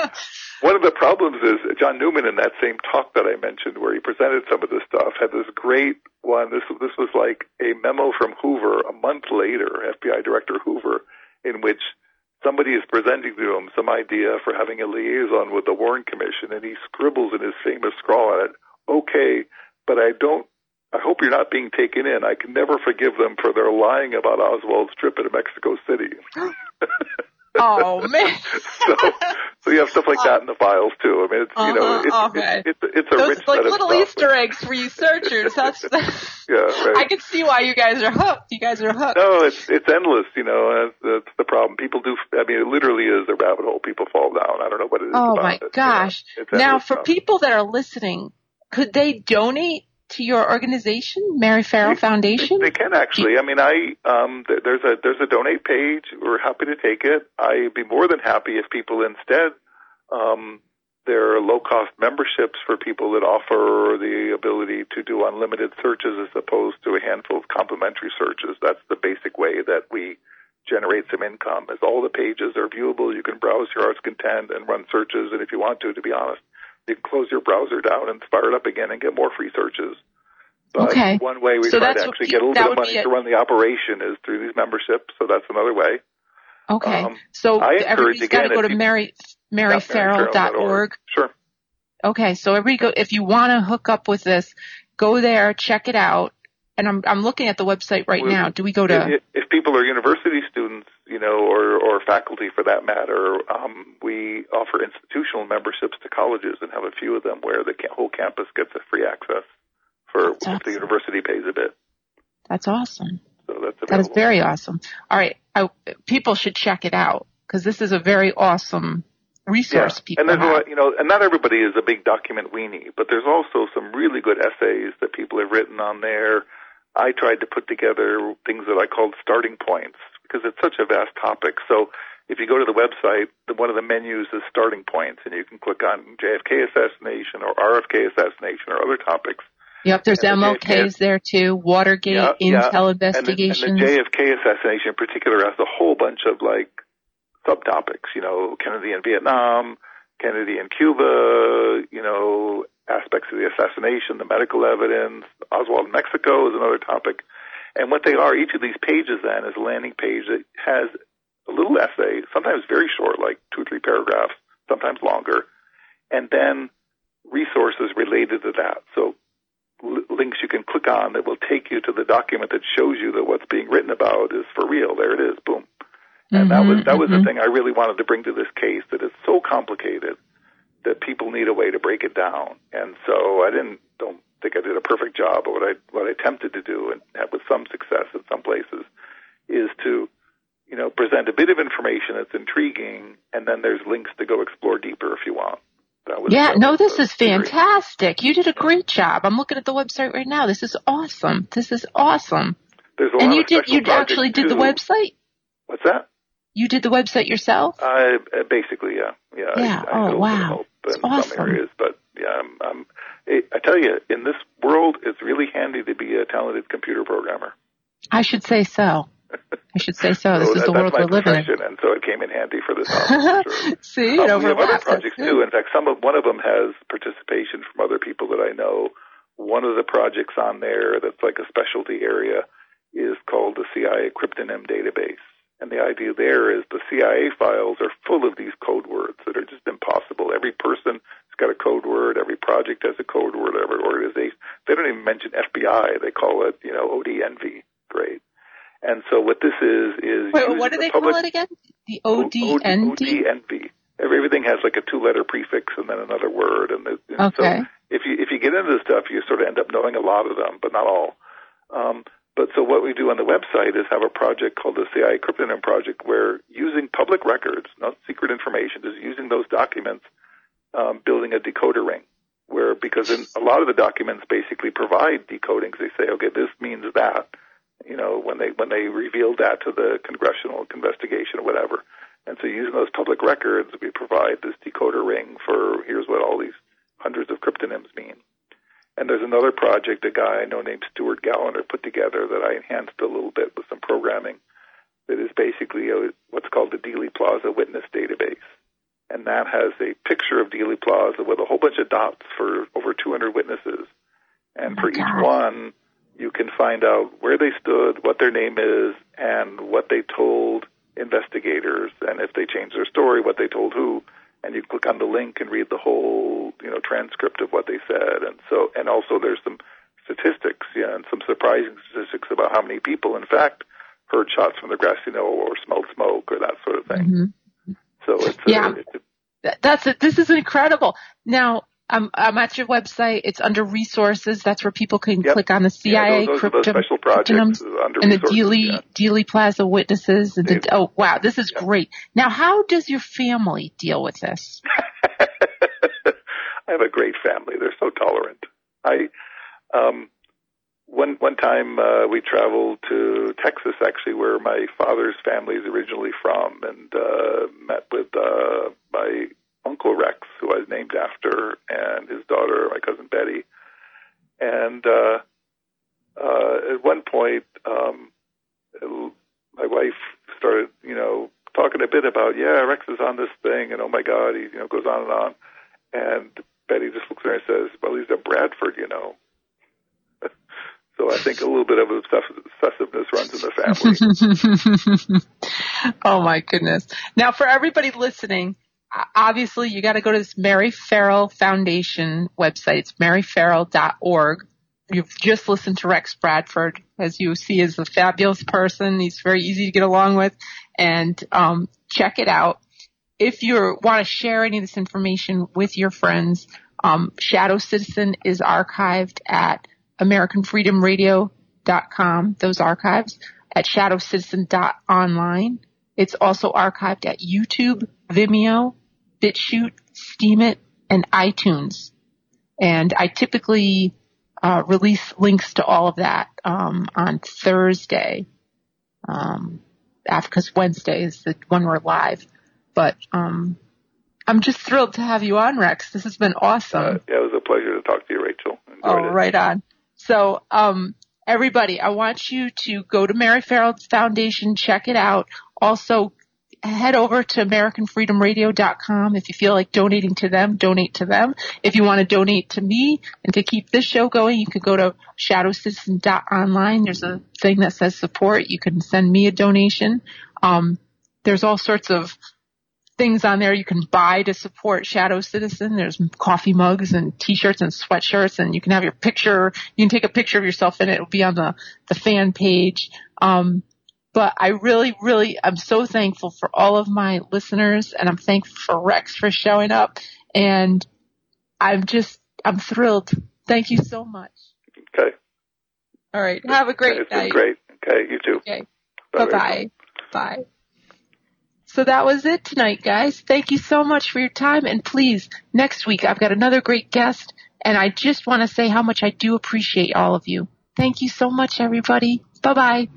[SPEAKER 3] one of the problems is John Newman in that same talk that I mentioned, where he presented some of this stuff, had this great one. This this was like a memo from Hoover a month later, FBI Director Hoover, in which somebody is presenting to him some idea for having a liaison with the Warren Commission, and he scribbles in his famous scrawl on it, "Okay, but I don't I hope you're not being taken in. I can never forgive them for their lying about Oswald's trip into Mexico City.
[SPEAKER 2] oh man!
[SPEAKER 3] so, so you have stuff like that in the files too. I mean, it's you know,
[SPEAKER 2] Uh-huh,
[SPEAKER 3] it's,
[SPEAKER 2] okay.
[SPEAKER 3] it's, it's, it's a
[SPEAKER 2] Those
[SPEAKER 3] rich
[SPEAKER 2] like
[SPEAKER 3] set of
[SPEAKER 2] little
[SPEAKER 3] stuff.
[SPEAKER 2] Easter eggs for you searchers. That's
[SPEAKER 3] Yeah, right.
[SPEAKER 2] I can see why you guys are hooked. You guys are hooked.
[SPEAKER 3] No, it's it's endless. You know, that's, that's the problem. People do. I mean, it literally is a rabbit hole. People fall down. I don't know what it is.
[SPEAKER 2] Oh
[SPEAKER 3] about
[SPEAKER 2] my
[SPEAKER 3] it, you know.
[SPEAKER 2] gosh! Now, for
[SPEAKER 3] stuff.
[SPEAKER 2] people that are listening, could they donate to your organization, Mary Ferrell Foundation?
[SPEAKER 3] They can actually. I mean, I um, th- there's a there's a donate page. We're happy to take it. I'd be more than happy if people instead um, there are low cost memberships for people that offer the ability to do unlimited searches as opposed to a handful of complimentary searches. That's the basic way that we generate some income. As all the pages are viewable, you can browse your arts content and run searches. And if you want to, to be honest, you can close your browser down and fire it up again and get more free searches. But
[SPEAKER 2] Okay.
[SPEAKER 3] one way we
[SPEAKER 2] So
[SPEAKER 3] try to actually get a little bit of money
[SPEAKER 2] be
[SPEAKER 3] to run the operation is through these memberships. So that's another way.
[SPEAKER 2] Okay,
[SPEAKER 3] um,
[SPEAKER 2] so
[SPEAKER 3] I encourage,
[SPEAKER 2] everybody's got to go to Mary maryferrell.org.
[SPEAKER 3] Sure.
[SPEAKER 2] Okay, so everybody go if you want to hook up with this, go there, check it out. And I'm I'm looking at the website right
[SPEAKER 3] Well,
[SPEAKER 2] now. Do we go to?
[SPEAKER 3] If, if people are university students, you know, or, or faculty for that matter, um, we offer institutional memberships to colleges and have a few of them where the whole campus gets a free access for if the university pays a bit.
[SPEAKER 2] That's awesome.
[SPEAKER 3] So that's available.
[SPEAKER 2] That is very awesome. All right, I, people should check it out because this is a very awesome resource. People
[SPEAKER 3] and there's a lot, you know, and not everybody is a big document weenie, but there's also some really good essays that people have written on there. I tried to put together things that I called starting points because it's such a vast topic. So if you go to the website, the, one of the menus is starting points, and you can click on JFK assassination or RFK assassination or other topics.
[SPEAKER 2] Yep, there's
[SPEAKER 3] and the
[SPEAKER 2] MLKs there too. Watergate,
[SPEAKER 3] Yeah, yeah.
[SPEAKER 2] Intel
[SPEAKER 3] And the, and
[SPEAKER 2] investigations.
[SPEAKER 3] the JFK assassination in particular has a whole bunch of like subtopics, you know, Kennedy in Vietnam, Kennedy in Cuba, you know, aspects of the assassination, the medical evidence, Oswald in Mexico is another topic. And what they are, each of these pages then is a landing page that has a little essay, sometimes very short, like two or three paragraphs, sometimes longer, and then resources related to that. So l- links you can click on that will take you to the document that shows you that what's being written about is for real. There it is. Boom. And that was that was
[SPEAKER 2] mhm.
[SPEAKER 3] the thing I really wanted to bring to this case that it's so complicated that people need a way to break it down. And so I didn't don't think I did a perfect job, but what I what I attempted to do and had with some success in some places is to you know present a bit of information that's intriguing, and then there's links to go explore deeper if you want. That was
[SPEAKER 2] Yeah, no, this is
[SPEAKER 3] theory.
[SPEAKER 2] fantastic. You did a great job. I'm looking at the website right now. This is awesome. This is awesome.
[SPEAKER 3] There's a
[SPEAKER 2] And you did you actually did the website?
[SPEAKER 3] What's that?
[SPEAKER 2] You did the website yourself?
[SPEAKER 3] Uh, uh, basically, yeah, yeah.
[SPEAKER 2] Yeah.
[SPEAKER 3] I, I
[SPEAKER 2] Oh, wow. It's awesome.
[SPEAKER 3] some areas, but yeah, I'm, I'm, I I tell you, in this world, it's really handy to be a talented computer programmer.
[SPEAKER 2] I should say so. I should say so. This is
[SPEAKER 3] that-
[SPEAKER 2] the world we're living in.
[SPEAKER 3] and so it came in handy for this. office, sure.
[SPEAKER 2] See,
[SPEAKER 3] Um,
[SPEAKER 2] it
[SPEAKER 3] we have other projects
[SPEAKER 2] That's
[SPEAKER 3] too.
[SPEAKER 2] good.
[SPEAKER 3] In fact, some of one of them has participation from other people that I know. One of the projects on there that's like a specialty area is called the CIA Cryptonym Database. And the idea there is the CIA files are full of these code words that are just impossible. Every person has got a code word. Every project has a code word. Every organization. They don't even mention FBI. They call it, you know, ODENVY. Great. And so what this is is
[SPEAKER 2] Wait, what do
[SPEAKER 3] the
[SPEAKER 2] they
[SPEAKER 3] public,
[SPEAKER 2] call it again? The
[SPEAKER 3] O-
[SPEAKER 2] ODND?
[SPEAKER 3] ODENVY. Everything has like a two-letter prefix and then another word, and, the, and
[SPEAKER 2] Okay.
[SPEAKER 3] so if you if you get into this stuff, you sort of end up knowing a lot of them, but not all. Um, but so what we do on the website is have a project called the CIA Cryptonym Project, where using public records, not secret information, just using those documents, um, building a decoder ring. Where because in a lot of the documents basically provide decodings. They say, okay, this means that. You know, when they when they revealed that to the congressional investigation or whatever. And so using those public records, we provide this decoder ring for here's what all these hundreds of cryptonyms mean. And there's another project a guy I know named Stewart Galanor put together that I enhanced a little bit with some programming that is basically a, what's called the Dealey Plaza Witness Database. And that has a picture of Dealey Plaza with a whole bunch of dots for over 200 witnesses. And for each one, you can find out where they stood, what their name is, and what they told investigators, and if they changed their story, what they told who. And you click on the link and read the whole, you know, transcript of what they said. And so, and also there's some statistics. You know, and some surprising statistics about how many people, in fact, heard shots from the grassy knoll or smelled smoke or that sort of thing.
[SPEAKER 2] Mm-hmm.
[SPEAKER 3] So it's
[SPEAKER 2] Yeah.
[SPEAKER 3] a, it's a
[SPEAKER 2] That's it. This is incredible. Now, I'm, I'm at your website. It's under resources. That's where people can
[SPEAKER 3] Yep.
[SPEAKER 2] click on the CIA
[SPEAKER 3] yeah, those, those special projects under
[SPEAKER 2] and the Dealey
[SPEAKER 3] yeah.
[SPEAKER 2] Dealey Plaza witnesses. And the,
[SPEAKER 3] Yeah.
[SPEAKER 2] oh wow, this is
[SPEAKER 3] Yeah.
[SPEAKER 2] great. Now, how does your family deal with this?
[SPEAKER 3] I have a great family. They're so tolerant. I um one one time uh, we traveled to Texas actually where my father's family is originally from and uh met with uh my uncle Rex who I was named after and his daughter my cousin Betty and uh uh at one point um my wife started you know talking a bit about yeah Rex is on this thing and oh my god he you know goes on and on and Betty just looks at her and says, "Well, he's at Bradford, you know." So I think a little bit of obsessiveness runs in the family.
[SPEAKER 2] oh my goodness. Now for everybody listening, obviously you got to go to this Mary Ferrell Foundation website. It's maryferrell.org. You've just listened to Rex Bradford, as you see is a fabulous person. He's very easy to get along with and, um, check it out. If you want to share any of this information with your friends, um, Shadow Citizen is archived at AmericanFreedomRadio.com, those archives, at shadowcitizen.online. It's also archived at YouTube, Vimeo, BitChute, Steemit, and iTunes. And I typically uh, release links to all of that um, on Thursday, um, because Wednesday is the one we're live. But um, I'm just thrilled to have you on, Rex. This has been awesome.
[SPEAKER 3] Uh, yeah, it was a pleasure to talk to you, Rachel. Enjoyed
[SPEAKER 2] Oh,
[SPEAKER 3] it.
[SPEAKER 2] right on. So, um, everybody, I want you to go to Mary Ferrell's Foundation, check it out. Also, head over to AmericanFreedomRadio.com. If you feel like donating to them, donate to them. If you want to donate to me and to keep this show going, you can go to ShadowCitizen.online. There's a thing that says support. You can send me a donation. Um, there's all sorts of things on there you can buy to support Shadow Citizen. There's coffee mugs and t-shirts and sweatshirts and you can have your picture, you can take a picture of yourself in it. It'll be on the, the fan page. Um, but I really, really, I'm so thankful for all of my listeners and I'm thankful for Rex for showing up and I'm just, I'm thrilled. Thank you so much.
[SPEAKER 3] Okay.
[SPEAKER 2] All right. Have a great
[SPEAKER 3] It's
[SPEAKER 2] night.
[SPEAKER 3] great. Okay, you too.
[SPEAKER 2] Okay.
[SPEAKER 3] Bye,
[SPEAKER 2] Bye
[SPEAKER 3] Rachel.
[SPEAKER 2] bye. Bye. So that was it tonight, guys. Thank you so much for your time. And please, next week I've got another great guest. And I just want to say how much I do appreciate all of you. Thank you so much, everybody. Bye bye.